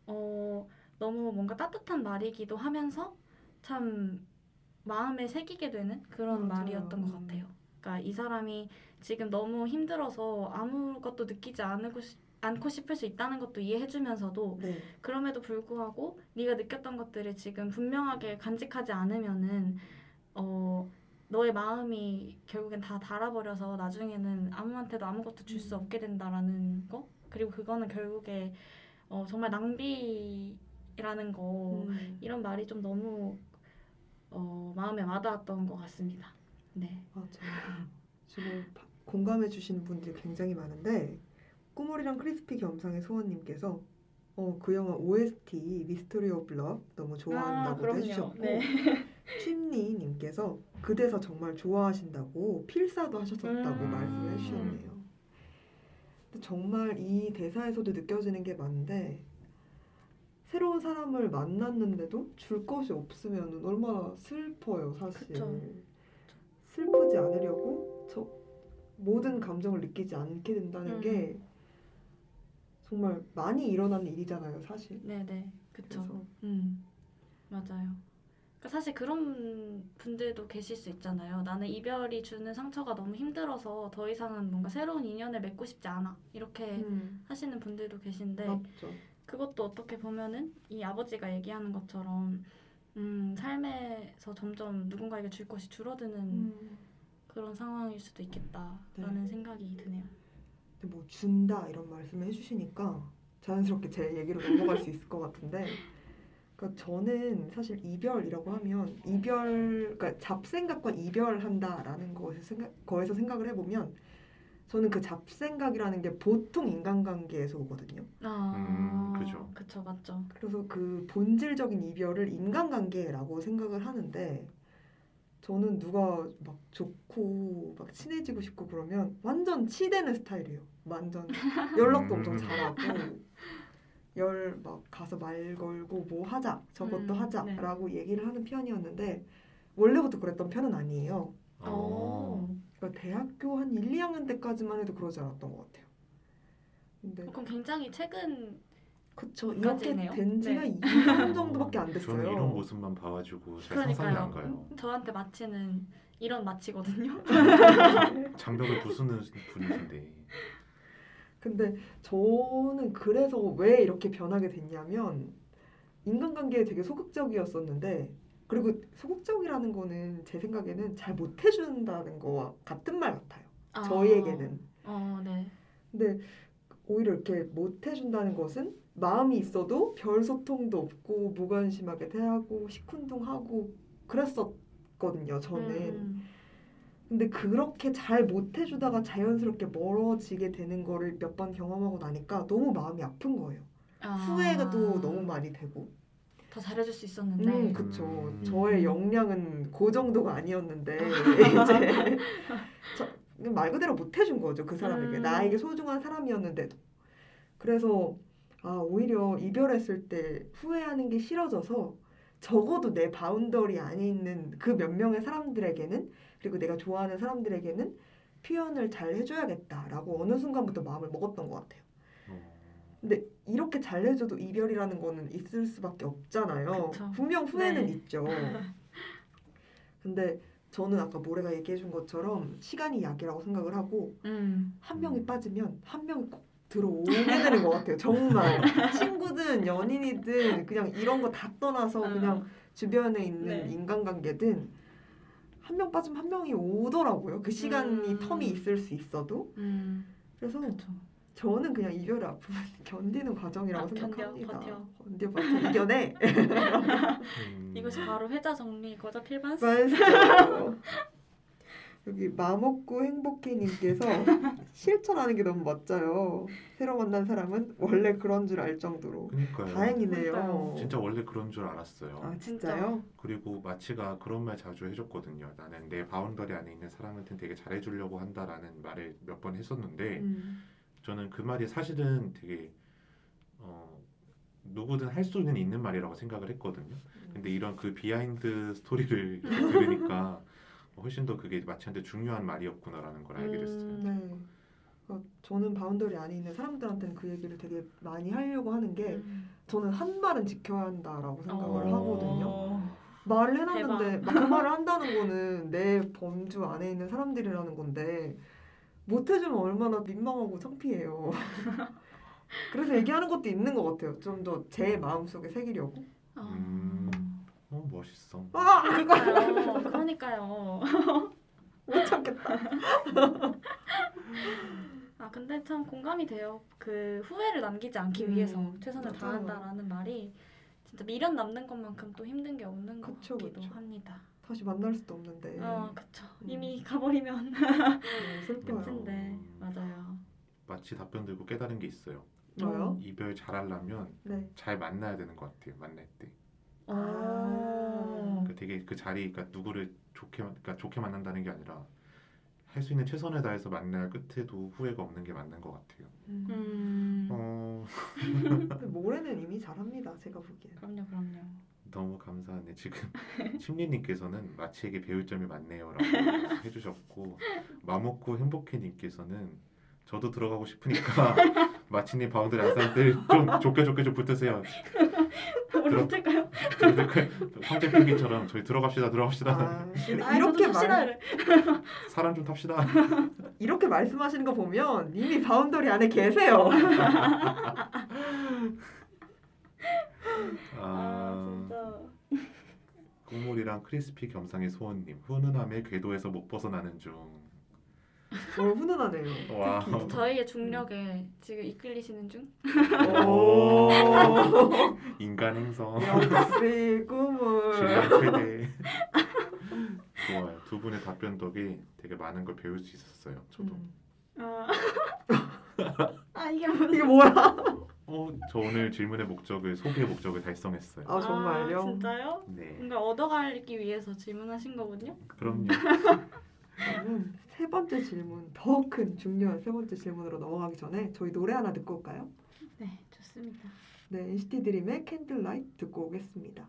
Speaker 4: 어, 너무 뭔가 따뜻한 말이기도 하면서 참 마음에 새기게 되는 그런
Speaker 3: 맞아요.
Speaker 4: 말이었던 것 같아요. 그러니까 이 사람이 지금 너무 힘들어서 아무것도 느끼지 않고, 싶- 않고 싶을 수 있다는 것도 이해해주면서도
Speaker 3: 네.
Speaker 4: 그럼에도 불구하고 네가 느꼈던 것들을 지금 분명하게 간직하지 않으면은 어 너의 마음이 결국엔 다 닳아버려서 나중에는 아무한테도 아무것도 줄수
Speaker 3: 음.
Speaker 4: 없게 된다라는 거 그리고 그거는 결국에 어 정말 낭비 라는 거
Speaker 3: 음.
Speaker 4: 이런 말이 좀 너무 어 마음에 와닿았던 것 같습니다. 네.
Speaker 3: 맞아요. 지금 바- 공감해 주시는 분들이 굉장히 많은데 꾸물이랑 크리스피 겸상의 소원님께서 어, 그 영화 OST Mystery of Love 너무 좋아한다고
Speaker 4: 그럼요.
Speaker 3: 해주셨고
Speaker 4: 네.
Speaker 3: 취미님께서 그 대사 정말 좋아하신다고 필사도 하셨었다고
Speaker 4: 음.
Speaker 3: 말씀해 주셨네요. 정말 이 대사에서도 느껴지는 게 많은데 새로운 사람을 만났는데도 줄 것이 없으면 얼마나 슬퍼요 사실.
Speaker 4: 그쵸.
Speaker 3: 슬프지 않으려고 저 모든 감정을 느끼지 않게 된다는
Speaker 4: 음.
Speaker 3: 게 정말 많이 일어나는 일이잖아요 사실.
Speaker 4: 네네. 그쵸. 음, 맞아요. 그러니까 사실 그런 분들도 계실 수 있잖아요. 나는 이별이 주는 상처가 너무 힘들어서 더 이상은 뭔가 새로운 인연을 맺고 싶지 않아. 이렇게
Speaker 3: 음,
Speaker 4: 하시는 분들도 계신데
Speaker 3: 맞죠.
Speaker 4: 그것도 어떻게 보면은 이 아버지가 얘기하는 것처럼 음, 삶에서 점점 누군가에게 줄 것이 줄어드는
Speaker 3: 음.
Speaker 4: 그런 상황일 수도 있겠다라는 생각이 드네요.
Speaker 3: 근데 뭐 준다 이런 말씀을 해주시니까 자연스럽게 제 얘기로 넘어갈 수 있을 것 같은데 그러니까 저는 사실 이별이라고 하면 이별 그러니까 잡생각과 이별한다라는 것에서 생각, 거에서 생각을 해보면 저는 그 잡생각이라는 게 보통 인간관계에서 오거든요.
Speaker 4: 아,
Speaker 1: 음, 그죠.
Speaker 4: 그쵸, 맞죠.
Speaker 3: 그래서 그 본질적인 이별을 인간관계라고 생각을 하는데 저는 누가 막 좋고 막 친해지고 싶고 그러면 완전 치대는 스타일이에요. 완전 연락도 엄청
Speaker 1: 음.
Speaker 3: 잘하고 열 막 가서 말 걸고 뭐 하자 저것도
Speaker 4: 음,
Speaker 3: 하자라고 얘기를 하는 편이었는데 원래부터 그랬던 편은 아니에요.
Speaker 1: 어.
Speaker 3: 그러니까 대학교 한 1, 2학년 때까지만 해도 그러지 않았던 것 같아요. 근데
Speaker 4: 그럼 굉장히 최근
Speaker 3: 그쵸 이렇게. 된 지가
Speaker 4: 네.
Speaker 3: 2년 정도밖에 안 됐어요.
Speaker 1: 저는 이런 모습만 봐가지고 잘 상상이 안 가요.
Speaker 4: 그러니까요. 저한테 마치는 이런 마치거든요.
Speaker 1: 장벽을 부수는 분이신데.
Speaker 3: 근데 저는 그래서 왜 이렇게 변하게 됐냐면 인간관계에 되게 소극적이었었는데 그리고 소극적이라는 거는 제 생각에는 잘 못 해준다는 거와 같은 말 같아요.
Speaker 4: 아,
Speaker 3: 저희에게는.
Speaker 4: 어, 네.
Speaker 3: 근데 오히려 이렇게 못 해준다는 것은 마음이 있어도 별 소통도 없고 무관심하게 대하고 시큰둥하고 그랬었거든요. 저는.
Speaker 4: 음,
Speaker 3: 근데 그렇게 잘 못 해주다가 자연스럽게 멀어지게 되는 거를 몇 번 경험하고 나니까 너무 마음이 아픈 거예요.
Speaker 4: 아,
Speaker 3: 후회도 너무 많이 되고.
Speaker 4: 더 잘해줄 수 있었는데.
Speaker 3: 음, 그쵸.
Speaker 1: 음.
Speaker 3: 저의 역량은 그 정도가 아니었는데 이제 저, 말 그대로 못 해준 거죠 그 사람에게
Speaker 4: 음.
Speaker 3: 나에게 소중한 사람이었는데도. 그래서 아 오히려 이별했을 때 후회하는 게 싫어져서 적어도 내 boundary 안에 있는 그 몇 명의 사람들에게는 그리고 내가 좋아하는 사람들에게는 표현을 잘 해줘야겠다라고 어느 순간부터 마음을 먹었던 것 같아요.
Speaker 1: 어.
Speaker 3: 근데 이렇게 잘해줘도 이별이라는 거는 있을 수밖에 없잖아요.
Speaker 4: 그쵸.
Speaker 3: 분명 후회는
Speaker 4: 네.
Speaker 3: 있죠. 근데 저는 아까 모래가 얘기해준 것처럼 시간이 약이라고 생각을 하고
Speaker 4: 음,
Speaker 3: 한 명이 빠지면 한 명이 꼭 들어오게 되는 것 같아요. 정말 친구든 연인이든 그냥 이런 거 다 떠나서
Speaker 4: 음.
Speaker 3: 그냥 주변에 있는
Speaker 4: 네.
Speaker 3: 인간관계든 한 명 빠지면 한 명이 오더라고요. 그 시간이
Speaker 4: 음.
Speaker 3: 텀이 있을 수 있어도
Speaker 4: 음,
Speaker 3: 그래서
Speaker 4: 그쵸.
Speaker 3: 저는 그냥 이별의 아픔을 견디는 과정이라고
Speaker 4: 아,
Speaker 3: 생각합니다.
Speaker 4: 버텨.
Speaker 3: 견뎌 버텨 이겨내.
Speaker 1: 음.
Speaker 4: 이것이 바로 회자 정리 거자 필반스.
Speaker 3: 맞어. 여기 마먹고 행복해님께서 실천하는 게 너무 멋져요. 새로 만난 사람은 원래 그런 줄 알 정도로
Speaker 1: 그러니까요.
Speaker 3: 다행이네요.
Speaker 4: 그러니까요.
Speaker 1: 진짜 원래 그런 줄 알았어요.
Speaker 3: 아 진짜요?
Speaker 1: 그리고 마치가 그런 말 자주 해줬거든요. 나는 내 boundary 안에 있는 사람한테는 되게 잘해주려고 한다라는 말을 몇 번 했었는데
Speaker 3: 음.
Speaker 1: 저는 그 말이 사실은 되게 어, 누구든 할 수는 있는 말이라고 생각을 했거든요. 근데 이런 그 behind story를 들으니까 훨씬 더 그게 마치한테 중요한 말이었구나라는 걸 알게 됐어요.
Speaker 4: 음.
Speaker 3: 네. 그러니까 저는 boundary 안에 있는 사람들한테는 그 얘기를 되게 많이 하려고 하는 게
Speaker 4: 음.
Speaker 3: 저는 한 말은 지켜야 한다라고 생각을
Speaker 4: 어.
Speaker 3: 하거든요. 말을 해놨는데 그 말을 한다는 거는 내 범주 안에 있는 사람들이라는 건데 못 해주면 얼마나 민망하고 창피해요. 그래서 얘기하는 것도 있는 것 같아요. 좀 더 제 마음속에 새기려고.
Speaker 4: 어.
Speaker 1: 음. 어 멋있어.
Speaker 3: 아 그거
Speaker 4: 그러니까요. 그러니까요.
Speaker 3: 못 참겠다.
Speaker 4: 아 근데 참 공감이 돼요. 그 후회를 남기지 않기
Speaker 3: 음,
Speaker 4: 위해서 최선을
Speaker 3: 맞아요.
Speaker 4: 다한다라는 말이 진짜 미련 남는 것만큼 또 힘든 게 없는 것
Speaker 3: 그쵸,
Speaker 4: 같기도
Speaker 3: 그쵸.
Speaker 4: 합니다.
Speaker 3: 다시 만날 수도 없는데.
Speaker 4: 어 그쵸.
Speaker 3: 음.
Speaker 4: 이미 가버리면
Speaker 3: 네, 슬퍼요.
Speaker 4: 끝인데 맞아요.
Speaker 1: 마치 답변 들고 깨달은 게 있어요.
Speaker 3: 뭐요?
Speaker 1: 이별 잘하려면
Speaker 3: 네.
Speaker 1: 잘 만나야 되는 것 같아요. 만날 때.
Speaker 3: 아.
Speaker 1: 그 되게 그 자리, 그러니까 누구를 좋게, 그러니까 좋게 만난다는 게 아니라 할 수 있는 최선을 다해서 만날 끝에도 후회가 없는 게 맞는 것 같아요.
Speaker 3: 음.
Speaker 4: 음.
Speaker 1: 어,
Speaker 3: 모래는 이미 잘합니다. 제가 보기엔.
Speaker 4: 그럼요, 그럼요.
Speaker 1: 너무 감사하네. 지금 심리님께서는 마치에게 배울 점이 많네요라고 해주셨고 마모코 행복해님께서는 저도 들어가고 싶으니까 마치님 boundary 안 사람들 좀 좋게 좋게 좀 붙으세요.
Speaker 4: 우리
Speaker 1: 들어-
Speaker 4: 어떨까요?
Speaker 1: 황제 펭귄처럼 저희 들어갑시다 들어갑시다
Speaker 3: 아,
Speaker 4: 아,
Speaker 3: 이렇게. 말.
Speaker 1: 사람 좀 탑시다.
Speaker 3: 이렇게 말씀하시는 거 보면 이미 boundary 안에 계세요.
Speaker 4: 아
Speaker 1: 아,
Speaker 4: 진짜.
Speaker 1: 국물이랑 크리스피 겸상의 소원님 훈훈함의 궤도에서 못 벗어나는 중.
Speaker 3: 뭘 훈훈하네요.
Speaker 1: Wow.
Speaker 3: 특히.
Speaker 4: 저희의 중력에 지금 이끌리시는 중?
Speaker 3: 오.
Speaker 1: 인간 행성.
Speaker 3: 역시 꿈을.
Speaker 1: 최대. 좋아요. 두 분의 답변 덕에 되게 많은 걸 배울 수 있었어요. 저도.
Speaker 3: 음.
Speaker 4: 아, 아 이게 무슨?
Speaker 3: 이게 뭐야?
Speaker 1: 어, 저 오늘 질문의 목적을 소개의 목적을 달성했어요.
Speaker 3: 아 정말요?
Speaker 4: 아, 진짜요?
Speaker 1: 네.
Speaker 4: 뭔가 얻어가기 위해서 질문하신 거군요.
Speaker 1: 그럼요.
Speaker 3: 저는 세 번째 질문 더 큰 중요한 세 번째 질문으로 넘어가기 전에 저희 노래 하나 듣고 올까요?
Speaker 4: 네, 좋습니다.
Speaker 3: 네, NCT 드림의 캔들라이트 듣고 오겠습니다.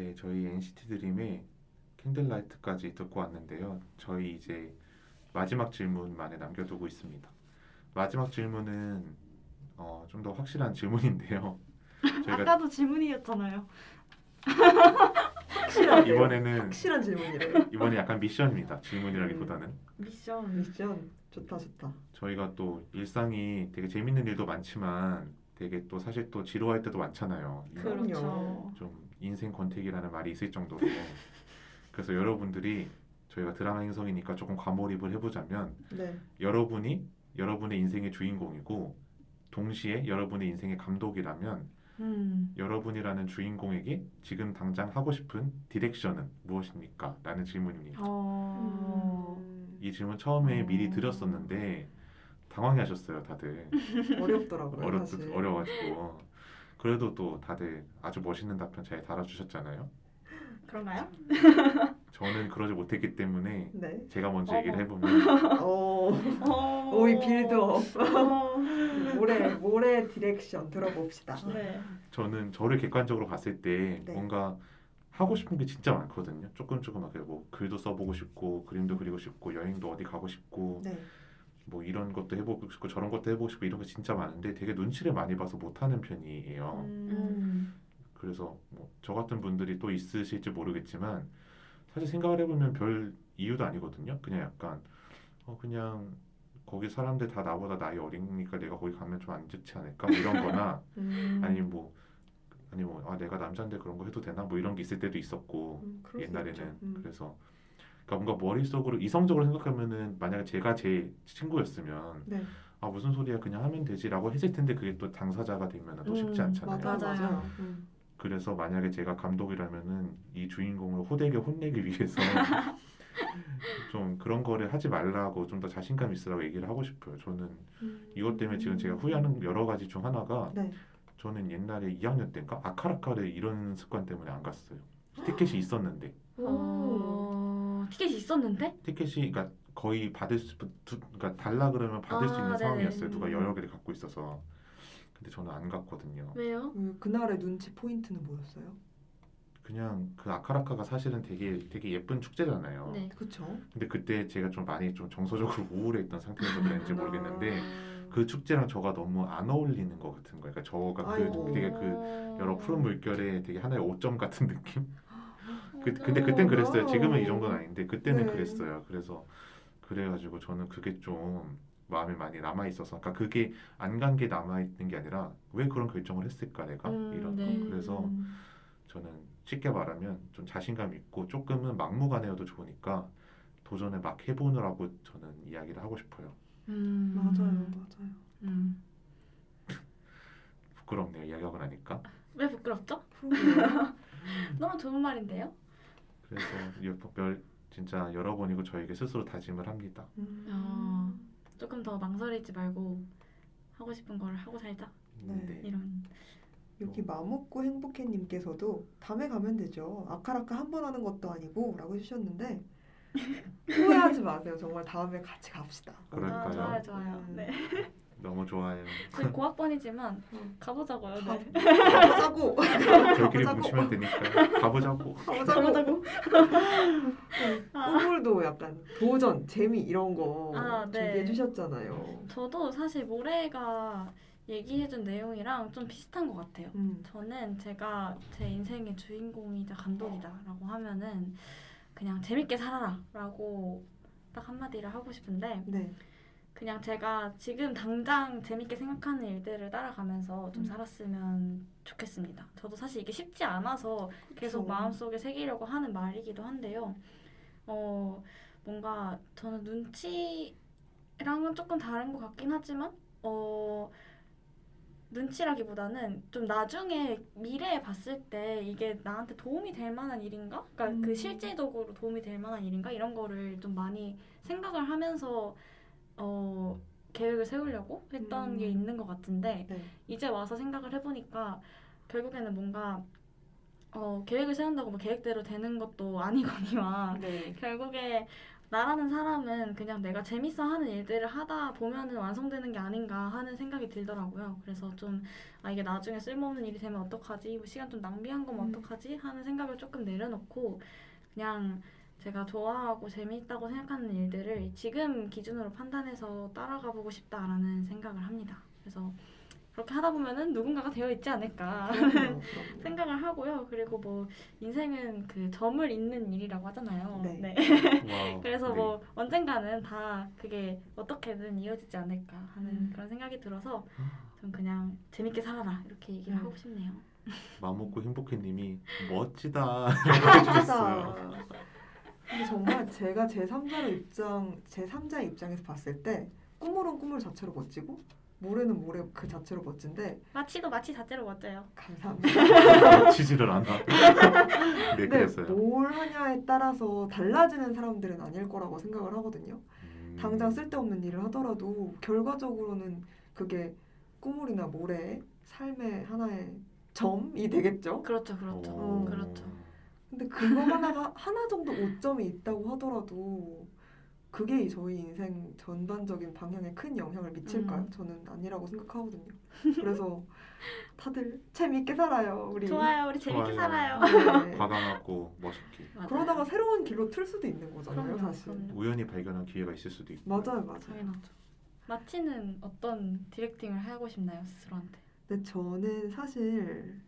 Speaker 1: 네, 저희 NCT 드림의 캔들라이트까지 듣고 왔는데요. 저희 이제 마지막 질문만에 남겨두고 있습니다. 마지막 질문은 어, 좀 더 확실한 질문인데요. 저희가
Speaker 4: 아까도 질문이었잖아요.
Speaker 3: 확실한
Speaker 1: 이번에는
Speaker 3: 확실한 질문이래요.
Speaker 1: 이번에 약간 미션입니다. 질문이라기보다는
Speaker 4: 미션.
Speaker 3: 미션 좋다 좋다.
Speaker 1: 저희가 또 일상이 되게 재밌는 일도 많지만 되게 또 사실 또 지루할 때도 많잖아요.
Speaker 3: 그럼요.
Speaker 4: 그렇죠.
Speaker 1: 좀 인생 권태기라는 말이 있을 정도로 그래서 여러분들이 저희가 드라마 행성이니까 조금 과몰입을 해보자면
Speaker 3: 네.
Speaker 1: 여러분이 여러분의 인생의 주인공이고 동시에 여러분의 인생의 감독이라면
Speaker 4: 음.
Speaker 1: 여러분이라는 주인공에게 지금 당장 하고 싶은 디렉션은 무엇입니까? 라는 질문입니다.
Speaker 4: 어.
Speaker 3: 음,
Speaker 1: 이 질문 처음에
Speaker 4: 어.
Speaker 1: 미리 드렸었는데 당황해하셨어요 다들
Speaker 3: 어렵더라고요
Speaker 1: 어렵
Speaker 3: 사실.
Speaker 1: 어려가지고 그래도 또 다들 아주 멋있는 답변 잘 달아주셨잖아요.
Speaker 4: 그런가요?
Speaker 1: 저는 그러지 못했기 때문에
Speaker 3: 네.
Speaker 1: 제가 먼저
Speaker 4: 어머.
Speaker 1: 얘기를 해보면
Speaker 3: 어,
Speaker 4: 어.
Speaker 3: 오이 빌드업.
Speaker 4: 어.
Speaker 3: 모래 모래 direction 들어봅시다.
Speaker 4: 네.
Speaker 1: 저는 저를 객관적으로 봤을 때
Speaker 3: 네.
Speaker 1: 뭔가 하고 싶은 게 진짜 많거든요. 조금 조금하게 뭐 글도 써보고 싶고 그림도 그리고 싶고 여행도 어디 가고 싶고
Speaker 3: 네.
Speaker 1: 뭐 이런 것도 해보고 싶고 저런 것도 해보고 싶고 이런 거 진짜 많은데 되게 눈치를 많이 봐서 못하는 편이에요.
Speaker 4: 음.
Speaker 1: 그래서 뭐 저 같은 분들이 또 있으실지 모르겠지만 사실 생각을 해보면 별 이유도 아니거든요. 그냥 약간 어 그냥 거기 사람들 다 나보다 나이 어리니까 내가 거기 가면 좀 안 좋지 않을까 뭐 이런 거나
Speaker 3: 음.
Speaker 1: 아니면 뭐 아니 뭐 아, 내가 남자인데 그런 거 해도 되나 뭐 이런 게 있을 때도 있었고
Speaker 3: 음,
Speaker 1: 옛날에는.
Speaker 3: 음.
Speaker 1: 그래서 그러니까 뭔가 머릿속으로 이성적으로 생각하면은 만약에 제가 제 친구였으면
Speaker 3: 네,
Speaker 1: 아 무슨 소리야 그냥 하면 되지라고 했을 텐데 그게 또 당사자가 되면 또 쉽지
Speaker 4: 음,
Speaker 1: 않잖아요.
Speaker 3: 맞아요,
Speaker 4: 맞아요.
Speaker 3: 맞아요. 음.
Speaker 1: 그래서 만약에 제가 감독이라면은 이 주인공을 호되게 혼내기 위해서 좀 그런 거를 하지 말라고 좀 더 자신감 있으라고 얘기를 하고 싶어요. 저는
Speaker 3: 음.
Speaker 1: 이것 때문에 지금 제가 후회하는 여러 가지 중 하나가
Speaker 3: 네.
Speaker 1: 저는 옛날에 2학년 때인가 아카라카를 이런 습관 때문에 안 갔어요. 티켓이 있었는데
Speaker 4: 어, 티켓이 있었는데?
Speaker 1: 티켓이 그러니까 거의 받을 수 두, 그러니까 달라 그러면 받을 수
Speaker 4: 아,
Speaker 1: 있는
Speaker 4: 네네.
Speaker 1: 상황이었어요. 누가
Speaker 3: 음.
Speaker 1: 여러 개를 갖고 있어서. 근데 저는 안 갔거든요.
Speaker 4: 왜요?
Speaker 3: 그- 그날의 눈치 포인트는 뭐였어요?
Speaker 1: 그냥 그 아카라카가 사실은 되게 되게 예쁜 축제잖아요.
Speaker 4: 네.
Speaker 3: 그쵸?
Speaker 1: 근데 그때 제가 좀 많이 좀 정서적으로 우울했던 그랬는지 모르겠는데
Speaker 3: 아.
Speaker 1: 그 축제랑 저가 너무 안 어울리는 것 같은 거예요. 그러니까 저가
Speaker 3: 아이고.
Speaker 1: 그 되게 그 여러 푸른 물결에 되게 하나의 오점 같은 느낌? 그,
Speaker 4: 어,
Speaker 1: 근데 그땐 그랬어요. 지금은 이 정도는
Speaker 3: 어.
Speaker 1: 아닌데 그때는
Speaker 3: 네.
Speaker 1: 그랬어요. 그래서 그래가지고 저는 그게 좀 마음에 많이 남아 있어서, 그러니까 그게 안 간 게 남아 있는 게 아니라 왜 그런 결정을 했을까 내가
Speaker 4: 음,
Speaker 1: 이런
Speaker 4: 네.
Speaker 1: 거. 그래서
Speaker 3: 음.
Speaker 1: 저는 쉽게 말하면 좀 자신감 있고 조금은 막무가내여도 좋으니까 도전을 막 해보느라고 저는 이야기를 하고 싶어요.
Speaker 4: 음.
Speaker 3: 맞아요, 맞아요.
Speaker 4: 음.
Speaker 1: 부끄럽네요. 이야기하고 나니까.
Speaker 4: 왜 부끄럽죠? 너무 좋은 말인데요?
Speaker 1: 그래서 여- 별 진짜 여러 번이고 저에게 스스로 다짐을 합니다.
Speaker 3: 음.
Speaker 4: 어. 조금 더 망설이지 말고 하고 싶은 걸 하고 살자
Speaker 3: 네.
Speaker 1: 네.
Speaker 4: 이런
Speaker 3: 여기 마먹고 행복해님께서도 다음에 가면 되죠. 아카라카 한 번 하는 것도 아니고 라고 해주셨는데 후회하지 마세요. 정말 다음에 같이 갑시다.
Speaker 1: 그럴까요?
Speaker 4: 아, 좋아요 좋아요
Speaker 3: 음.
Speaker 4: 네.
Speaker 1: 너무 좋아요.
Speaker 4: 저희 고학번이지만
Speaker 3: 음.
Speaker 4: 가보자고요
Speaker 3: 가,
Speaker 4: 네.
Speaker 3: 가보자고.
Speaker 1: 저희끼리
Speaker 3: 가보자고.
Speaker 1: 뭉치면 되니까 가보자고.
Speaker 3: 가보자고.
Speaker 4: 아.
Speaker 3: 꿈물도 약간 도전, 재미 이런 거
Speaker 4: 아, 네.
Speaker 3: 준비해 주셨잖아요.
Speaker 4: 저도 사실 모래가 얘기해준 내용이랑 좀 비슷한 것 같아요
Speaker 3: 음.
Speaker 4: 저는 제가 제 인생의 주인공이자 감독이다라고 하면은 그냥 재밌게 살아라라고 딱 한마디를 하고 싶은데
Speaker 3: 네.
Speaker 4: 그냥 제가 지금 당장 재밌게 생각하는 일들을 따라가면서 좀
Speaker 3: 음.
Speaker 4: 살았으면 좋겠습니다. 저도 사실 이게 쉽지 않아서 계속
Speaker 3: 그쵸.
Speaker 4: 마음속에 새기려고 하는 말이기도 한데요. 어, 뭔가 저는 눈치랑은 조금 다른 것 같긴 하지만, 어, 눈치라기보다는 좀 나중에 미래에 봤을 때 이게 나한테 도움이 될 만한 일인가? 그러니까
Speaker 3: 음.
Speaker 4: 그 실질적으로 도움이 될 만한 일인가? 이런 거를 좀 많이 생각을 하면서 어, 계획을 세우려고 했던
Speaker 3: 음.
Speaker 4: 게 있는 것 같은데
Speaker 3: 네.
Speaker 4: 이제 와서 생각을 해보니까 결국에는 뭔가 어, 계획을 세운다고 뭐 계획대로 되는 것도 아니거니와
Speaker 3: 네.
Speaker 4: 결국에 나라는 사람은 그냥 내가 재밌어 하는 일들을 하다 보면은 완성되는 게 아닌가 하는 생각이 들더라고요. 그래서 좀, 아, 이게 나중에 쓸모없는 일이 되면 어떡하지? 뭐 시간 좀 낭비한 거면
Speaker 3: 음.
Speaker 4: 어떡하지? 하는 생각을 조금 내려놓고 그냥 제가 좋아하고 재미있다고 생각하는 일들을 지금 기준으로 판단해서 따라가 보고 싶다라는 생각을 합니다. 그래서 그렇게 하다 보면은 누군가가 되어 있지 않을까. 생각을 하고요. 그리고 뭐 인생은 그 점을 잇는 일이라고 하잖아요.
Speaker 3: 네.
Speaker 1: Wow.
Speaker 4: 그래서
Speaker 1: 네.
Speaker 4: 뭐 언젠가는 다 그게 어떻게든 이어지지 않을까 하는
Speaker 3: 음.
Speaker 4: 그런 생각이 들어서 좀 그냥 재밌게 살아라 이렇게 얘기를
Speaker 3: 음.
Speaker 4: 하고 싶네요.
Speaker 1: 마음먹고 행복해님이 멋지다 해주셨어요.
Speaker 3: 근데 정말 제가 제 3자의 입장, 제 3자의 입장에서 봤을 때 꾸물은 꾸물 자체로 멋지고 모래는 모래 그 자체로 멋진데
Speaker 4: 마치도 마치 자체로 멋져요.
Speaker 3: 감사합니다.
Speaker 1: 멋지지를 않아. 네
Speaker 3: 근데
Speaker 1: 그랬어요.
Speaker 3: 뭘 하냐에 따라서 달라지는 사람들은 아닐 거라고 생각을 하거든요.
Speaker 1: 음.
Speaker 3: 당장 쓸데없는 일을 하더라도 결과적으로는 그게 꾸물이나 모래의 삶의 하나의 점이 되겠죠.
Speaker 4: 그렇죠, 그렇죠,
Speaker 3: 오.
Speaker 4: 그렇죠.
Speaker 3: 근데 그거 하나가 하나 정도 오점이 있다고 하더라도 그게 저희 인생 전반적인 방향에 큰 영향을 미칠까요?
Speaker 4: 음.
Speaker 3: 저는 아니라고 생각하거든요. 그래서 다들 재밌게 살아요, 우리.
Speaker 4: 좋아요, 우리 재밌게
Speaker 1: 좋아요.
Speaker 4: 살아요.
Speaker 3: 네.
Speaker 1: 과감하고 멋있게
Speaker 4: 맞아요.
Speaker 3: 그러다가 새로운 길로 틀 수도 있는 거잖아요,
Speaker 4: 그럼요,
Speaker 3: 사실.
Speaker 4: 그럼요.
Speaker 1: 우연히 발견한 기회가 있을 수도 있고.
Speaker 3: 맞아요, 맞아요.
Speaker 4: 당연하죠. 마치는 어떤 디렉팅을 하고 싶나요 스스로한테?
Speaker 3: 근데 저는 사실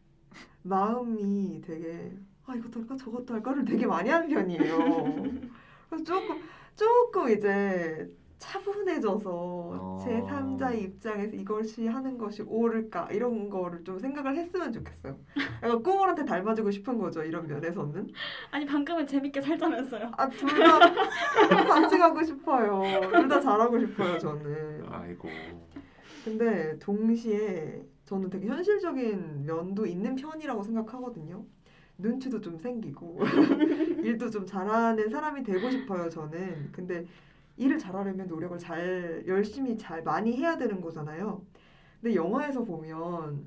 Speaker 3: 마음이 되게 아 이것도 할까 저것도 할까를 되게 많이 하는 편이에요. 그래서 조금 조금 이제 차분해져서
Speaker 1: 어.
Speaker 3: 제 3자의 입장에서 이것이 하는 것이 옳을까 이런 거를 좀 생각을 했으면 좋겠어요. 약간 꾸물한테 닮아주고 싶은 거죠 이런 면에서는.
Speaker 4: 아니 방금은 재밌게 살자면서요.
Speaker 3: 아둘다 같이 가고 싶어요. 둘 다 잘하고 싶어요 저는.
Speaker 1: 아이고.
Speaker 3: 근데 동시에 저는 되게 현실적인 면도 있는 편이라고 생각하거든요. 눈치도 좀 생기고 일도 좀 잘하는 사람이 되고 싶어요 저는. 근데 일을 잘하려면 노력을 잘 열심히 잘 많이 해야 되는 거잖아요. 근데 영화에서 보면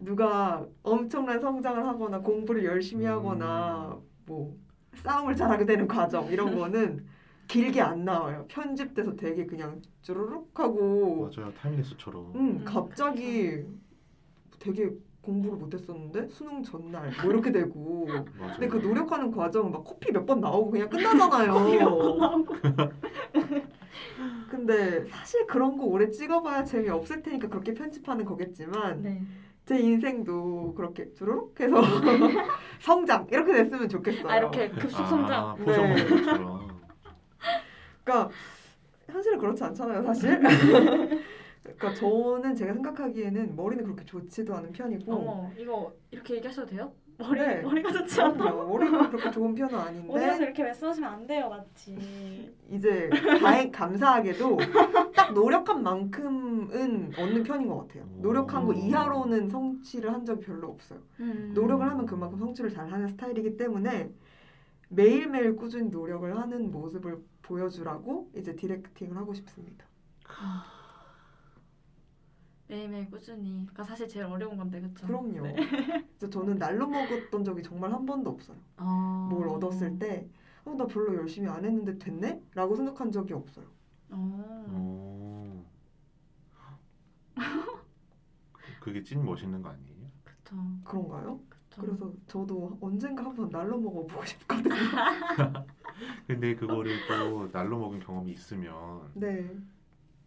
Speaker 3: 누가 엄청난 성장을 하거나 공부를 열심히 하거나 뭐 싸움을 잘하게 되는 과정 이런 거는 길게 안 나와요. 편집돼서 되게 그냥 쭈르륵 하고
Speaker 1: 맞아요. 타임레스처럼.
Speaker 3: 음,
Speaker 4: 음,
Speaker 3: 갑자기 되게 공부를 못했었는데 수능 전날 뭐 이렇게 되고. 근데 그 노력하는 과정은 막 커피 몇 번 나오고 그냥 끝나잖아요.
Speaker 4: 나오고.
Speaker 3: 근데 사실 그런 거 오래 찍어봐야 재미 없을 테니까 그렇게 편집하는 거겠지만
Speaker 4: 네.
Speaker 3: 제 인생도 그렇게 주르륵 해서 성장 이렇게 됐으면 좋겠어요.
Speaker 4: 아 이렇게 급속 성장.
Speaker 1: 아,
Speaker 3: 네. 그러니까 현실은 그렇지 않잖아요, 사실. 그러니까 저는 제가 생각하기에는 머리는 그렇게 좋지도 않은 편이고
Speaker 4: 어머 이거 이렇게 얘기하셔도 돼요? 머리
Speaker 3: 네.
Speaker 4: 머리가 좋지 않아.
Speaker 3: 그럼요. 머리는 그렇게 좋은 편은
Speaker 4: 어디
Speaker 3: 아닌데
Speaker 4: 이렇게 말씀하시면 안 돼요, 맞지?
Speaker 3: 이제 다행 감사하게도 딱 노력한 만큼은 얻는 편인 것 같아요. 노력한 거
Speaker 1: 오.
Speaker 3: 이하로는 성취를 한 적이 별로 없어요.
Speaker 4: 음.
Speaker 3: 노력을 하면 그만큼 성취를 잘 하는 스타일이기 때문에 매일매일 꾸준히 노력을 하는 모습을 보여주라고 이제 디렉팅을 하고 싶습니다.
Speaker 4: 매일매일 꾸준히. 그러니까 사실 제일 어려운 건데 그렇죠?
Speaker 3: 그럼요. 그래서 저는 날로 먹었던 적이 정말 한 번도 없어요.
Speaker 4: 어...
Speaker 3: 뭘 얻었을 때, 어, 나 별로 열심히 안 했는데 됐네? 라고 생각한 적이 없어요.
Speaker 4: 어.
Speaker 1: 오. 그게 찐 멋있는 거 아니에요?
Speaker 4: 그쵸.
Speaker 3: 그런가요?
Speaker 4: 그쵸.
Speaker 3: 그래서 저도 언젠가 한번 날로 먹어보고 싶거든요.
Speaker 1: 근데 그거를 또 날로 먹은 경험이 있으면
Speaker 3: 네.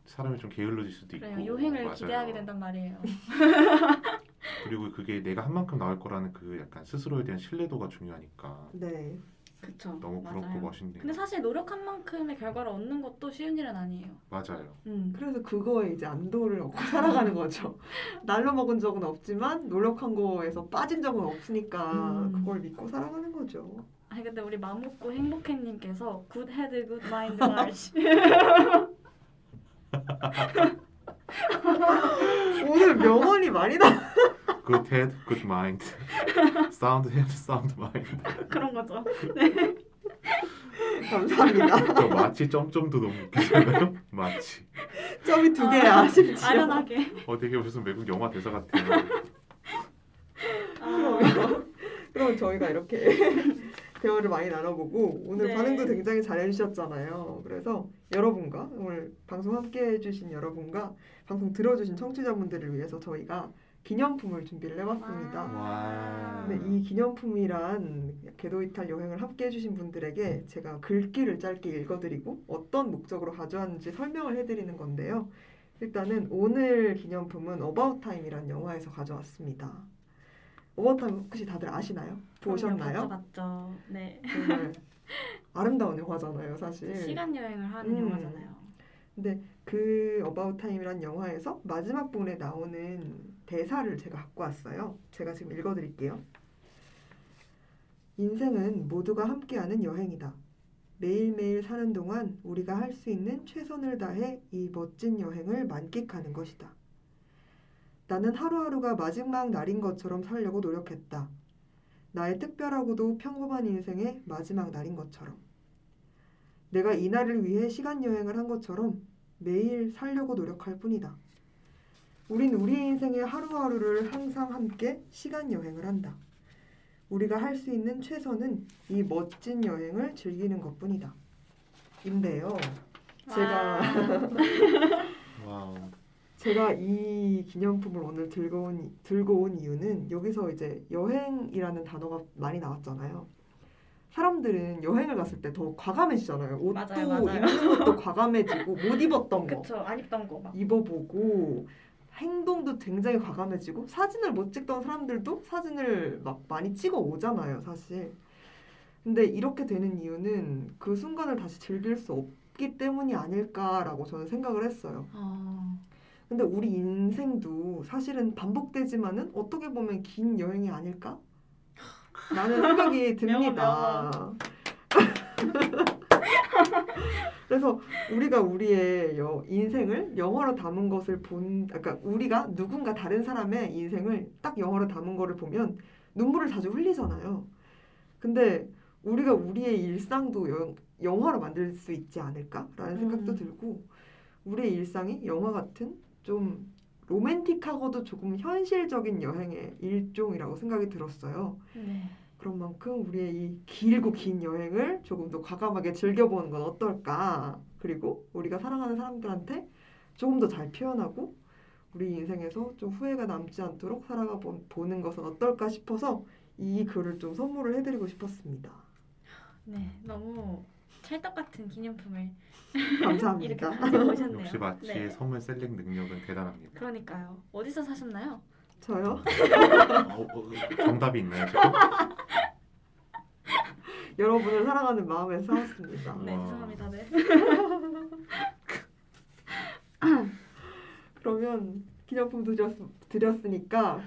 Speaker 1: 사람이 좀 게을러질 수도 있고
Speaker 4: 그래요. 요행을
Speaker 1: 맞아요.
Speaker 4: 기대하게 된단 말이에요.
Speaker 1: 그리고 그게 내가 한 만큼 나올 거라는 그 약간 스스로에 대한 신뢰도가 중요하니까
Speaker 3: 네.
Speaker 4: 그쵸.
Speaker 1: 너무 부럽고. 멋있네요.
Speaker 4: 근데 사실 노력한 만큼의 결과를 얻는 것도 쉬운 일은 아니에요.
Speaker 1: 맞아요.
Speaker 4: 음.
Speaker 3: 그래서 그거에 이제 안도를 얻고 살아가는 거죠. 날로 먹은 적은 없지만 노력한 거에서 빠진 적은 없으니까
Speaker 4: 음.
Speaker 3: 그걸 믿고 살아가는 거죠.
Speaker 4: 아니 근데 우리 마먹고 행복해님께서 good head good mind 말시
Speaker 3: 오늘 명언이 많이 나.
Speaker 1: Good head, good mind. Sound head, sound mind.
Speaker 4: 그런 거죠.
Speaker 3: 감사합니다.
Speaker 1: 저 마치 점점도 너무 웃기잖아요. 마치.
Speaker 3: 점이 두 개야 심지어.
Speaker 4: 아련하게.
Speaker 1: 어 되게 무슨 외국 영화 대사 같아요.
Speaker 4: 아,
Speaker 3: 그럼, 그럼 저희가 이렇게 대화를 많이 나눠보고 오늘
Speaker 4: 네.
Speaker 3: 반응도 굉장히 잘 해주셨잖아요. 그래서 여러분과 오늘 방송 함께 해주신 여러분과 방송 들어주신 청취자분들을 위해서 저희가 기념품을 준비를 해봤습니다.
Speaker 1: 와.
Speaker 3: 네, 이 기념품이란 궤도 이탈 여행을 함께 해주신 분들에게 제가 글귀를 짧게 읽어드리고 어떤 목적으로 가져왔는지 설명을 해드리는 건데요. 일단은 오늘 기념품은 어바웃 타임이란 영화에서 가져왔습니다. 어바웃 타임 혹시 다들 아시나요? 보셨나요?
Speaker 4: 봤죠, 봤죠. 네.
Speaker 3: 아름다운 영화잖아요, 사실.
Speaker 4: 시간 여행을 하는
Speaker 3: 음.
Speaker 4: 영화잖아요.
Speaker 3: 근데 그 어바웃 타임이란 영화에서 마지막 부분에 나오는 대사를 제가 갖고 왔어요. 제가 지금 읽어 드릴게요. 인생은 모두가 함께하는 여행이다. 매일매일 사는 동안 우리가 할 수 있는 최선을 다해 이 멋진 여행을 만끽하는 것이다. 나는 하루하루가 마지막 날인 것처럼 살려고 노력했다. 나의 특별하고도 평범한 인생의 마지막 날인 것처럼. 내가 이 날을 위해 시간 여행을 한 것처럼 매일 살려고 노력할 뿐이다. 우린 우리의 인생의 하루하루를 항상 함께 시간 여행을 한다. 우리가 할 수 있는 최선은 이 멋진 여행을 즐기는 것뿐이다. 인데요. 제가
Speaker 1: Wow.
Speaker 3: 제가 이 기념품을 오늘 들고 온, 들고 온 이유는 여기서 이제 여행이라는 단어가 많이 나왔잖아요. 사람들은 여행을 갔을 때 더 과감해지잖아요. 옷도
Speaker 4: 맞아요, 맞아요.
Speaker 3: 입는 것도 과감해지고 못 입었던 거
Speaker 4: 그쵸. 안 입던 거 막.
Speaker 3: 입어보고 행동도 굉장히 과감해지고 사진을 못 찍던 사람들도 사진을 막 많이 찍어 오잖아요, 사실. 근데 이렇게 되는 이유는 그 순간을 다시 즐길 수 없기 때문이 아닐까라고 저는 생각을 했어요.
Speaker 4: 어,
Speaker 3: 근데 우리 인생도 사실은 반복되지만은 어떻게 보면 긴 여행이 아닐까? 라는 생각이 듭니다. 그래서 우리가 우리의 여- 인생을 영어로 담은 것을 본, 그러니까 우리가 누군가 다른 사람의 인생을 딱 영어로 담은 거를 보면 눈물을 자주 흘리잖아요. 근데 우리가 우리의 일상도 영, 영화로 만들 수 있지 않을까라는 생각도
Speaker 4: 음.
Speaker 3: 들고 우리의 일상이 영화 같은 좀 로맨틱하고도 조금 현실적인 여행의 일종이라고 생각이 들었어요.
Speaker 4: 네.
Speaker 3: 그런 만큼 우리의 이 길고 긴 여행을 조금 더 과감하게 즐겨보는 건 어떨까? 그리고 우리가 사랑하는 사람들한테 조금 더 잘 표현하고 우리 인생에서 좀 후회가 남지 않도록 살아가 보- 보는 것은 어떨까 싶어서 이 글을 좀 선물을 해드리고 싶었습니다.
Speaker 4: 네, 너무 찰떡 같은 기념품을 이렇게
Speaker 3: 감사합니다.
Speaker 4: 가지고 오셨네요.
Speaker 1: 역시 마치의
Speaker 4: 네.
Speaker 1: 선물 셀렉 능력은 대단합니다.
Speaker 4: 그러니까요. 어디서 사셨나요?
Speaker 3: 저요?
Speaker 1: 어, 어, 정답이 있나요 지금?
Speaker 3: 여러분을 사랑하는 마음에서 사왔습니다.
Speaker 4: 네,
Speaker 1: 와.
Speaker 4: 죄송합니다. 네.
Speaker 3: 그러면 기념품 드렸, 드렸으니까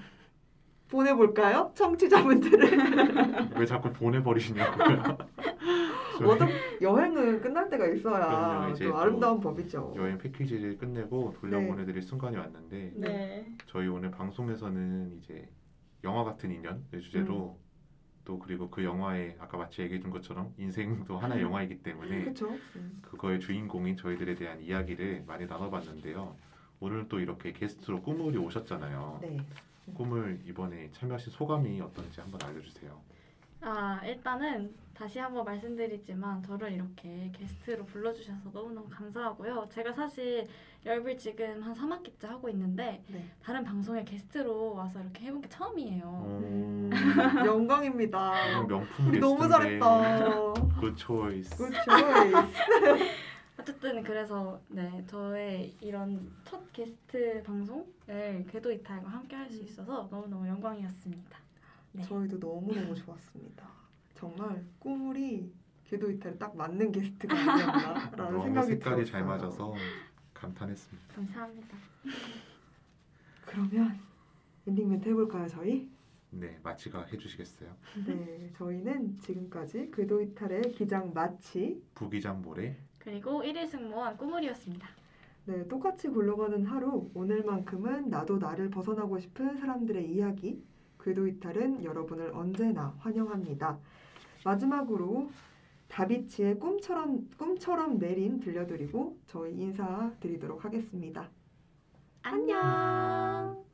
Speaker 3: 보내볼까요? 청취자분들을.
Speaker 1: 왜 자꾸 보내버리시냐고요? 저희
Speaker 3: 워낙 여행은 끝날 때가 있어야
Speaker 1: 또또
Speaker 3: 아름다운 법이죠.
Speaker 1: 여행 패키지를 끝내고 돌려보내드릴 순간이 왔는데
Speaker 4: 네.
Speaker 1: 저희 오늘 방송에서는 이제 영화 같은 인연을 주제로
Speaker 3: 음.
Speaker 1: 또 그리고 그 영화에 아까 마치 얘기해준 것처럼 인생도 하나의 영화이기 때문에
Speaker 3: 그렇죠.
Speaker 1: 그거의 주인공인 저희들에 대한 이야기를 많이 나눠봤는데요. 오늘 또 이렇게 게스트로 꾸물이 오셨잖아요.
Speaker 3: 네.
Speaker 1: 꿈을 이번에 참여하신 소감이 어떤지 한번 알려주세요.
Speaker 4: 아, 일단은 다시 한번 말씀드리지만 저를 이렇게 게스트로 불러주셔서 너무너무 감사하고요. 제가 사실 열불 지금 한 3학기째 하고 있는데
Speaker 3: 네.
Speaker 4: 다른 방송에 게스트로 와서 이렇게 해본 게 처음이에요.
Speaker 3: 음, 영광입니다.
Speaker 1: 명품
Speaker 3: 너무
Speaker 1: 게스트인데
Speaker 3: 잘했다.
Speaker 1: Good choice.
Speaker 3: Good choice.
Speaker 4: 어쨌든 그래서 네 저의 이런 첫 게스트 방송을 궤도 이탈과 함께 할 수 있어서 너무너무 영광이었습니다. 네.
Speaker 3: 저희도 너무너무 좋았습니다. 정말 꾸물이 궤도 이탈에 딱 맞는 게스트가 아니었나라는
Speaker 1: 너무
Speaker 3: 생각이
Speaker 1: 색깔이
Speaker 3: 들었어요.
Speaker 1: 잘 맞아서 감탄했습니다.
Speaker 4: 감사합니다.
Speaker 3: 그러면 엔딩 멘트 해볼까요, 저희?
Speaker 1: 네, 마치가 해주시겠어요?
Speaker 3: 네, 저희는 지금까지 궤도 이탈의 기장 마치
Speaker 1: 부기장 모래
Speaker 4: 그리고 1일 승무원 꾸물이었습니다.
Speaker 3: 네, 똑같이 굴러가는 하루 오늘만큼은 나도 나를 벗어나고 싶은 사람들의 이야기 궤도 이탈은 여러분을 언제나 환영합니다. 마지막으로 다비치의 꿈처럼 꿈처럼 내린 들려드리고 저희 인사드리도록 하겠습니다.
Speaker 4: 안녕.